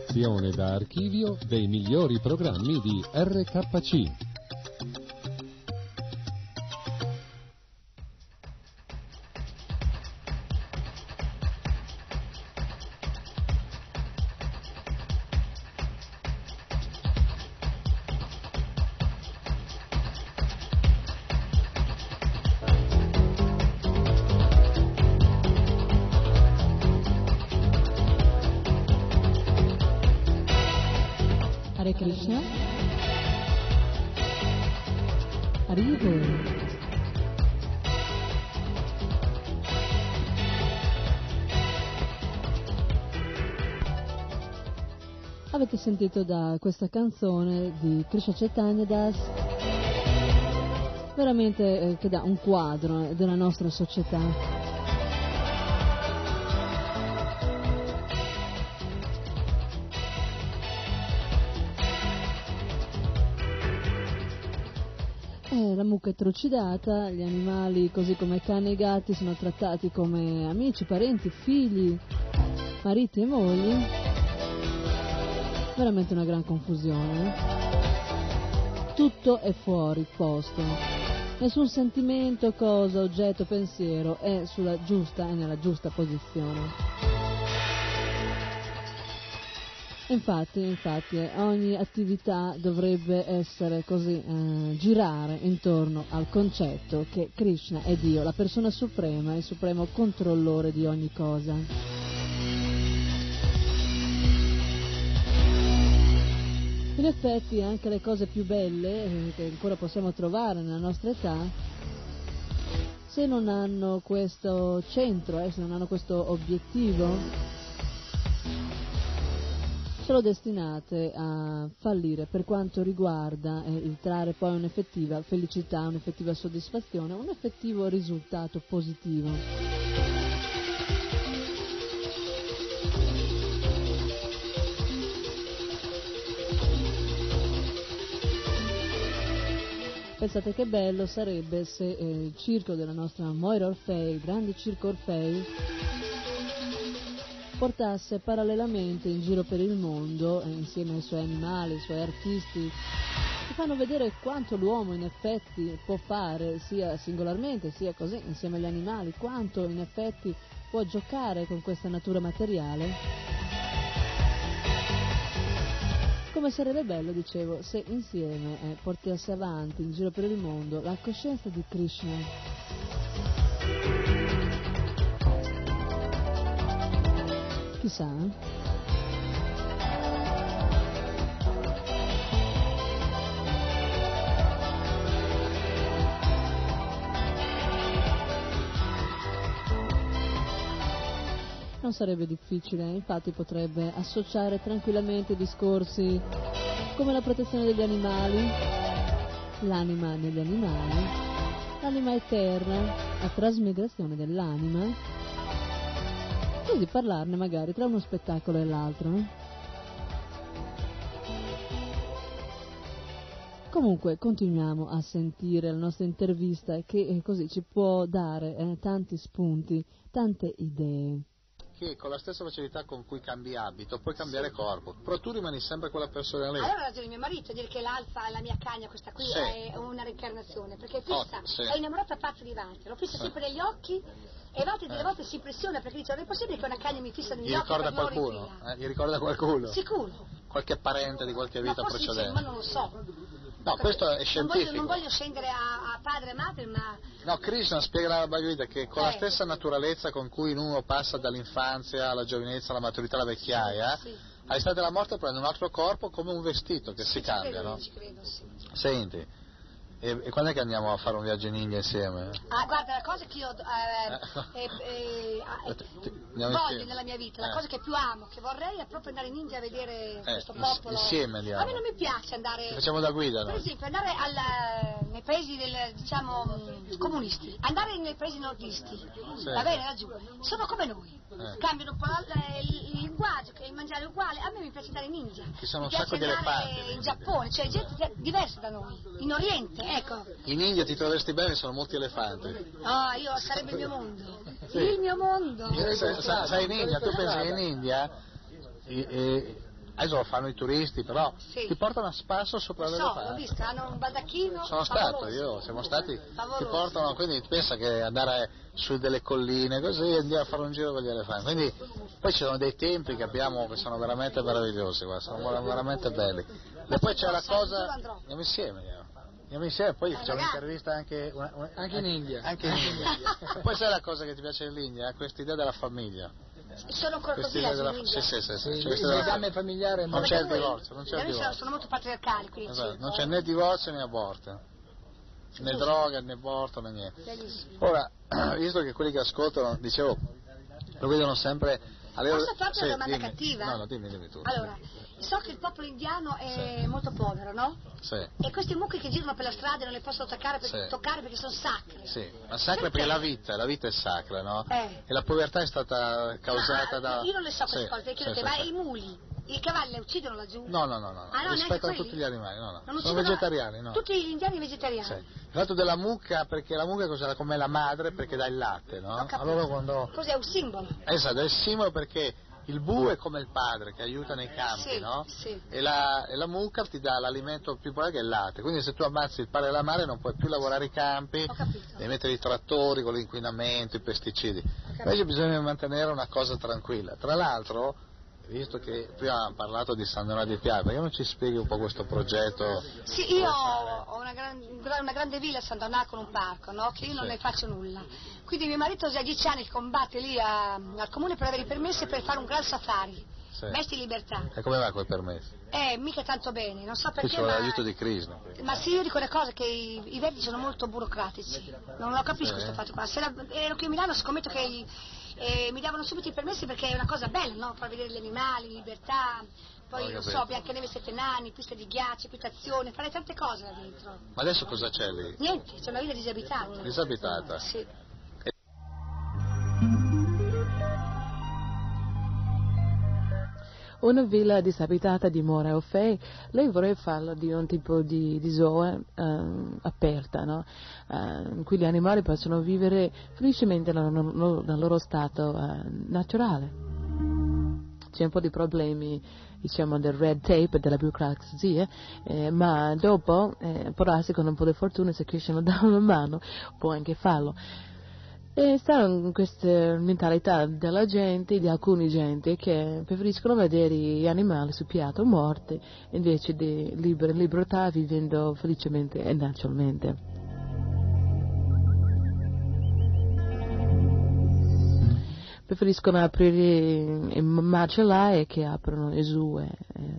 Selezione da archivio dei migliori programmi di RKC. Sentito da questa canzone di Krishna Chaitanya Das veramente eh, che dà un quadro della nostra società. Eh, la mucca è trucidata, gli animali, così come cani e gatti, sono trattati come amici, parenti, figli, mariti e mogli. Veramente una gran confusione. eh. Tutto è fuori posto. Nessun sentimento, cosa, oggetto, pensiero è sulla giusta e nella giusta posizione. Infatti, infatti, eh, ogni attività dovrebbe essere così, eh, girare intorno al concetto che Krishna è Dio, la persona suprema, il supremo controllore di ogni cosa. In effetti anche le cose più belle eh, che ancora possiamo trovare nella nostra età, se non hanno questo centro, eh, se non hanno questo obiettivo, sono destinate a fallire per quanto riguarda eh, il trarre poi un'effettiva felicità, un'effettiva soddisfazione, un effettivo risultato positivo. Pensate che bello sarebbe se eh, il circo della nostra Moira Orfei, il grande circo Orfei, portasse parallelamente in giro per il mondo, eh, insieme ai suoi animali, ai suoi artisti, che fanno vedere quanto l'uomo in effetti può fare, sia singolarmente sia così, insieme agli animali, quanto in effetti può giocare con questa natura materiale. Come sarebbe bello, dicevo, se insieme eh, portasse avanti in giro per il mondo la coscienza di Krishna Chissà. Non sarebbe difficile, infatti potrebbe associare tranquillamente discorsi come la protezione degli animali, l'anima negli animali, l'anima eterna, la trasmigrazione dell'anima, così parlarne magari tra uno spettacolo e l'altro. Comunque continuiamo a sentire la nostra intervista che eh, così ci può dare eh, tanti spunti, tante idee. Che con la stessa facilità con cui cambi abito puoi cambiare corpo, però tu rimani sempre quella persona lì. Allora ha ragione mio marito a dire che l'alfa, la mia cagna, questa qui, Sì. è una reincarnazione, perché è fissa, Oh, sì. è innamorata pazza di Walter, lo fissa Sì. sempre negli occhi e Walter delle Eh. volte si impressiona perché dice non è possibile che una cagna mi fissa negli Gli occhi ricorda qualcuno? fila?" Eh, Gli ricorda qualcuno? Sicuro. Qualche parente di qualche vita forse dice, precedente? ma non lo so. No, questo è Non voglio, scientifico. non voglio scendere a, a padre e madre, ma No, Krishna spiega alla Bhagavad Gita che con la Eh. stessa naturalezza con cui uno passa dall'infanzia alla giovinezza, alla maturità, alla vecchiaia, sì. all'istante della morte prende un altro corpo come un vestito che si ci cambia, credo, no? credo, sì. Senti, e, e quando è che andiamo a fare un viaggio in India insieme? Ah, guarda, la cosa che io eh, eh, eh, ah, Andiamo voglio nella mia vita, la Eh. cosa che più amo, che vorrei è proprio andare in India a vedere questo popolo. insieme andiamo. A me non mi piace andare. Facciamo da guida, Per no? esempio, andare al- nei paesi del, diciamo, mh, comunisti, andare nei paesi nordisti, va bene, laggiù, sono come noi, Eh. cambiano un po' il, linguaggio, il mangiare è uguale, a me mi piace andare in India, Ci sono mi un sacco piace di andare elefanti. in Giappone, cioè gente diversa da noi, in Oriente, ecco. In India ti troveresti bene, sono molti elefanti. No, io sarebbe il mio mondo. Sì. Il mio mondo. Sai, sai- sai in India, tu pensi che in India, e- e- adesso lo fanno i turisti, però Sì. ti portano a spasso sopra so, l'elefante. l'ho visto, hanno un baldacchino. Sono stato io, siamo stati, ti Favoloso. portano, quindi pensa che andare su delle colline così andiamo a fare un giro con gli elefanti. Quindi poi ci sono dei templi che abbiamo che sono veramente meravigliosi, guarda, sono ver- veramente belli. E poi c'è la cosa, andiamo insieme, Andiamo insieme, poi facciamo ragazzi. un'intervista anche, una- una- Anche in India. Anche in India. Poi sai la cosa che ti piace dell'India? Questa idea della famiglia. Sono la della in sì, sì, sì, sì, il questa idea della- legame familiare Non c'è il divorzio, non c'è il divorzio. sono molto patriarcali qui in Esatto, non c'è eh. né divorzio né aborto, né droga né aborto né niente. Bellissimo. Ora, visto che quelli che ascoltano, dicevo, lo vedono sempre alle Posso farti Sì, una domanda dimmi. cattiva? No, no, dimmi, dimmi tu. Allora, so che il popolo indiano è molto povero, no? Sì, E questi mucchi che girano per la strada non le possono toccare, per- Sì. toccare perché sono sacre. sì, ma sacra perché la vita, la vita è sacra, no? Eh. E la povertà è stata causata Ah, da... Io non le so queste Sì, cose, chiedo sì, sì, ma sì. i muli, i cavalli uccidono laggiù? No, no, no, no, Ah, no, rispettano quelli? tutti gli animali, no, no. Non Sono vegetariani, no. Tutti gli indiani vegetariani. Sì. Il fatto della mucca, perché la mucca cos'era come la madre perché dà il latte, no? Allora quando... Cos'è un simbolo? Esatto, è il simbolo perché il bue è come il padre che aiuta nei campi, Sì, no? sì. E la, e la mucca ti dà l'alimento più importante che è il latte. Quindi se tu ammazzi il padre e la madre non puoi più lavorare i campi, devi mettere i trattori con l'inquinamento, i pesticidi. Invece bisogna mantenere una cosa tranquilla. Tra l'altro, visto che prima abbiamo parlato di San Donato di Piave, perché non ci spieghi un po' questo progetto? Sì, io ho una, gran- una grande villa a San Donà con un parco, no? Che io non Sì. ne faccio nulla. Quindi mio marito già dieci anni combatte lì a- al comune per avere i permessi per fare un gran safari. Sì. Vesti libertà. E come va quel permesso? Eh, mica tanto bene, non so perché, ci vuole ma... l'aiuto di Krishna. Ma sì, io dico le cose che i, i verdi sono molto burocratici. Non lo capisco Sì. questo fatto qua. Se la- ero qui a Milano scommetto che i- eh, mi davano subito i permessi perché è una cosa bella, no? Far vedere gli animali, libertà, poi non capito. so, Biancaneve e Sette Nani, piste di ghiaccio, equitazione, fare tante cose là dentro. Ma adesso cosa c'è lì? Niente, c'è una villa disabitata. Disabitata? Sì. Una villa disabitata di Mora o Fei, lei vorrebbe farlo di un tipo di, di zona ehm, aperta, no? Eh, in cui gli animali possono vivere felicemente nel, nel- loro stato eh, naturale. C'è un po' di problemi, diciamo, del red tape e della burocrazia, eh, ma dopo, eh, può darsi con un po' di fortuna, se Krishna dà una mano, può anche farlo. E sta in questa mentalità della gente, di alcuni gente, che preferiscono vedere gli animali sul piatto morti invece di libera libertà vivendo felicemente e naturalmente. preferiscono aprire in macellaie che aprono le sue eh,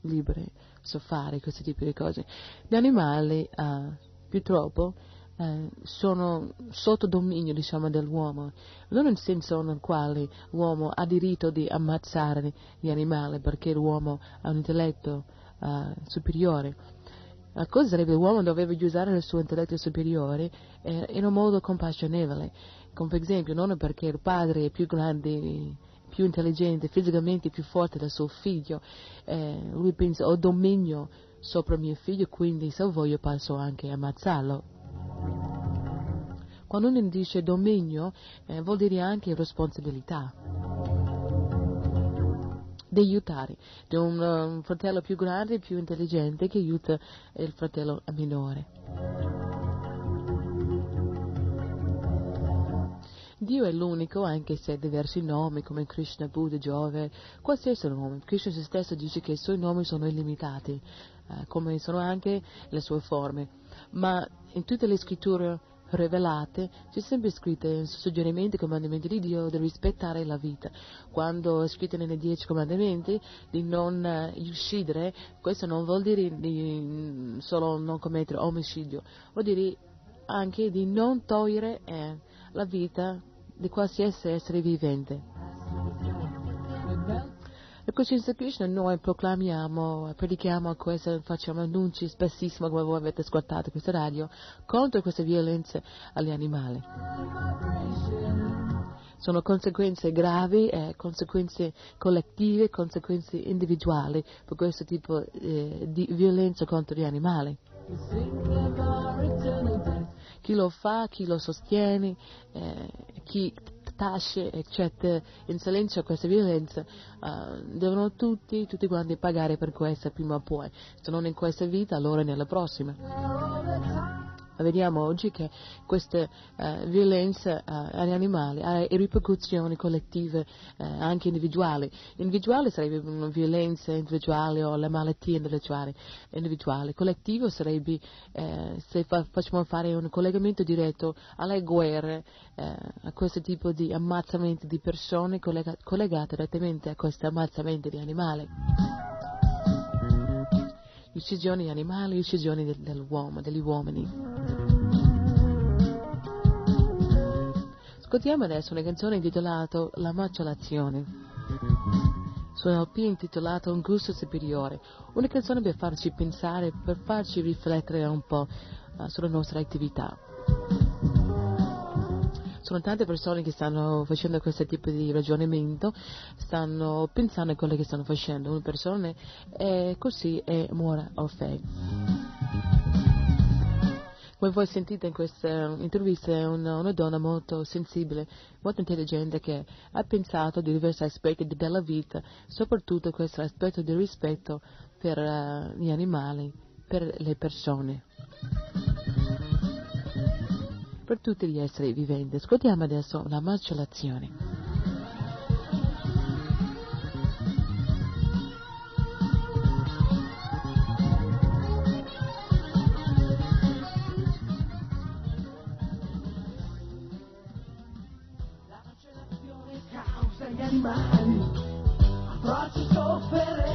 libere safari, questi tipi di cose. Gli animali, eh, purtroppo, eh, sono sotto dominio diciamo, dell'uomo, non nel senso nel quale l'uomo ha diritto di ammazzare gli animali perché l'uomo ha un intelletto eh, superiore. La cosa sarebbe che l'uomo dovrebbe usare il suo intelletto superiore eh, in un modo compassionevole, come per esempio non perché il padre è più grande, più intelligente, fisicamente più forte del suo figlio, eh, lui pensa ho dominio sopra mio figlio, quindi se voglio posso anche ammazzarlo. Quando uno dice dominio eh, vuol dire anche responsabilità di aiutare, di un, un fratello più grande, più intelligente che aiuta il fratello minore. Dio è l'unico, anche se ha diversi nomi come Krishna, Buddha, Giove, qualsiasi nome. Krishna stesso dice che i suoi nomi sono illimitati, eh, come sono anche le sue forme. Ma in tutte le scritture rivelate, c'è sempre scritto suggerimenti comandamenti di Dio di rispettare la vita. Quando è scritto nei dieci comandamenti di non uccidere, questo non vuol dire di mm, solo non commettere omicidio, vuol dire anche di non togliere eh, la vita di qualsiasi essere vivente. E così in Krishna noi proclamiamo, predichiamo questo, facciamo annunci spessissimo, come voi avete ascoltato questa radio, contro queste violenze agli animali. Sono conseguenze gravi, eh, conseguenze collettive, conseguenze individuali per questo tipo eh, di violenza contro gli animali chi lo fa, chi lo sostiene, eh, chi tasse, eccetera, in silenzio a questa violenza, uh, devono tutti, tutti quanti pagare per questa prima o poi, se non in questa vita, allora nella prossima vediamo oggi che queste eh, violenze eh, agli animali ha ripercussioni collettive eh, anche individuali. Individuale sarebbe una violenza individuale o le malattie individuali. individuali. Collettivo sarebbe eh, se fa, facciamo fare un collegamento diretto alle guerre, eh, a questo tipo di ammazzamenti di persone collega- collegate direttamente a questi ammazzamenti di animali uccisioni animali, uccisioni del, dell'uomo, degli uomini. Ascoltiamo adesso una canzone intitolata La maculazione. Su un LP intitolato Un gusto superiore, una canzone per farci pensare, per farci riflettere un po' uh, sulla nostra attività sono tante persone che stanno facendo questo tipo di ragionamento, stanno pensando a quello che stanno facendo. Una persona è così e muore of faith. Come voi sentite in questa intervista è una, una, donna molto sensibile, molto intelligente che ha pensato di diversi aspetti della vita, soprattutto questo aspetto di rispetto per uh, gli animali, per le persone per tutti gli esseri viventi. Ascoltiamo adesso la macellazione. animali, atroci sofferenze,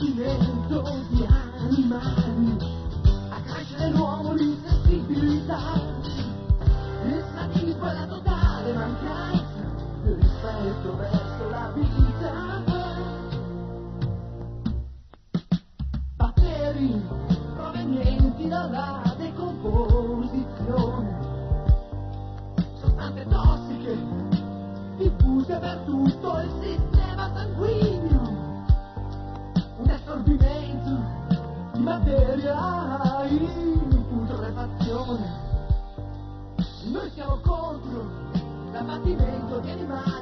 L'abbattimento di animali accresce l'uomo l'insensibilità, il sadismo e la totale mancanza. Di rispetto verso la vita. Batteri provenienti dalla decomposizione. Sostanze tossiche diffuse per tutto il sistema sanguigno, assorbimento di materia in putrefazione. Noi siamo contro l'abbattimento di animali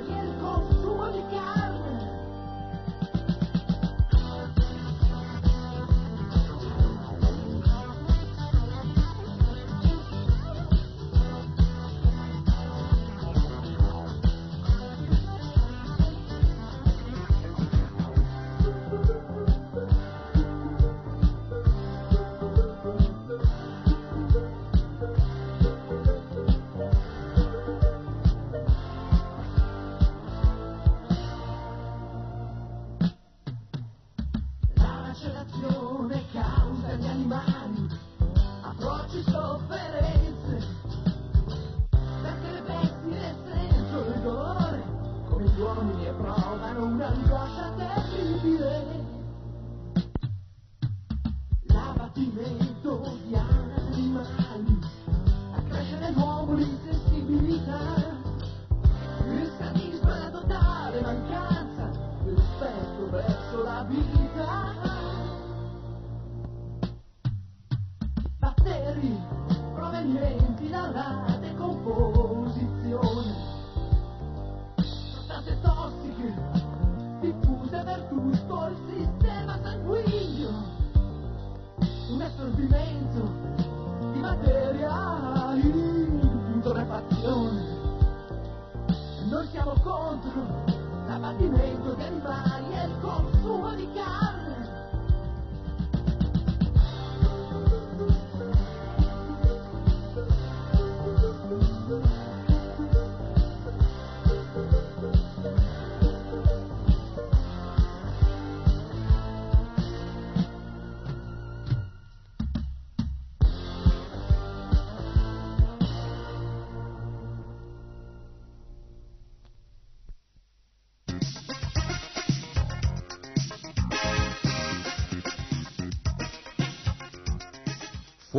Lávate dentro ya.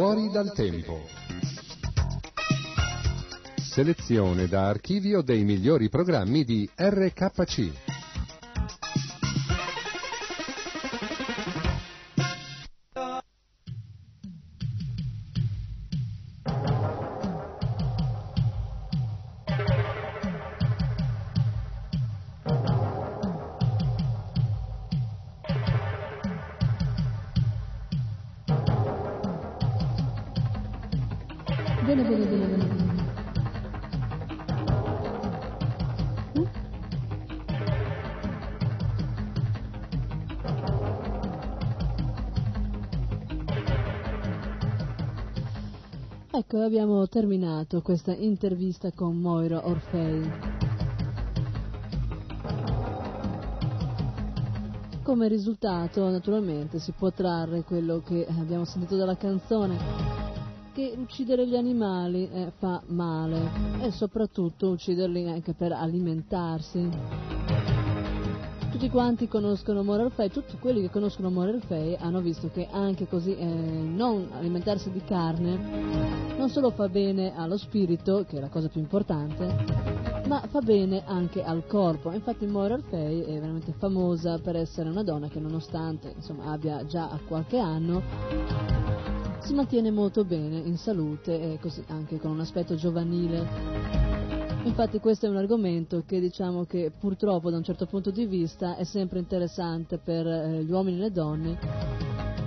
Fuori dal tempo. Selezione da archivio dei migliori programmi di RKC. Abbiamo terminato questa intervista con Moira Orfei. Come risultato, naturalmente, si può trarre quello che abbiamo sentito dalla canzone, che uccidere gli animali eh, fa male e soprattutto ucciderli anche per alimentarsi. Tutti quanti conoscono Moral Fay, tutti quelli che conoscono Moral Fay hanno visto che anche così eh, non alimentarsi di carne non solo fa bene allo spirito, che è la cosa più importante, ma fa bene anche al corpo. Infatti Moira Fay è veramente famosa per essere una donna che nonostante insomma, abbia già qualche anno si mantiene molto bene in salute e così anche con un aspetto giovanile. Infatti questo è un argomento che diciamo che purtroppo da un certo punto di vista è sempre interessante per eh, gli uomini e le donne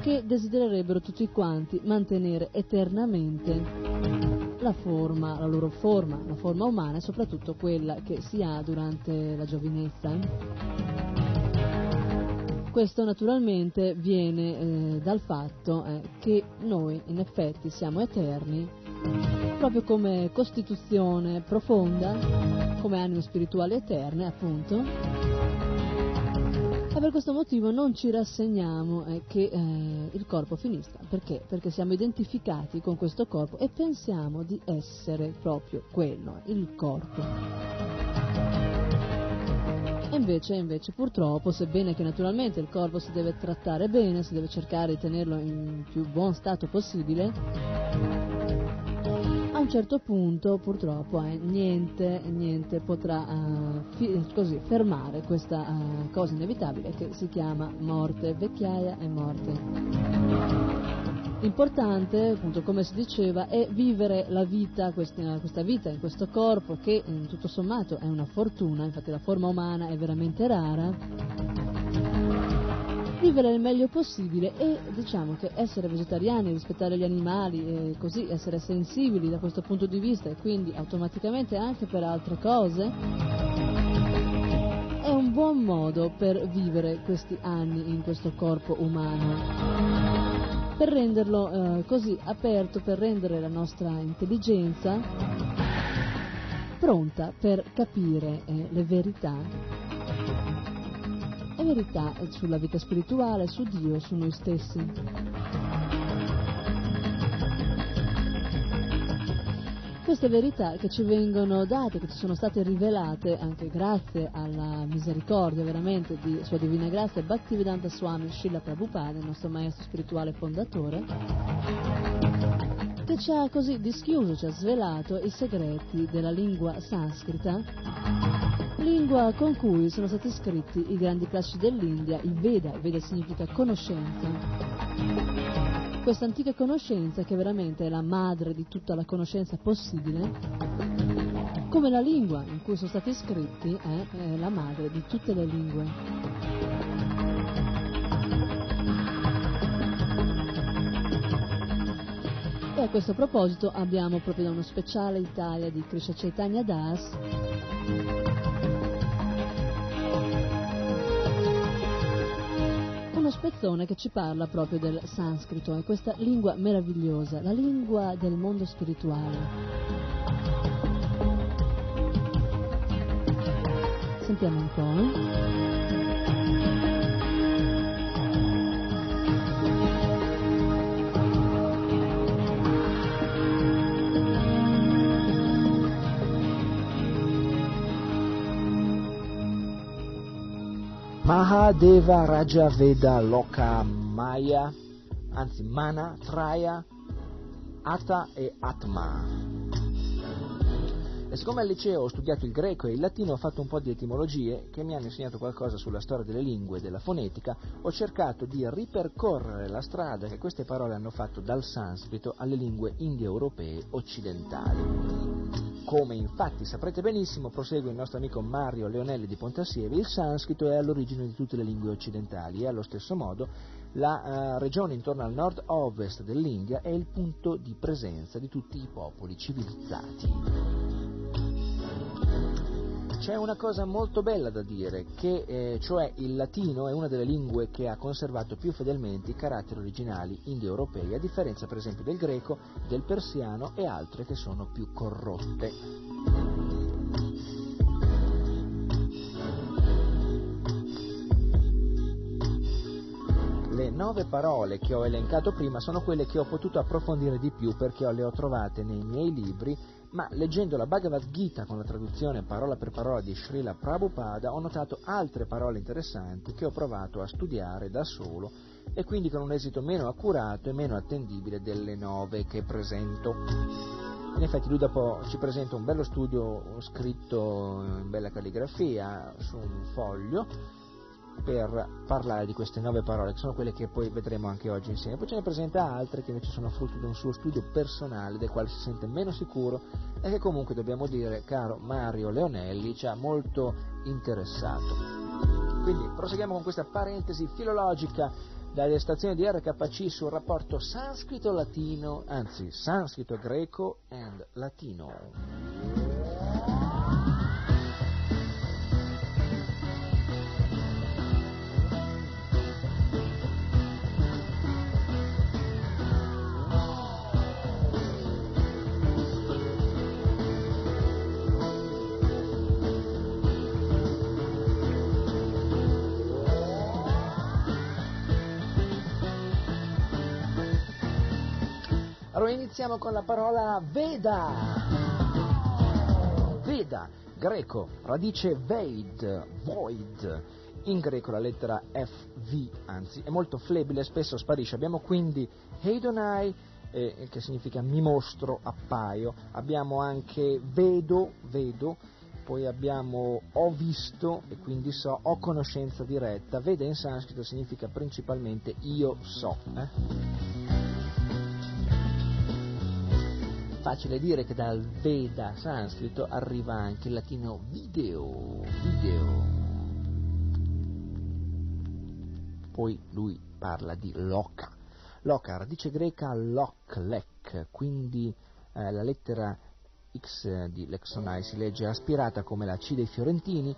che desidererebbero tutti quanti mantenere eternamente la forma, la loro forma, la forma umana e soprattutto quella che si ha durante la giovinezza. Questo naturalmente viene eh, dal fatto eh, che noi in effetti siamo eterni proprio come costituzione profonda, come anime spirituali eterne appunto, e per questo motivo non ci rassegniamo eh, che eh, il corpo finisca. Perché? Perché siamo identificati con questo corpo e pensiamo di essere proprio quello, il corpo. Invece, invece, purtroppo, sebbene che naturalmente il corpo si deve trattare bene, si deve cercare di tenerlo in più buon stato possibile, a un certo punto purtroppo eh, niente, niente potrà eh, fi- così, fermare questa eh, cosa inevitabile che si chiama morte, vecchiaia e morte. Importante, appunto, come si diceva, è vivere la vita, questa, questa vita in questo corpo che in tutto sommato è una fortuna, infatti la forma umana è veramente rara, vivere il meglio possibile e diciamo che essere vegetariani, rispettare gli animali e così essere sensibili da questo punto di vista e quindi automaticamente anche per altre cose è un buon modo per vivere questi anni in questo corpo umano. Per renderlo eh, così aperto, per rendere la nostra intelligenza pronta per capire eh, le verità, verità sulla vita spirituale, su Dio, su noi stessi. Queste verità che ci vengono date, che ci sono state rivelate anche grazie alla misericordia veramente di Sua Divina Grazia Bhaktivedanta Swami Srila Prabhupada, il nostro maestro spirituale fondatore, che ci ha così dischiuso, ci ha svelato i segreti della lingua sanscrita, lingua con cui sono stati scritti i grandi classici dell'India, il Veda, Veda significa conoscenza. Questa antica conoscenza, che veramente è la madre di tutta la conoscenza possibile, come la lingua in cui sono stati scritti, è, è la madre di tutte le lingue. E a questo proposito abbiamo proprio da uno speciale Italia di Krishna Chaitanya Das uno spezzone che ci parla proprio del sanscrito e questa lingua meravigliosa, la lingua del mondo spirituale. Sentiamo un po'. Eh? Mahadeva Raja Veda Loka Maya, anzi Mana, Traya, Ata e Atma. E siccome al liceo ho studiato il greco e il latino ho fatto un po' di etimologie che mi hanno insegnato qualcosa sulla storia delle lingue e della fonetica, ho cercato di ripercorrere la strada che queste parole hanno fatto dal sanscrito alle lingue indoeuropee occidentali. Come infatti saprete benissimo, prosegue il nostro amico Mario Leonelli di Pontassieve, il sanscrito è all'origine di tutte le lingue occidentali e allo stesso modo la uh, regione intorno al nord-ovest dell'India è il punto di presenza di tutti i popoli civilizzati. C'è una cosa molto bella da dire, che eh, cioè il latino è una delle lingue che ha conservato più fedelmente i caratteri originali indoeuropei, a differenza per esempio del greco, del persiano e altre che sono più corrotte. Le nove parole che ho elencato prima sono quelle che ho potuto approfondire di più perché le ho trovate nei miei libri ma leggendo la Bhagavad Gita con la traduzione parola per parola di Srila Prabhupada ho notato altre parole interessanti che ho provato a studiare da solo e quindi con un esito meno accurato e meno attendibile delle nove che presento. In effetti lui dopo ci presenta un bello studio scritto in bella calligrafia su un foglio per parlare di queste nove parole, che sono quelle che poi vedremo anche oggi insieme. Poi ce ne presenta altre che invece sono frutto di un suo studio personale, del quale si sente meno sicuro e che comunque dobbiamo dire, caro Mario Leonelli, ci ha molto interessato. Quindi proseguiamo con questa parentesi filologica dalle stazioni di RKC sul rapporto sanscrito-latino, anzi sanscrito-greco and latino. Allora iniziamo con la parola Veda. Veda, greco, radice Veid, void. In greco la lettera FV, anzi, è molto flebile spesso sparisce. Abbiamo quindi Heidonai, eh, che significa mi mostro, appaio. Abbiamo anche vedo, vedo. Poi abbiamo ho visto e quindi so, ho conoscenza diretta. Veda in sanscrito significa principalmente io so. Eh? Facile dire che dal Veda sanscrito arriva anche il latino video, video. Poi lui parla di loca. Loca, radice greca loklek, quindi eh, la lettera X di Lexonai si legge aspirata come la C dei fiorentini,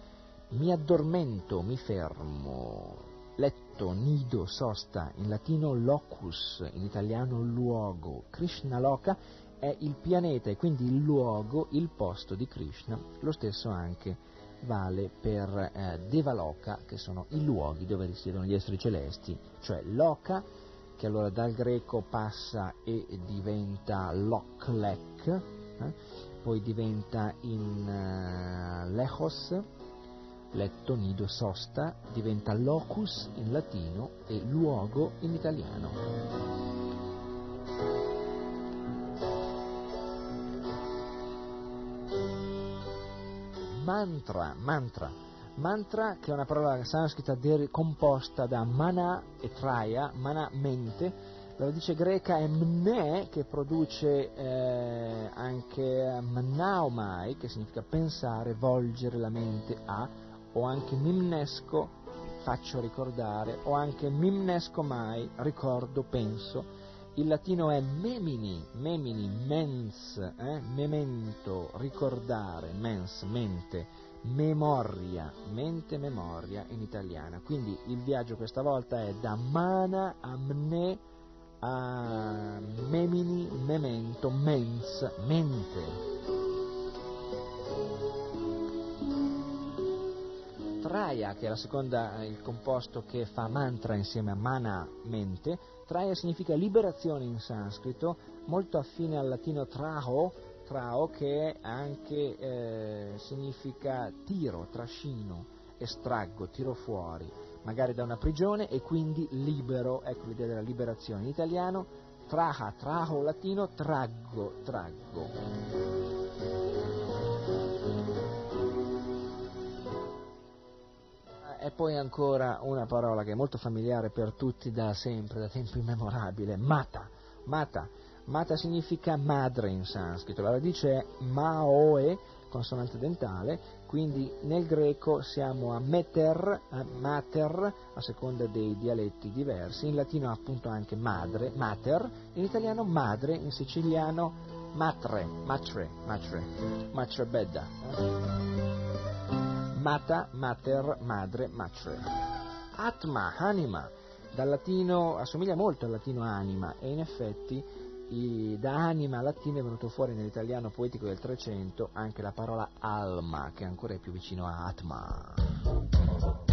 mi addormento, mi fermo, letto, nido, sosta, in latino locus, in italiano luogo, Krishna loka è il pianeta e quindi il luogo, il posto di Krishna, lo stesso anche vale per eh, Devaloka, che sono i luoghi dove risiedono gli esseri celesti, cioè Loka, che allora dal greco passa e diventa Loklek, eh? poi diventa in uh, Lechos, letto, nido, sosta, diventa locus in latino e luogo in italiano. Mantra, mantra, mantra che è una parola sanscrita composta da mana e traya, mana mente, la radice greca è mne che produce eh, anche mnaumai che significa pensare, volgere la mente a, o anche mimnesco, faccio ricordare, o anche mimnesco mai, ricordo, penso, il latino è memini, memini, mens, eh? memento, ricordare, mens, mente, memoria, mente, memoria in italiana. Quindi il viaggio questa volta è da mana a mne a memini, memento, mens, mente. Traya, che è seconda, il composto che fa mantra insieme a mana, mente, Traya significa liberazione in sanscrito, molto affine al latino traho, trao che anche eh, significa tiro, trascino, estraggo, tiro fuori, magari da una prigione e quindi libero, ecco l'idea della liberazione. In italiano traha, traho latino, traggo, traggo. E poi ancora una parola che è molto familiare per tutti da sempre, da tempo immemorabile, mata. Mata, mata significa madre in sanscrito, la radice è maoe, consonante dentale, quindi nel greco siamo a meter, a mater, a seconda dei dialetti diversi, in latino appunto anche madre, mater, in italiano madre, in siciliano matre, matre, matre, matre bedda. Mata, mater, madre, matre. Atma, anima, dal latino, assomiglia molto al latino anima e in effetti i, da anima latino è venuto fuori nell'italiano poetico del Trecento anche la parola alma, che ancora è più vicino a atma.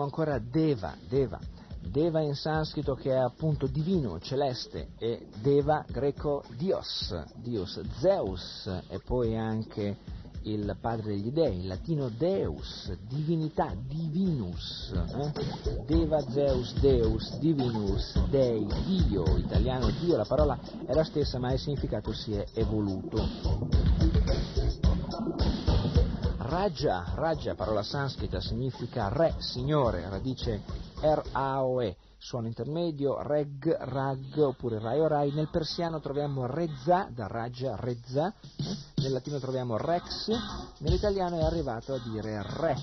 Abbiamo ancora Deva, Deva, Deva in sanscrito che è appunto divino, celeste, e Deva greco Dios, Dios, Zeus, e poi anche il padre degli dei, in latino Deus, divinità, divinus, eh? Deva, Zeus, Deus, divinus, Dei, Dio, italiano Dio, la parola è la stessa ma il significato si è evoluto. Raja, Raja, parola sanscrita, significa re, signore, radice R-A-O-E, suono intermedio, reg, rag, oppure rai o rai. Nel persiano troviamo rezza, da Raja, rezza, nel latino troviamo rex, nell'italiano è arrivato a dire re,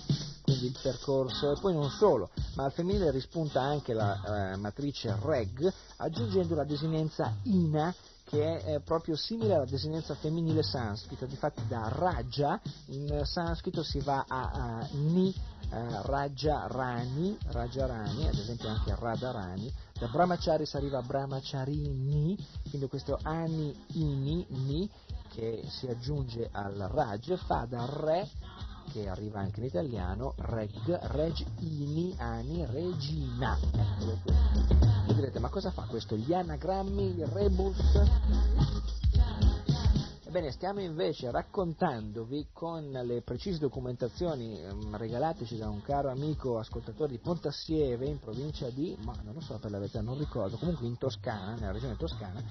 quindi il percorso, e poi non solo, ma al femminile rispunta anche la eh, matrice reg, aggiungendo la desinenza ina, che è proprio simile alla desinenza femminile sanscrita, difatti da Raja in sanscrito si va a, a Ni, eh, Raja Rani, Raja Rani, ad esempio anche Radharani, da Brahmachari si arriva a Brahmacharini, quindi questo Ani, Ini, Ni, che si aggiunge al Raj, fa da Re che arriva anche in italiano, reg, reg, ini, ani, regina. E direte, ma cosa fa questo? Gli anagrammi, il rebus? Ebbene, stiamo invece raccontandovi con le precise documentazioni ehm, regalateci da un caro amico ascoltatore di Pontassieve in provincia di, ma non lo so per la verità, non ricordo, comunque in Toscana, nella regione toscana,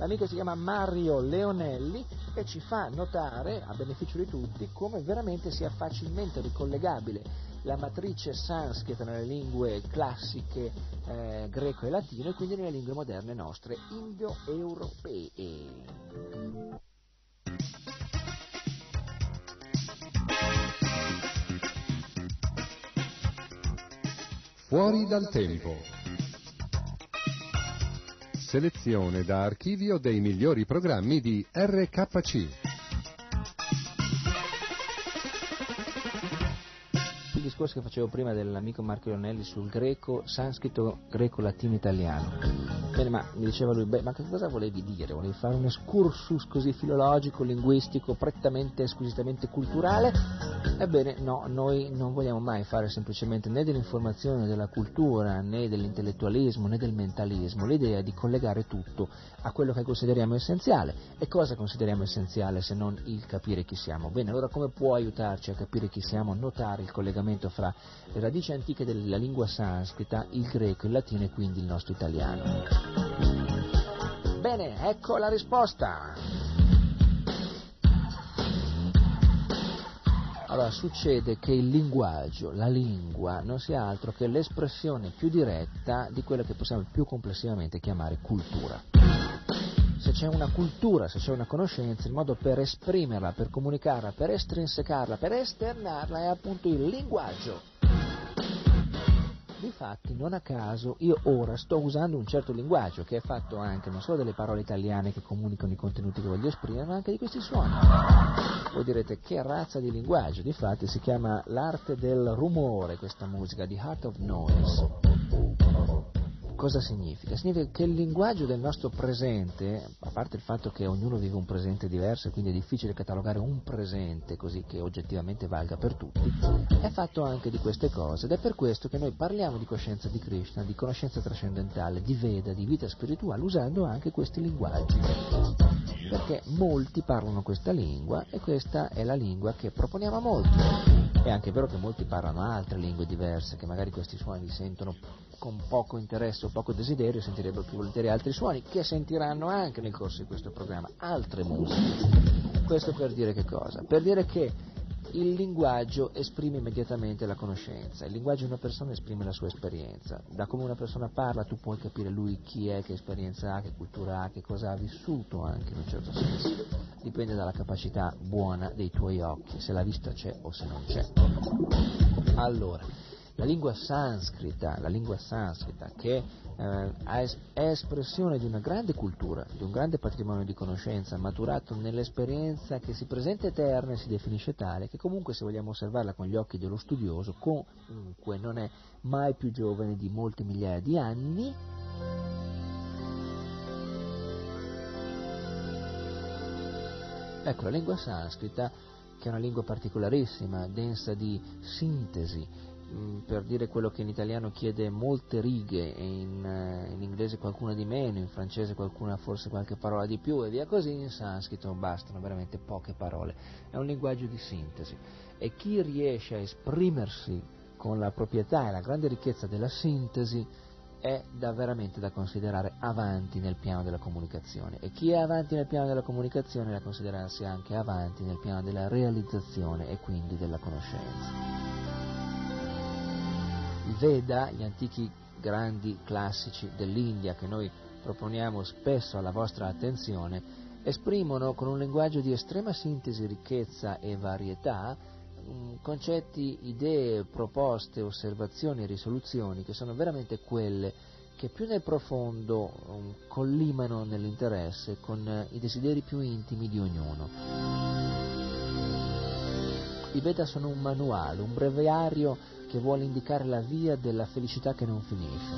l'amico si chiama Mario Leonelli e ci fa notare, a beneficio di tutti, come veramente sia facilmente ricollegabile la matrice sanscrita nelle lingue classiche eh, greco e latino e quindi nelle lingue moderne nostre indoeuropee. Fuori dal tempo. Selezione da archivio dei migliori programmi di RKC. Discorso che facevo prima dell'amico Marco Leonelli sul greco, sanscrito, greco, latino, italiano. Bene, ma mi diceva lui, beh, ma che cosa volevi dire? Volevi fare un excursus così filologico, linguistico, prettamente, squisitamente culturale? Ebbene, no, noi non vogliamo mai fare semplicemente né dell'informazione, della cultura, né dell'intellettualismo, né del mentalismo. L'idea di collegare tutto a quello che consideriamo essenziale. E cosa consideriamo essenziale se non il capire chi siamo? Bene, allora come può aiutarci a capire chi siamo? Notare il collegamento fra le radici antiche della lingua sanscrita, il greco, il latino e quindi il nostro italiano. Ebbene, ecco la risposta. Allora, succede che il linguaggio, la lingua, non sia altro che l'espressione più diretta di quella che possiamo più complessivamente chiamare cultura. Se c'è una cultura, se c'è una conoscenza, il modo per esprimerla, per comunicarla, per estrinsecarla, per esternarla è appunto il linguaggio. Difatti, non a caso, io ora sto usando un certo linguaggio che è fatto anche non solo delle parole italiane che comunicano i contenuti che voglio esprimere, ma anche di questi suoni. Voi direte che razza di linguaggio? Difatti si chiama l'arte del rumore questa musica, The Heart of Noise. Cosa significa? Significa che il linguaggio del nostro presente, a parte il fatto che ognuno vive un presente diverso e quindi è difficile catalogare un presente così che oggettivamente valga per tutti, è fatto anche di queste cose ed è per questo che noi parliamo di coscienza di Krishna, di conoscenza trascendentale, di Veda, di vita spirituale usando anche questi linguaggi. Perché molti parlano questa lingua e questa è la lingua che proponiamo a molti. È anche vero che molti parlano altre lingue diverse, che magari questi suoni sentono con poco interesse o poco desiderio, sentirebbero più volentieri altri suoni, che sentiranno anche nel corso di questo programma, altre musiche. Questo per dire che cosa? Per dire che il linguaggio esprime immediatamente la conoscenza, il linguaggio di una persona esprime la sua esperienza, da come una persona parla tu puoi capire lui chi è, che esperienza ha, che cultura ha, che cosa ha vissuto anche in un certo senso, dipende dalla capacità buona dei tuoi occhi, se la vista c'è o se non c'è. Allora, la lingua sanscrita, la lingua sanscrita che eh, è espressione di una grande cultura, di un grande patrimonio di conoscenza, maturato nell'esperienza che si presenta eterna e si definisce tale, che comunque se vogliamo osservarla con gli occhi dello studioso, comunque non è mai più giovane di molte migliaia di anni, Ecco, la lingua sanscrita, che è una lingua particolarissima, densa di sintesi, Mm, per dire quello che in italiano chiede molte righe, in, uh, in, inglese qualcuna di meno, in francese qualcuna forse qualche parola di più e via così, in sanscrito bastano veramente poche parole. È un linguaggio di sintesi e chi riesce a esprimersi con la proprietà e la grande ricchezza della sintesi è da veramente da considerare avanti nel piano della comunicazione e chi è avanti nel piano della comunicazione è da considerarsi anche avanti nel piano della realizzazione e quindi della conoscenza. I Veda, gli antichi grandi classici dell'India che noi proponiamo spesso alla vostra attenzione, esprimono con un linguaggio di estrema sintesi, ricchezza e varietà mm, concetti, idee, proposte, osservazioni e risoluzioni che sono veramente quelle che più nel profondo um, collimano nell'interesse con uh, i desideri più intimi di ognuno. I Veda sono un manuale, un breviario che vuole indicare la via della felicità che non finisce,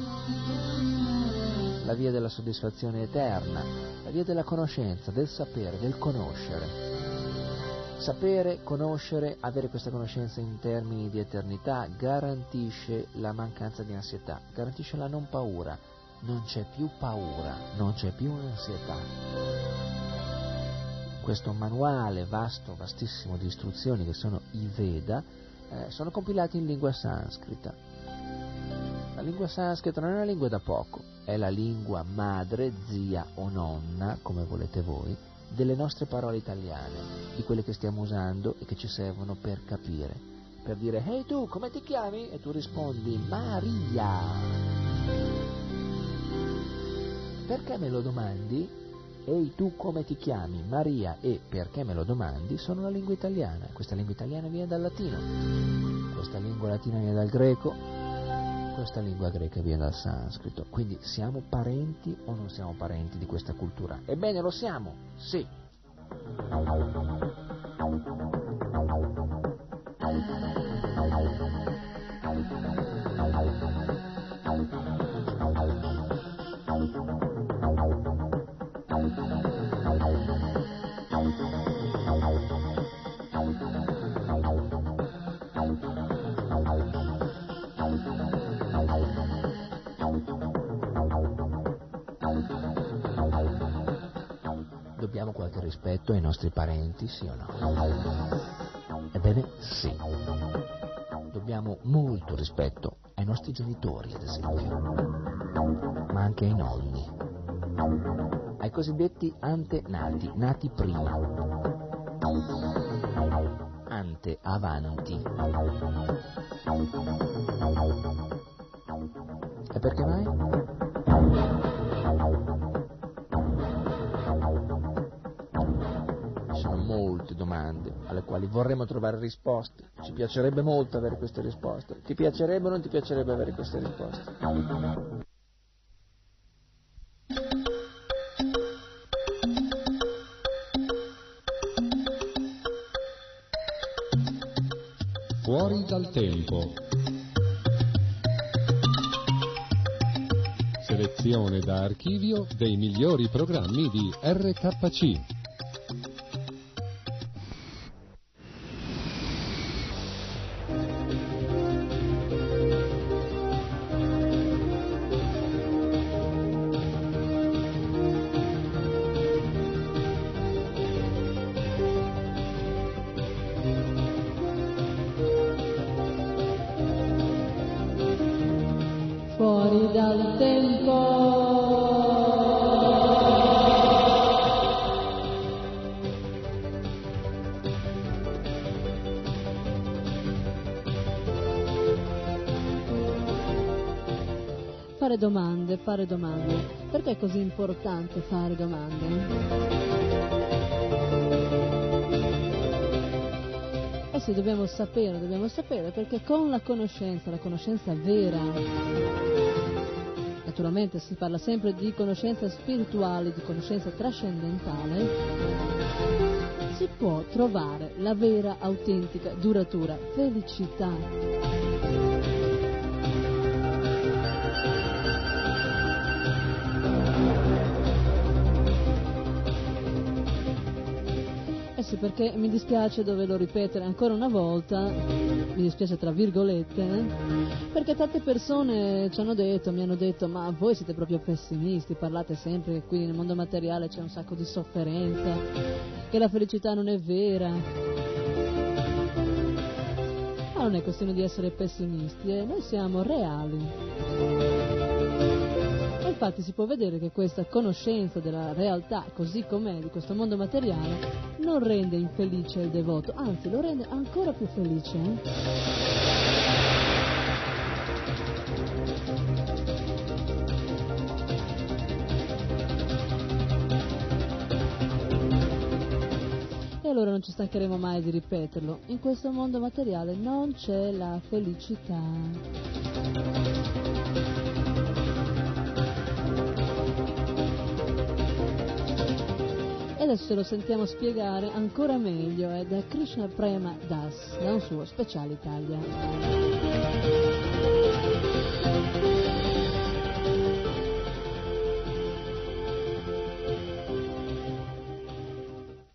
la via della soddisfazione eterna, la via della conoscenza, del sapere, del conoscere. Sapere, conoscere, avere questa conoscenza in termini di eternità garantisce la mancanza di ansietà, garantisce la non paura, non c'è più paura, non c'è più ansietà. Questo manuale vasto, vastissimo di istruzioni che sono i Veda eh, sono compilati in lingua sanscrita. La lingua sanscrita non è una lingua da poco, è la lingua madre, zia o nonna, come volete voi, delle nostre parole italiane, di quelle che stiamo usando e che ci servono per capire. Per dire, ehi hey, tu, come ti chiami? E tu rispondi, Maria. Perché me lo domandi? Ehi tu come ti chiami? Maria e perché me lo domandi? Sono la lingua italiana. Questa lingua italiana viene dal latino. Questa lingua latina viene dal greco. Questa lingua greca viene dal sanscrito. Quindi siamo parenti o non siamo parenti di questa cultura? Ebbene lo siamo, sì. Dobbiamo qualche rispetto ai nostri parenti, sì o no? Ebbene, sì. Dobbiamo molto rispetto ai nostri genitori, ad esempio, ma anche ai nonni ai cosiddetti antenati, nati prima. Ante avanti. E perché mai? Alle quali vorremmo trovare risposte. Ci piacerebbe molto avere queste risposte. Ti piacerebbe o non ti piacerebbe avere queste risposte? Fuori dal tempo. Selezione da archivio dei migliori programmi di RKC. Fare domande. Perché è così importante fare domande? Eh sì, dobbiamo sapere, dobbiamo sapere, perché con la conoscenza, la conoscenza vera, naturalmente si parla sempre di conoscenza spirituale, di conoscenza trascendentale, si può trovare la vera, autentica, duratura felicità. Sì, perché mi dispiace doverlo ripetere ancora una volta, mi dispiace tra virgolette, perché tante persone ci hanno detto, mi hanno detto, ma voi siete proprio pessimisti, parlate sempre che qui nel mondo materiale c'è un sacco di sofferenza, che la felicità non è vera. Ma non è questione di essere pessimisti, eh, noi siamo reali. Infatti si può vedere che questa conoscenza della realtà così com'è di questo mondo materiale non rende infelice il devoto, anzi lo rende ancora più felice. eh. E allora non ci stancheremo mai di ripeterlo, in questo mondo materiale non c'è la felicità. E adesso lo sentiamo spiegare ancora meglio, è da Krishna Prema Das, da un suo speciale Italia.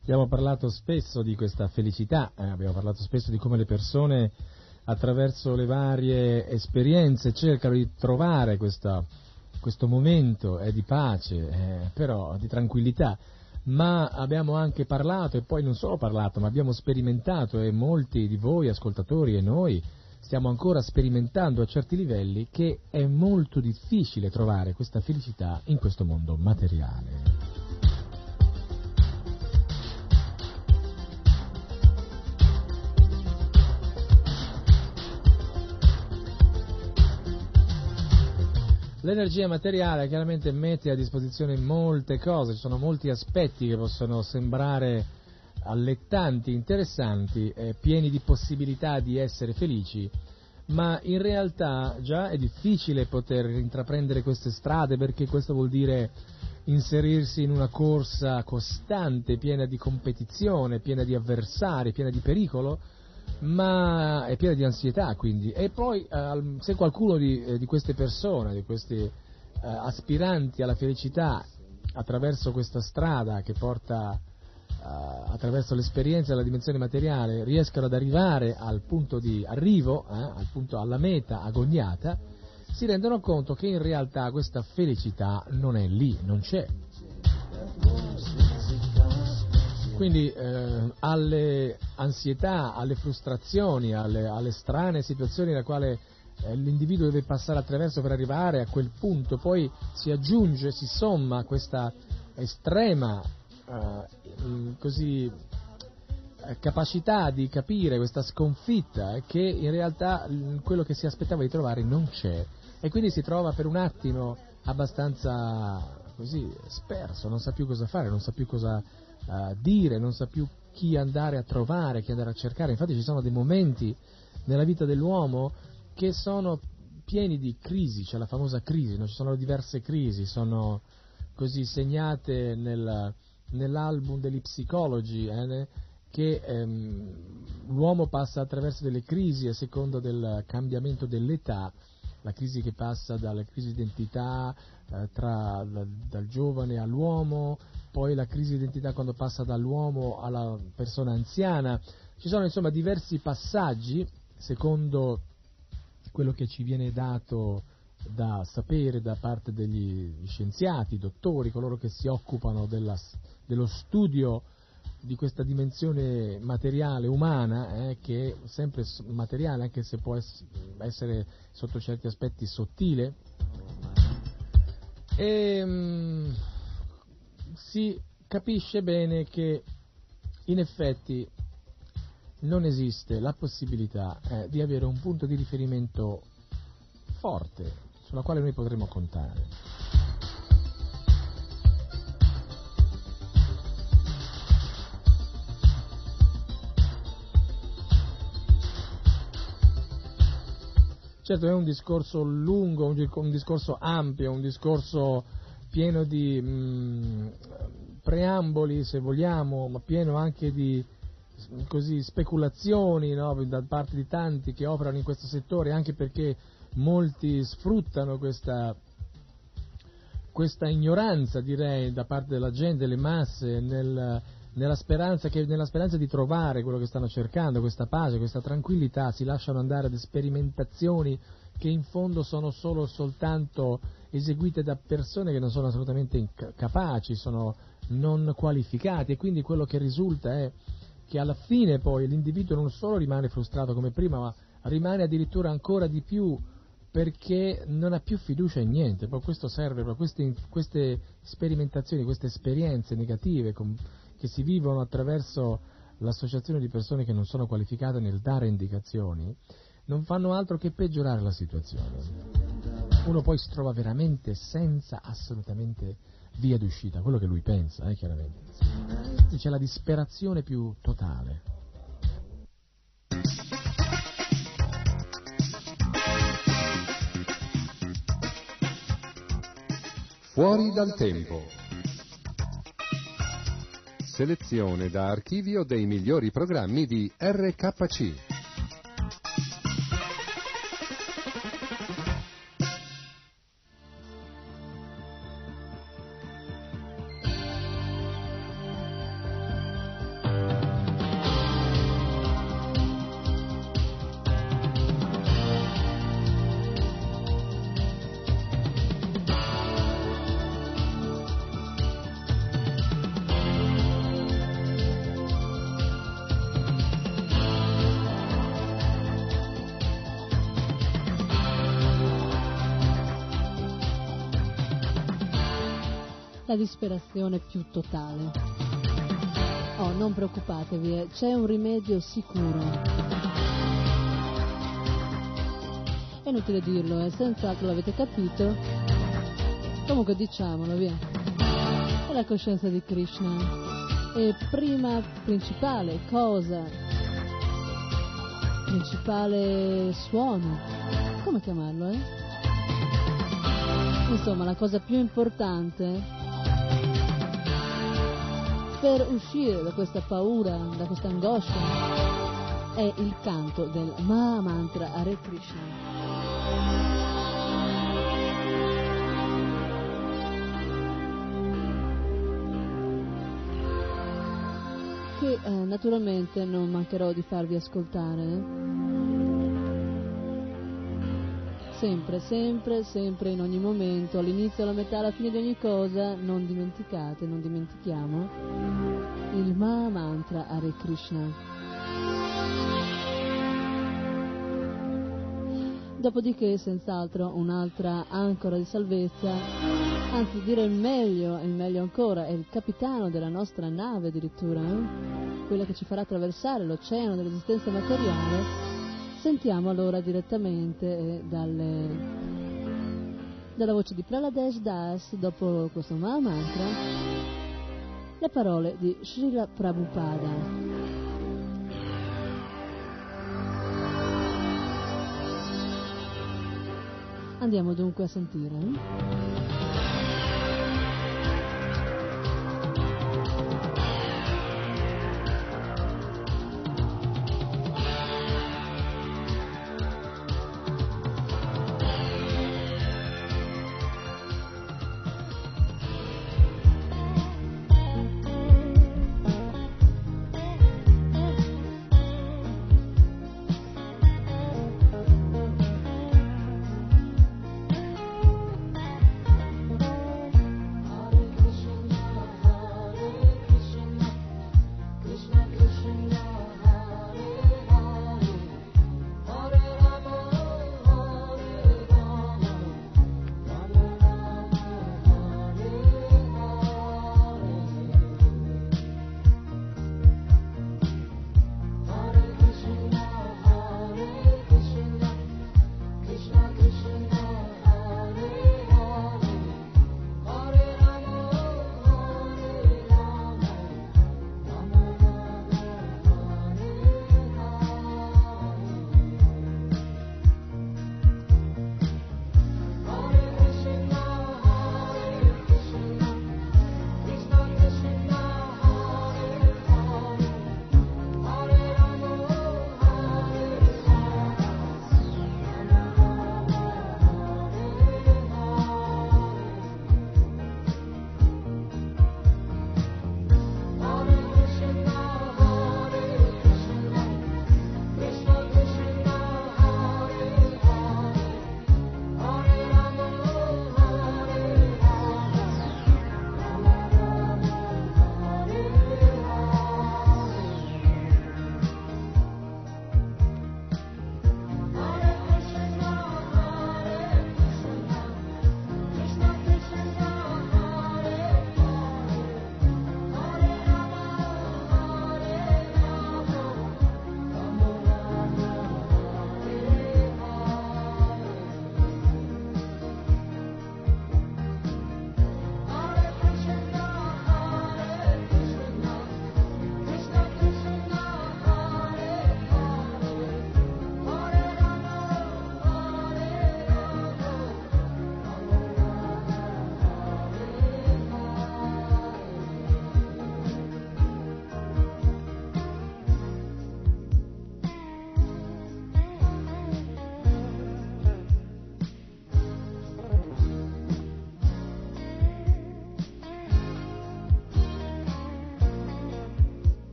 Abbiamo parlato spesso di questa felicità, eh, abbiamo parlato spesso di come le persone attraverso le varie esperienze cercano di trovare questa- questo momento eh, di pace, eh, però di tranquillità. Ma abbiamo anche parlato, e poi non solo parlato, ma abbiamo sperimentato, e molti di voi ascoltatori e noi stiamo ancora sperimentando a certi livelli, che è molto difficile trovare questa felicità in questo mondo materiale. L'energia materiale chiaramente mette a disposizione molte cose, ci sono molti aspetti che possono sembrare allettanti, interessanti, eh, pieni di possibilità di essere felici, ma in realtà già è difficile poter intraprendere queste strade perché questo vuol dire inserirsi in una corsa costante, piena di competizione, piena di avversari, piena di pericolo, ma è piena di ansietà quindi. E poi eh, se qualcuno di, eh, di queste persone, di questi eh, aspiranti alla felicità attraverso questa strada che porta eh, attraverso l'esperienza della dimensione materiale riescono ad arrivare al punto di arrivo, eh, al punto, alla meta agoniata, si rendono conto che in realtà questa felicità non è lì, non c'è. Quindi eh, alle ansietà, alle frustrazioni, alle, alle strane situazioni nelle quali eh, l'individuo deve passare attraverso per arrivare a quel punto, poi si aggiunge, si somma questa estrema eh, così, eh, capacità di capire questa sconfitta eh, che in realtà quello che si aspettava di trovare non c'è. E quindi si trova per un attimo abbastanza così sperso, non sa più cosa fare, non sa più cosa uh, dire, non sa più chi andare a trovare, chi andare a cercare. Infatti ci sono dei momenti nella vita dell'uomo che sono pieni di crisi, c'è la famosa crisi, no? ci sono diverse crisi, sono così segnate nel, nell'album degli psicologi, eh, che ehm, l'uomo passa attraverso delle crisi a seconda del cambiamento dell'età, la crisi che passa dalla crisi di identità eh, tra, da, dal giovane all'uomo, poi la crisi di identità quando passa dall'uomo alla persona anziana. Ci sono insomma diversi passaggi secondo quello che ci viene dato da sapere da parte degli scienziati, dottori, coloro che si occupano della, dello studio di questa dimensione materiale umana, eh, che è sempre materiale, anche se può essere sotto certi aspetti sottile, e mh, si capisce bene che in effetti non esiste la possibilità eh, di avere un punto di riferimento forte sulla quale noi potremo contare. Certo è un discorso lungo, un discorso ampio, un discorso pieno di mh, mm, preamboli, se vogliamo, ma pieno anche di così, speculazioni no? da parte di tanti che operano in questo settore, anche perché molti sfruttano questa, questa ignoranza, direi, da parte della gente, delle masse, nel, nella, speranza che, nella speranza di trovare quello che stanno cercando, questa pace, questa tranquillità, si lasciano andare ad sperimentazioni che in fondo sono solo soltanto eseguite da persone che non sono assolutamente capaci, sono non qualificati e quindi quello che risulta è che alla fine poi l'individuo non solo rimane frustrato come prima, ma rimane addirittura ancora di più perché non ha più fiducia in niente, poi questo serve, queste, queste sperimentazioni, queste esperienze negative com, che si vivono attraverso l'associazione di persone che non sono qualificate nel dare indicazioni, non fanno altro che peggiorare la situazione. Uno poi si trova veramente senza assolutamente via d'uscita, quello che lui pensa, eh, chiaramente. C'è la disperazione più totale. Fuori dal tempo. Selezione da archivio dei migliori programmi di RKC. Disperazione più totale. Oh, non preoccupatevi, eh, c'è un rimedio sicuro. È inutile dirlo, eh, senz'altro l'avete capito. Comunque diciamolo, via. È la coscienza di Krishna. E prima principale cosa, principale suono, come chiamarlo, eh? Insomma, la cosa più importante per uscire da questa paura, da questa angoscia, è il canto del Maha Mantra Hare Krishna. Che eh, naturalmente non mancherò di farvi ascoltare. Sempre, sempre, sempre, in ogni momento, all'inizio, alla metà, alla fine di ogni cosa, non dimenticate, non dimentichiamo il Maha Mantra Hare Krishna. Dopodiché, senz'altro, un'altra ancora di salvezza, anzi dire il meglio, il meglio ancora, è il capitano della nostra nave addirittura, eh? quella che ci farà attraversare l'oceano dell'esistenza materiale. Sentiamo allora direttamente eh, dalle, dalla voce di Praladesh Das, dopo questo Mahamantra, le parole di Srila Prabhupada. Andiamo dunque a sentire.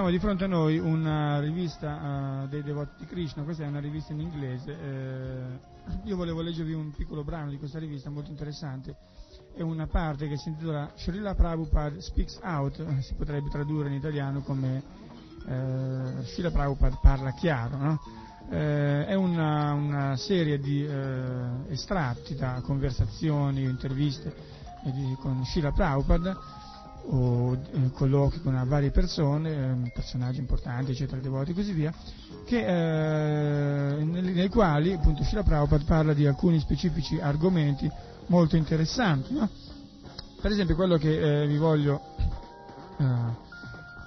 Abbiamo di fronte a noi una rivista uh, dei devoti di Krishna, questa è una rivista in inglese. Eh, io volevo leggervi un piccolo brano di questa rivista molto interessante. È una parte che si intitola Srila Prabhupada Speaks Out, si potrebbe tradurre in italiano come eh, Srila Prabhupada parla chiaro. No? Eh, è una, una, serie di eh, estratti da conversazioni, interviste di, con Srila Prabhupada o eh, colloqui con varie persone, eh, personaggi importanti, eccetera, devoti e così via, che, eh, nei, nei, quali appunto Shila Prabhupada parla di alcuni specifici argomenti molto interessanti. No? Per esempio quello che eh, vi voglio eh,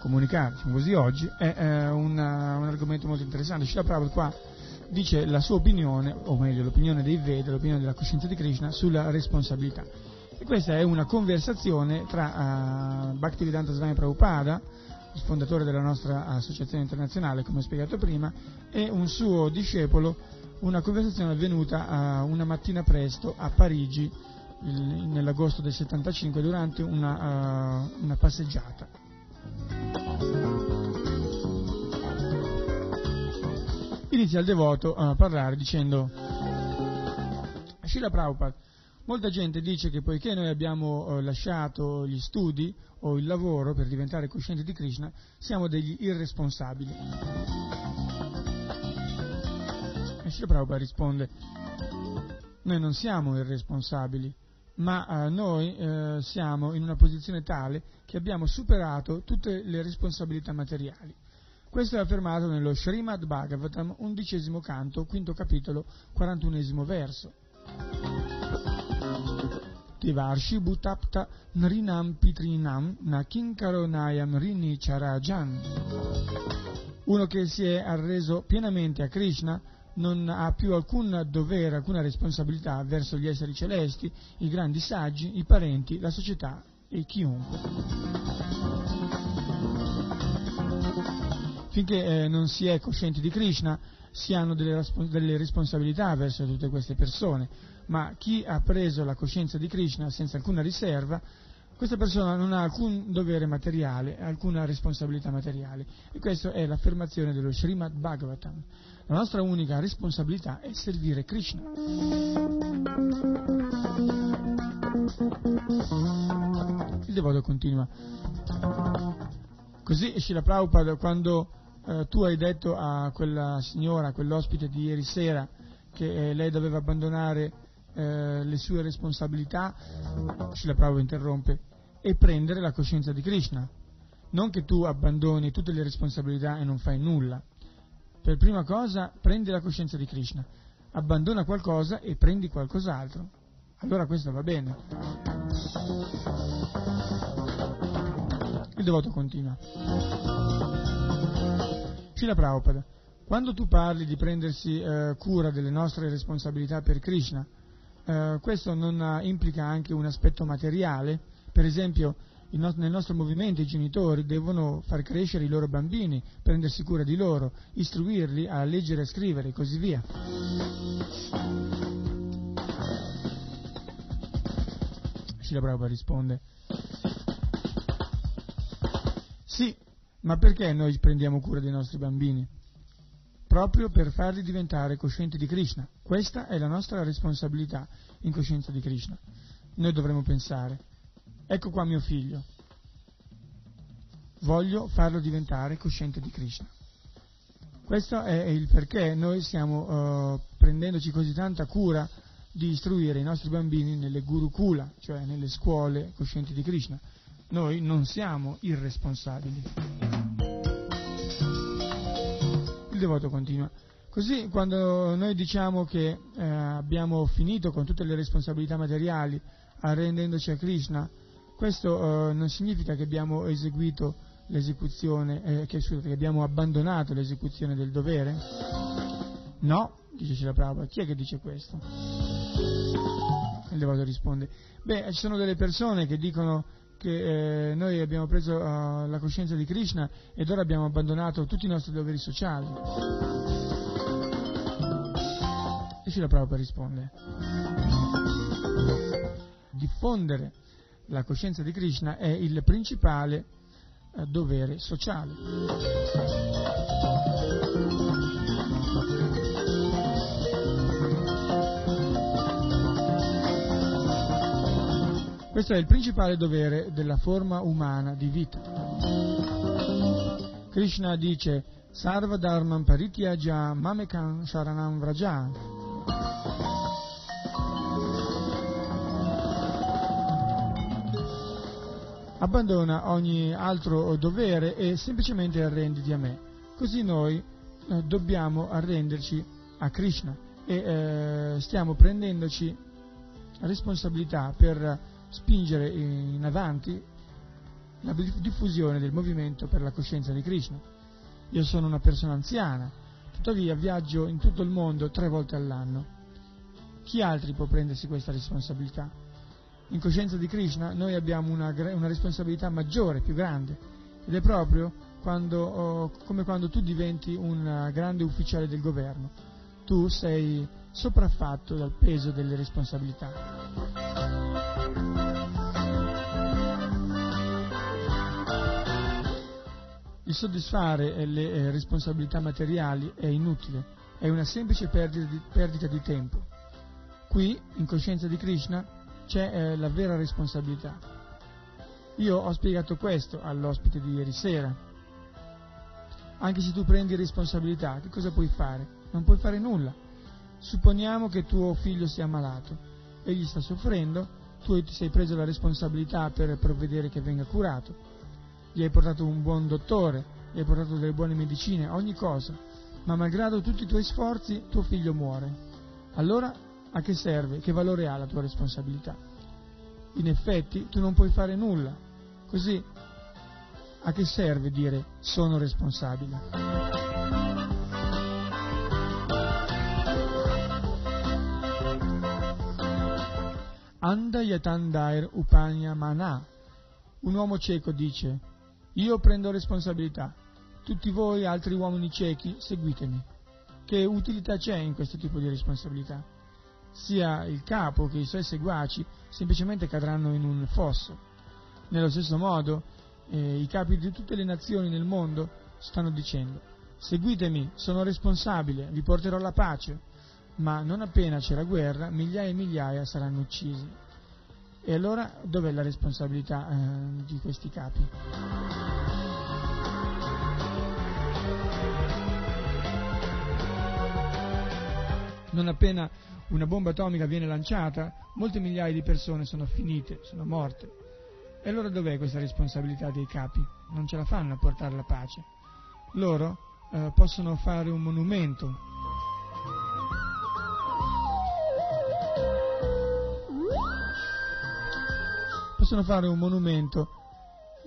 comunicare diciamo così, oggi è eh, una, un argomento molto interessante. Shila Prabhupada qua dice la sua opinione, o meglio l'opinione dei Veda, l'opinione della coscienza di Krishna sulla responsabilità. E questa è una conversazione tra uh, Bhaktivedanta Swami Prabhupada, fondatore della nostra associazione internazionale, come ho spiegato prima, e un suo discepolo, una conversazione avvenuta uh, una mattina presto a Parigi il, nell'agosto del 75 durante una, uh, una passeggiata. Inizia il devoto a parlare dicendo Srila Prabhupada Molta gente dice che poiché noi abbiamo eh, lasciato gli studi o il lavoro per diventare coscienti di Krishna, siamo degli irresponsabili. E Sri Prabhupada risponde, noi non siamo irresponsabili, ma eh, noi eh, siamo in una posizione tale che abbiamo superato tutte le responsabilità materiali. Questo è affermato nello Srimad Bhagavatam, undicesimo canto, quinto capitolo, quarantunesimo verso. Devarshi Bhutapta Nrinam Pitrinam Nakinkaronayam Rini Charajan. Uno che si è arreso pienamente a Krishna non ha più alcun dovere, alcuna responsabilità verso gli esseri celesti, i grandi saggi, i parenti, la società e chiunque. Finché eh, non si è coscienti di Krishna, si hanno delle, delle responsabilità verso tutte queste persone ma chi ha preso la coscienza di Krishna senza alcuna riserva, questa persona non ha alcun dovere materiale, alcuna responsabilità materiale. E questa è l'affermazione dello Srimad Bhagavatam. La nostra unica responsabilità è servire Krishna. Il devoto continua. Così Shila Prabhupada, quando eh, tu hai detto a quella signora, a quell'ospite di ieri sera, che eh, lei doveva abbandonare eh, le sue responsabilità, Srila Prabhupada interrompe, e prendere la coscienza di Krishna. Non che tu abbandoni tutte le responsabilità e non fai nulla. Per prima cosa prendi la coscienza di Krishna, abbandona qualcosa e prendi qualcos'altro. Allora questo va bene. Il devoto continua. Srila Prabhupada, quando tu parli di prendersi eh, cura delle nostre responsabilità per Krishna, eh, questo non implica anche un aspetto materiale, per esempio nel nostro movimento i genitori devono far crescere i loro bambini, prendersi cura di loro, istruirli a leggere e scrivere e così via. Shila Prabhupada risponde, sì, ma perché noi prendiamo cura dei nostri bambini? proprio per farli diventare coscienti di Krishna. Questa è la nostra responsabilità in coscienza di Krishna. Noi dovremmo pensare, ecco qua mio figlio, voglio farlo diventare cosciente di Krishna. Questo è il perché noi stiamo uh, prendendoci così tanta cura di istruire i nostri bambini nelle gurukula, cioè nelle scuole coscienti di Krishna. Noi non siamo irresponsabili devoto continua. Così quando noi diciamo che eh, abbiamo finito con tutte le responsabilità materiali arrendendoci a Krishna, questo eh, non significa che abbiamo eseguito l'esecuzione, eh, che, scusate, che abbiamo abbandonato l'esecuzione del dovere? No, dice Cila Prabhupada, chi è che dice questo? Il devoto risponde, beh, ci sono delle persone che dicono che eh, noi abbiamo preso uh, la coscienza di Krishna ed ora abbiamo abbandonato tutti i nostri doveri sociali. E Srila Prabhupada risponde, diffondere la coscienza di Krishna è il principale eh, dovere sociale. Questo è il principale dovere della forma umana di vita. Krishna dice Sarva Dharman Parityaja Mamekam Sharanam Vraja. Abbandona ogni altro dovere e semplicemente arrenditi a me. Così noi eh, dobbiamo arrenderci a Krishna e eh, stiamo prendendoci responsabilità per spingere in avanti la diffusione del movimento per la coscienza di Krishna. Io sono una persona anziana, tuttavia viaggio in tutto il mondo tre volte all'anno. Chi altri può prendersi questa responsabilità? In coscienza di Krishna noi abbiamo una, una responsabilità maggiore, più grande, ed è proprio quando, oh, come quando tu diventi un grande ufficiale del governo. Tu sei sopraffatto dal peso delle responsabilità. Il soddisfare le eh, responsabilità materiali è inutile, è una semplice perdita di, perdita di tempo. Qui, in coscienza di Krishna, c'è eh, la vera responsabilità. Io ho spiegato questo all'ospite di ieri sera. Anche se tu prendi responsabilità, che cosa puoi fare? Non puoi fare nulla. Supponiamo che tuo figlio sia malato, egli sta soffrendo, tu ti sei preso la responsabilità per provvedere che venga curato gli hai portato un buon dottore, gli hai portato delle buone medicine, ogni cosa, ma malgrado tutti i tuoi sforzi tuo figlio muore. Allora a che serve? Che valore ha la tua responsabilità? In effetti tu non puoi fare nulla, così a che serve dire sono responsabile? Anda yatandair upanya mana. Un uomo cieco dice, io prendo responsabilità. Tutti voi, altri uomini ciechi, seguitemi. Che utilità c'è in questo tipo di responsabilità? Sia il capo che i suoi seguaci semplicemente cadranno in un fosso. Nello stesso modo, eh, i capi di tutte le nazioni nel mondo stanno dicendo, seguitemi, sono responsabile, vi porterò la pace, ma non appena c'è la guerra, migliaia e migliaia saranno uccisi. E allora dov'è la responsabilità eh, di questi capi? Non appena una bomba atomica viene lanciata, molte migliaia di persone sono finite, sono morte. E allora dov'è questa responsabilità dei capi? Non ce la fanno a portare la pace. Loro eh, possono fare un monumento possono fare un monumento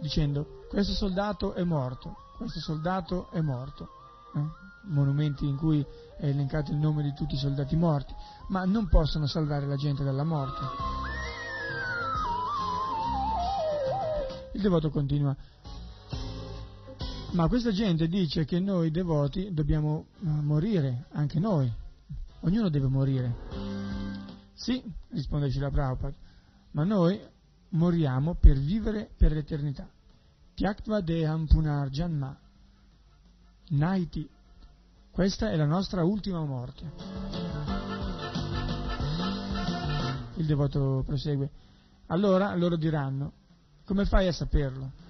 dicendo questo soldato è morto, questo soldato è morto. Eh? Monumenti in cui è elencato il nome di tutti i soldati morti, ma non possono salvare la gente dalla morte. Il devoto continua. Ma questa gente dice che noi devoti dobbiamo uh, morire, anche noi. Ognuno deve morire. Sì, risponde Shila Prabhupada, ma noi moriamo per vivere per l'eternità. Tyaktva deham punar janma. Naiti. Questa è la nostra ultima morte. Il devoto prosegue. Allora loro diranno, come fai a saperlo?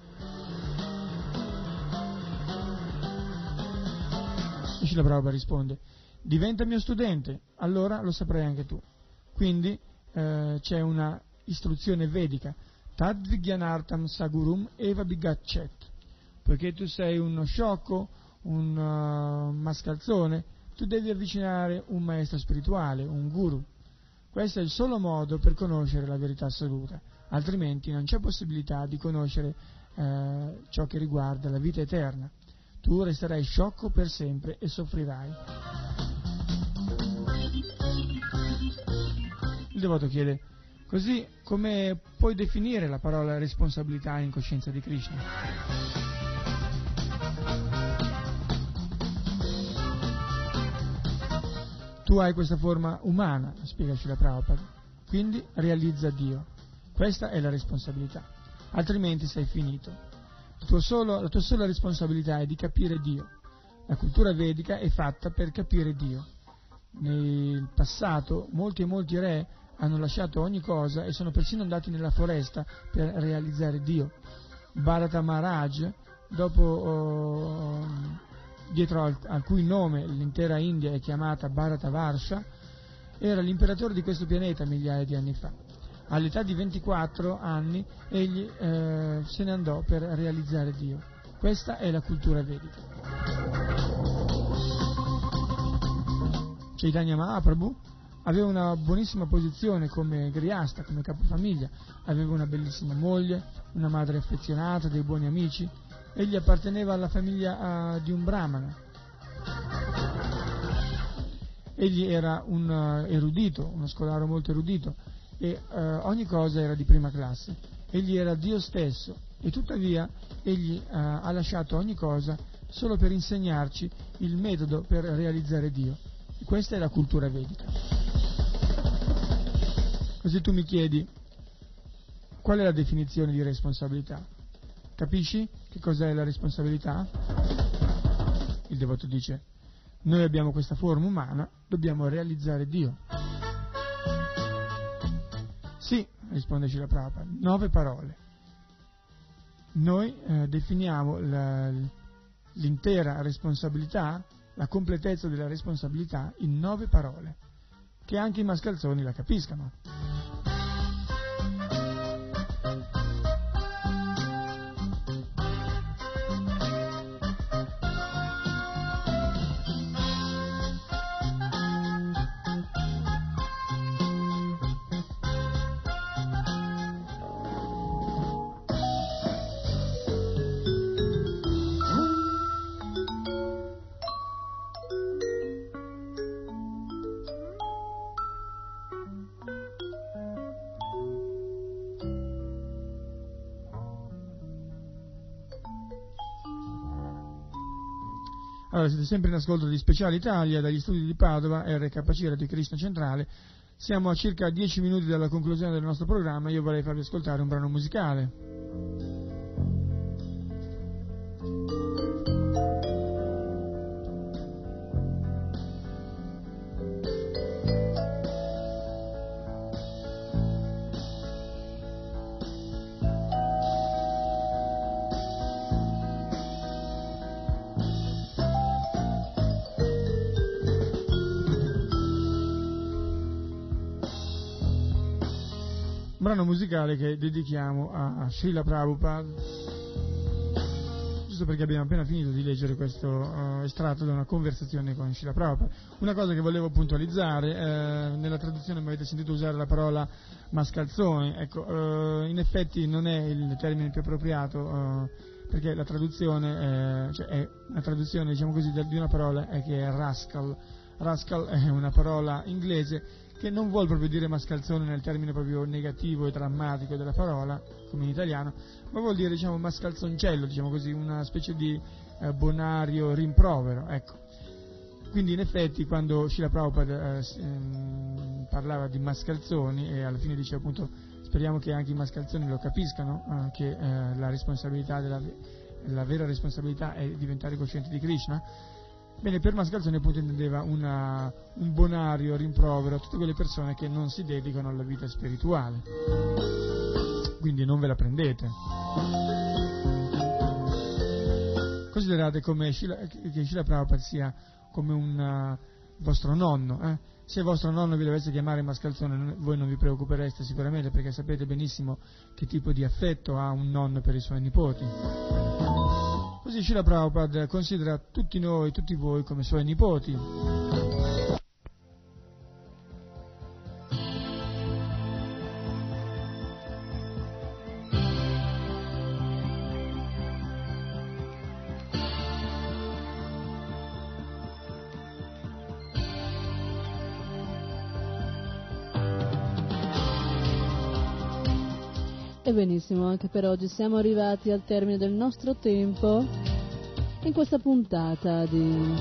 Shila Prabhupada risponde, diventa mio studente, allora lo saprai anche tu. Quindi eh, c'è una istruzione vedica, Tadvigyanartam Sagurum Eva Bigachet, poiché tu sei uno sciocco, un uh, mascalzone, tu devi avvicinare un maestro spirituale, un guru. Questo è il solo modo per conoscere la verità assoluta, altrimenti non c'è possibilità di conoscere eh, ciò che riguarda la vita eterna. Tu resterai sciocco per sempre e soffrirai. Il devoto chiede, Così come puoi definire la parola responsabilità in coscienza di Krishna? Tu hai questa forma umana, spiegaci la Prabhupada, quindi realizza Dio. Questa è la responsabilità, altrimenti sei finito. tua solo- la tua sola responsabilità è di capire Dio. La cultura vedica è fatta per capire Dio. Nel passato molti e molti re hanno lasciato ogni cosa e sono persino andati nella foresta per realizzare Dio. Bharata Maharaj, dopo, oh, dietro al, al cui nome l'intera India è chiamata Bharata Varsha, era l'imperatore di questo pianeta migliaia di anni fa. All'età di 24 anni egli eh, se ne andò per realizzare Dio. Questa è la cultura vedica. Chaitanya Mahaprabhu aveva una buonissima posizione come griasta, come capofamiglia, aveva una bellissima moglie, una madre affezionata, dei buoni amici, egli apparteneva alla famiglia uh, di un brahmana. Egli era un uh, erudito, uno scolaro molto erudito e uh, ogni cosa era di prima classe. Egli era Dio stesso e tuttavia egli ha lasciato ogni cosa solo per insegnarci il metodo per realizzare Dio. Questa è la cultura vedica. Così tu mi chiedi qual è la definizione di responsabilità? Capisci che cos'è la responsabilità? Il devoto dice, noi abbiamo questa forma umana, dobbiamo realizzare Dio. Sì, risponde Shila Prabhupada, nove parole. Noi eh, definiamo la, l'intera responsabilità, la completezza della responsabilità in nove parole, che anche i mascalzoni la capiscano. Allora, siete sempre in ascolto di Speciale Italia dagli studi di Padova, RKC Radio Krishna Centrale. Siamo a circa 10 minuti dalla conclusione del nostro programma. Io vorrei farvi ascoltare un brano musicale. Brano musicale che dedichiamo a, Srila Prabhupada, giusto perché abbiamo appena finito di leggere questo uh, estratto da una conversazione con Srila Prabhupada. Una cosa che volevo puntualizzare, eh, nella traduzione mi avete sentito usare la parola mascalzone, ecco, eh, in effetti non è il termine più appropriato, eh, perché la traduzione, eh, cioè è una traduzione diciamo così, di una parola è che è rascal. Rascal è una parola inglese che non vuol proprio dire mascalzone nel termine proprio negativo e drammatico della parola, come in italiano, ma vuol dire diciamo mascalzoncello, diciamo così, una specie di eh, bonario rimprovero, ecco. Quindi in effetti quando Shila Prabhupada eh, ehm, parlava di mascalzoni e alla fine dice appunto speriamo che anche i mascalzoni lo capiscano, eh, che eh, la la vera responsabilità è diventare coscienti di Krishna, Bene, per Mascalzoni appunto intendeva una, un bonario rimprovero a tutte quelle persone che non si dedicano alla vita spirituale. Quindi non ve la prendete. Considerate Shila, che Shila Prabhupada sia come un uh, vostro nonno. Eh? Se vostro nonno vi dovesse chiamare Mascalzone, voi non vi preoccupereste sicuramente perché sapete benissimo che tipo di affetto ha un nonno per i suoi nipoti. Così Shila Prabhupada considera tutti noi, tutti voi come suoi nipoti. Benissimo, anche per oggi siamo arrivati al termine del nostro tempo in questa puntata di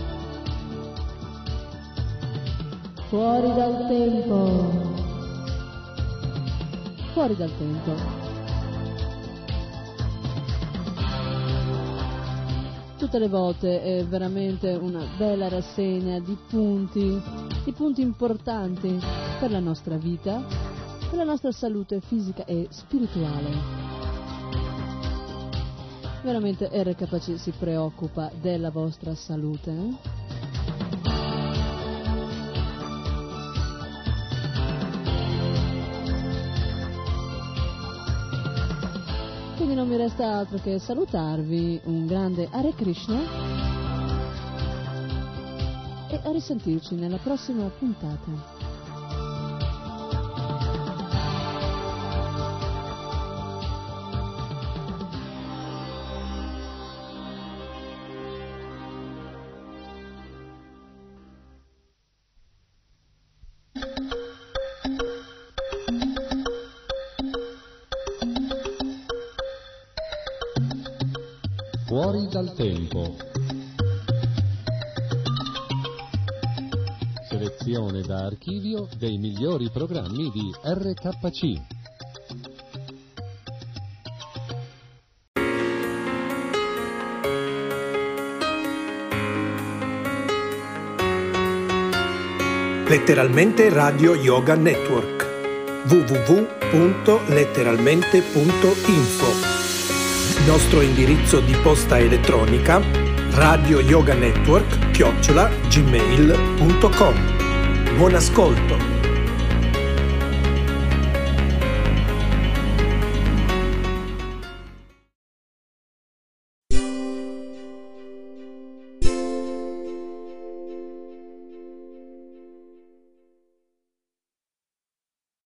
Fuori dal tempo. Fuori dal tempo. tutte le volte è veramente una bella rassegna di punti, di punti importanti per la nostra vita, per la nostra salute fisica e spirituale. Veramente RKC si preoccupa della vostra salute. Eh? Quindi non mi resta altro che salutarvi, un grande Hare Krishna e a risentirci nella prossima puntata. Tempo. Selezione da archivio dei migliori programmi di RKC. Letteralmente Radio Yoga Network www.letteralmente.info nostro indirizzo di posta elettronica radio yoga network chiocciola gmail.com Buon ascolto!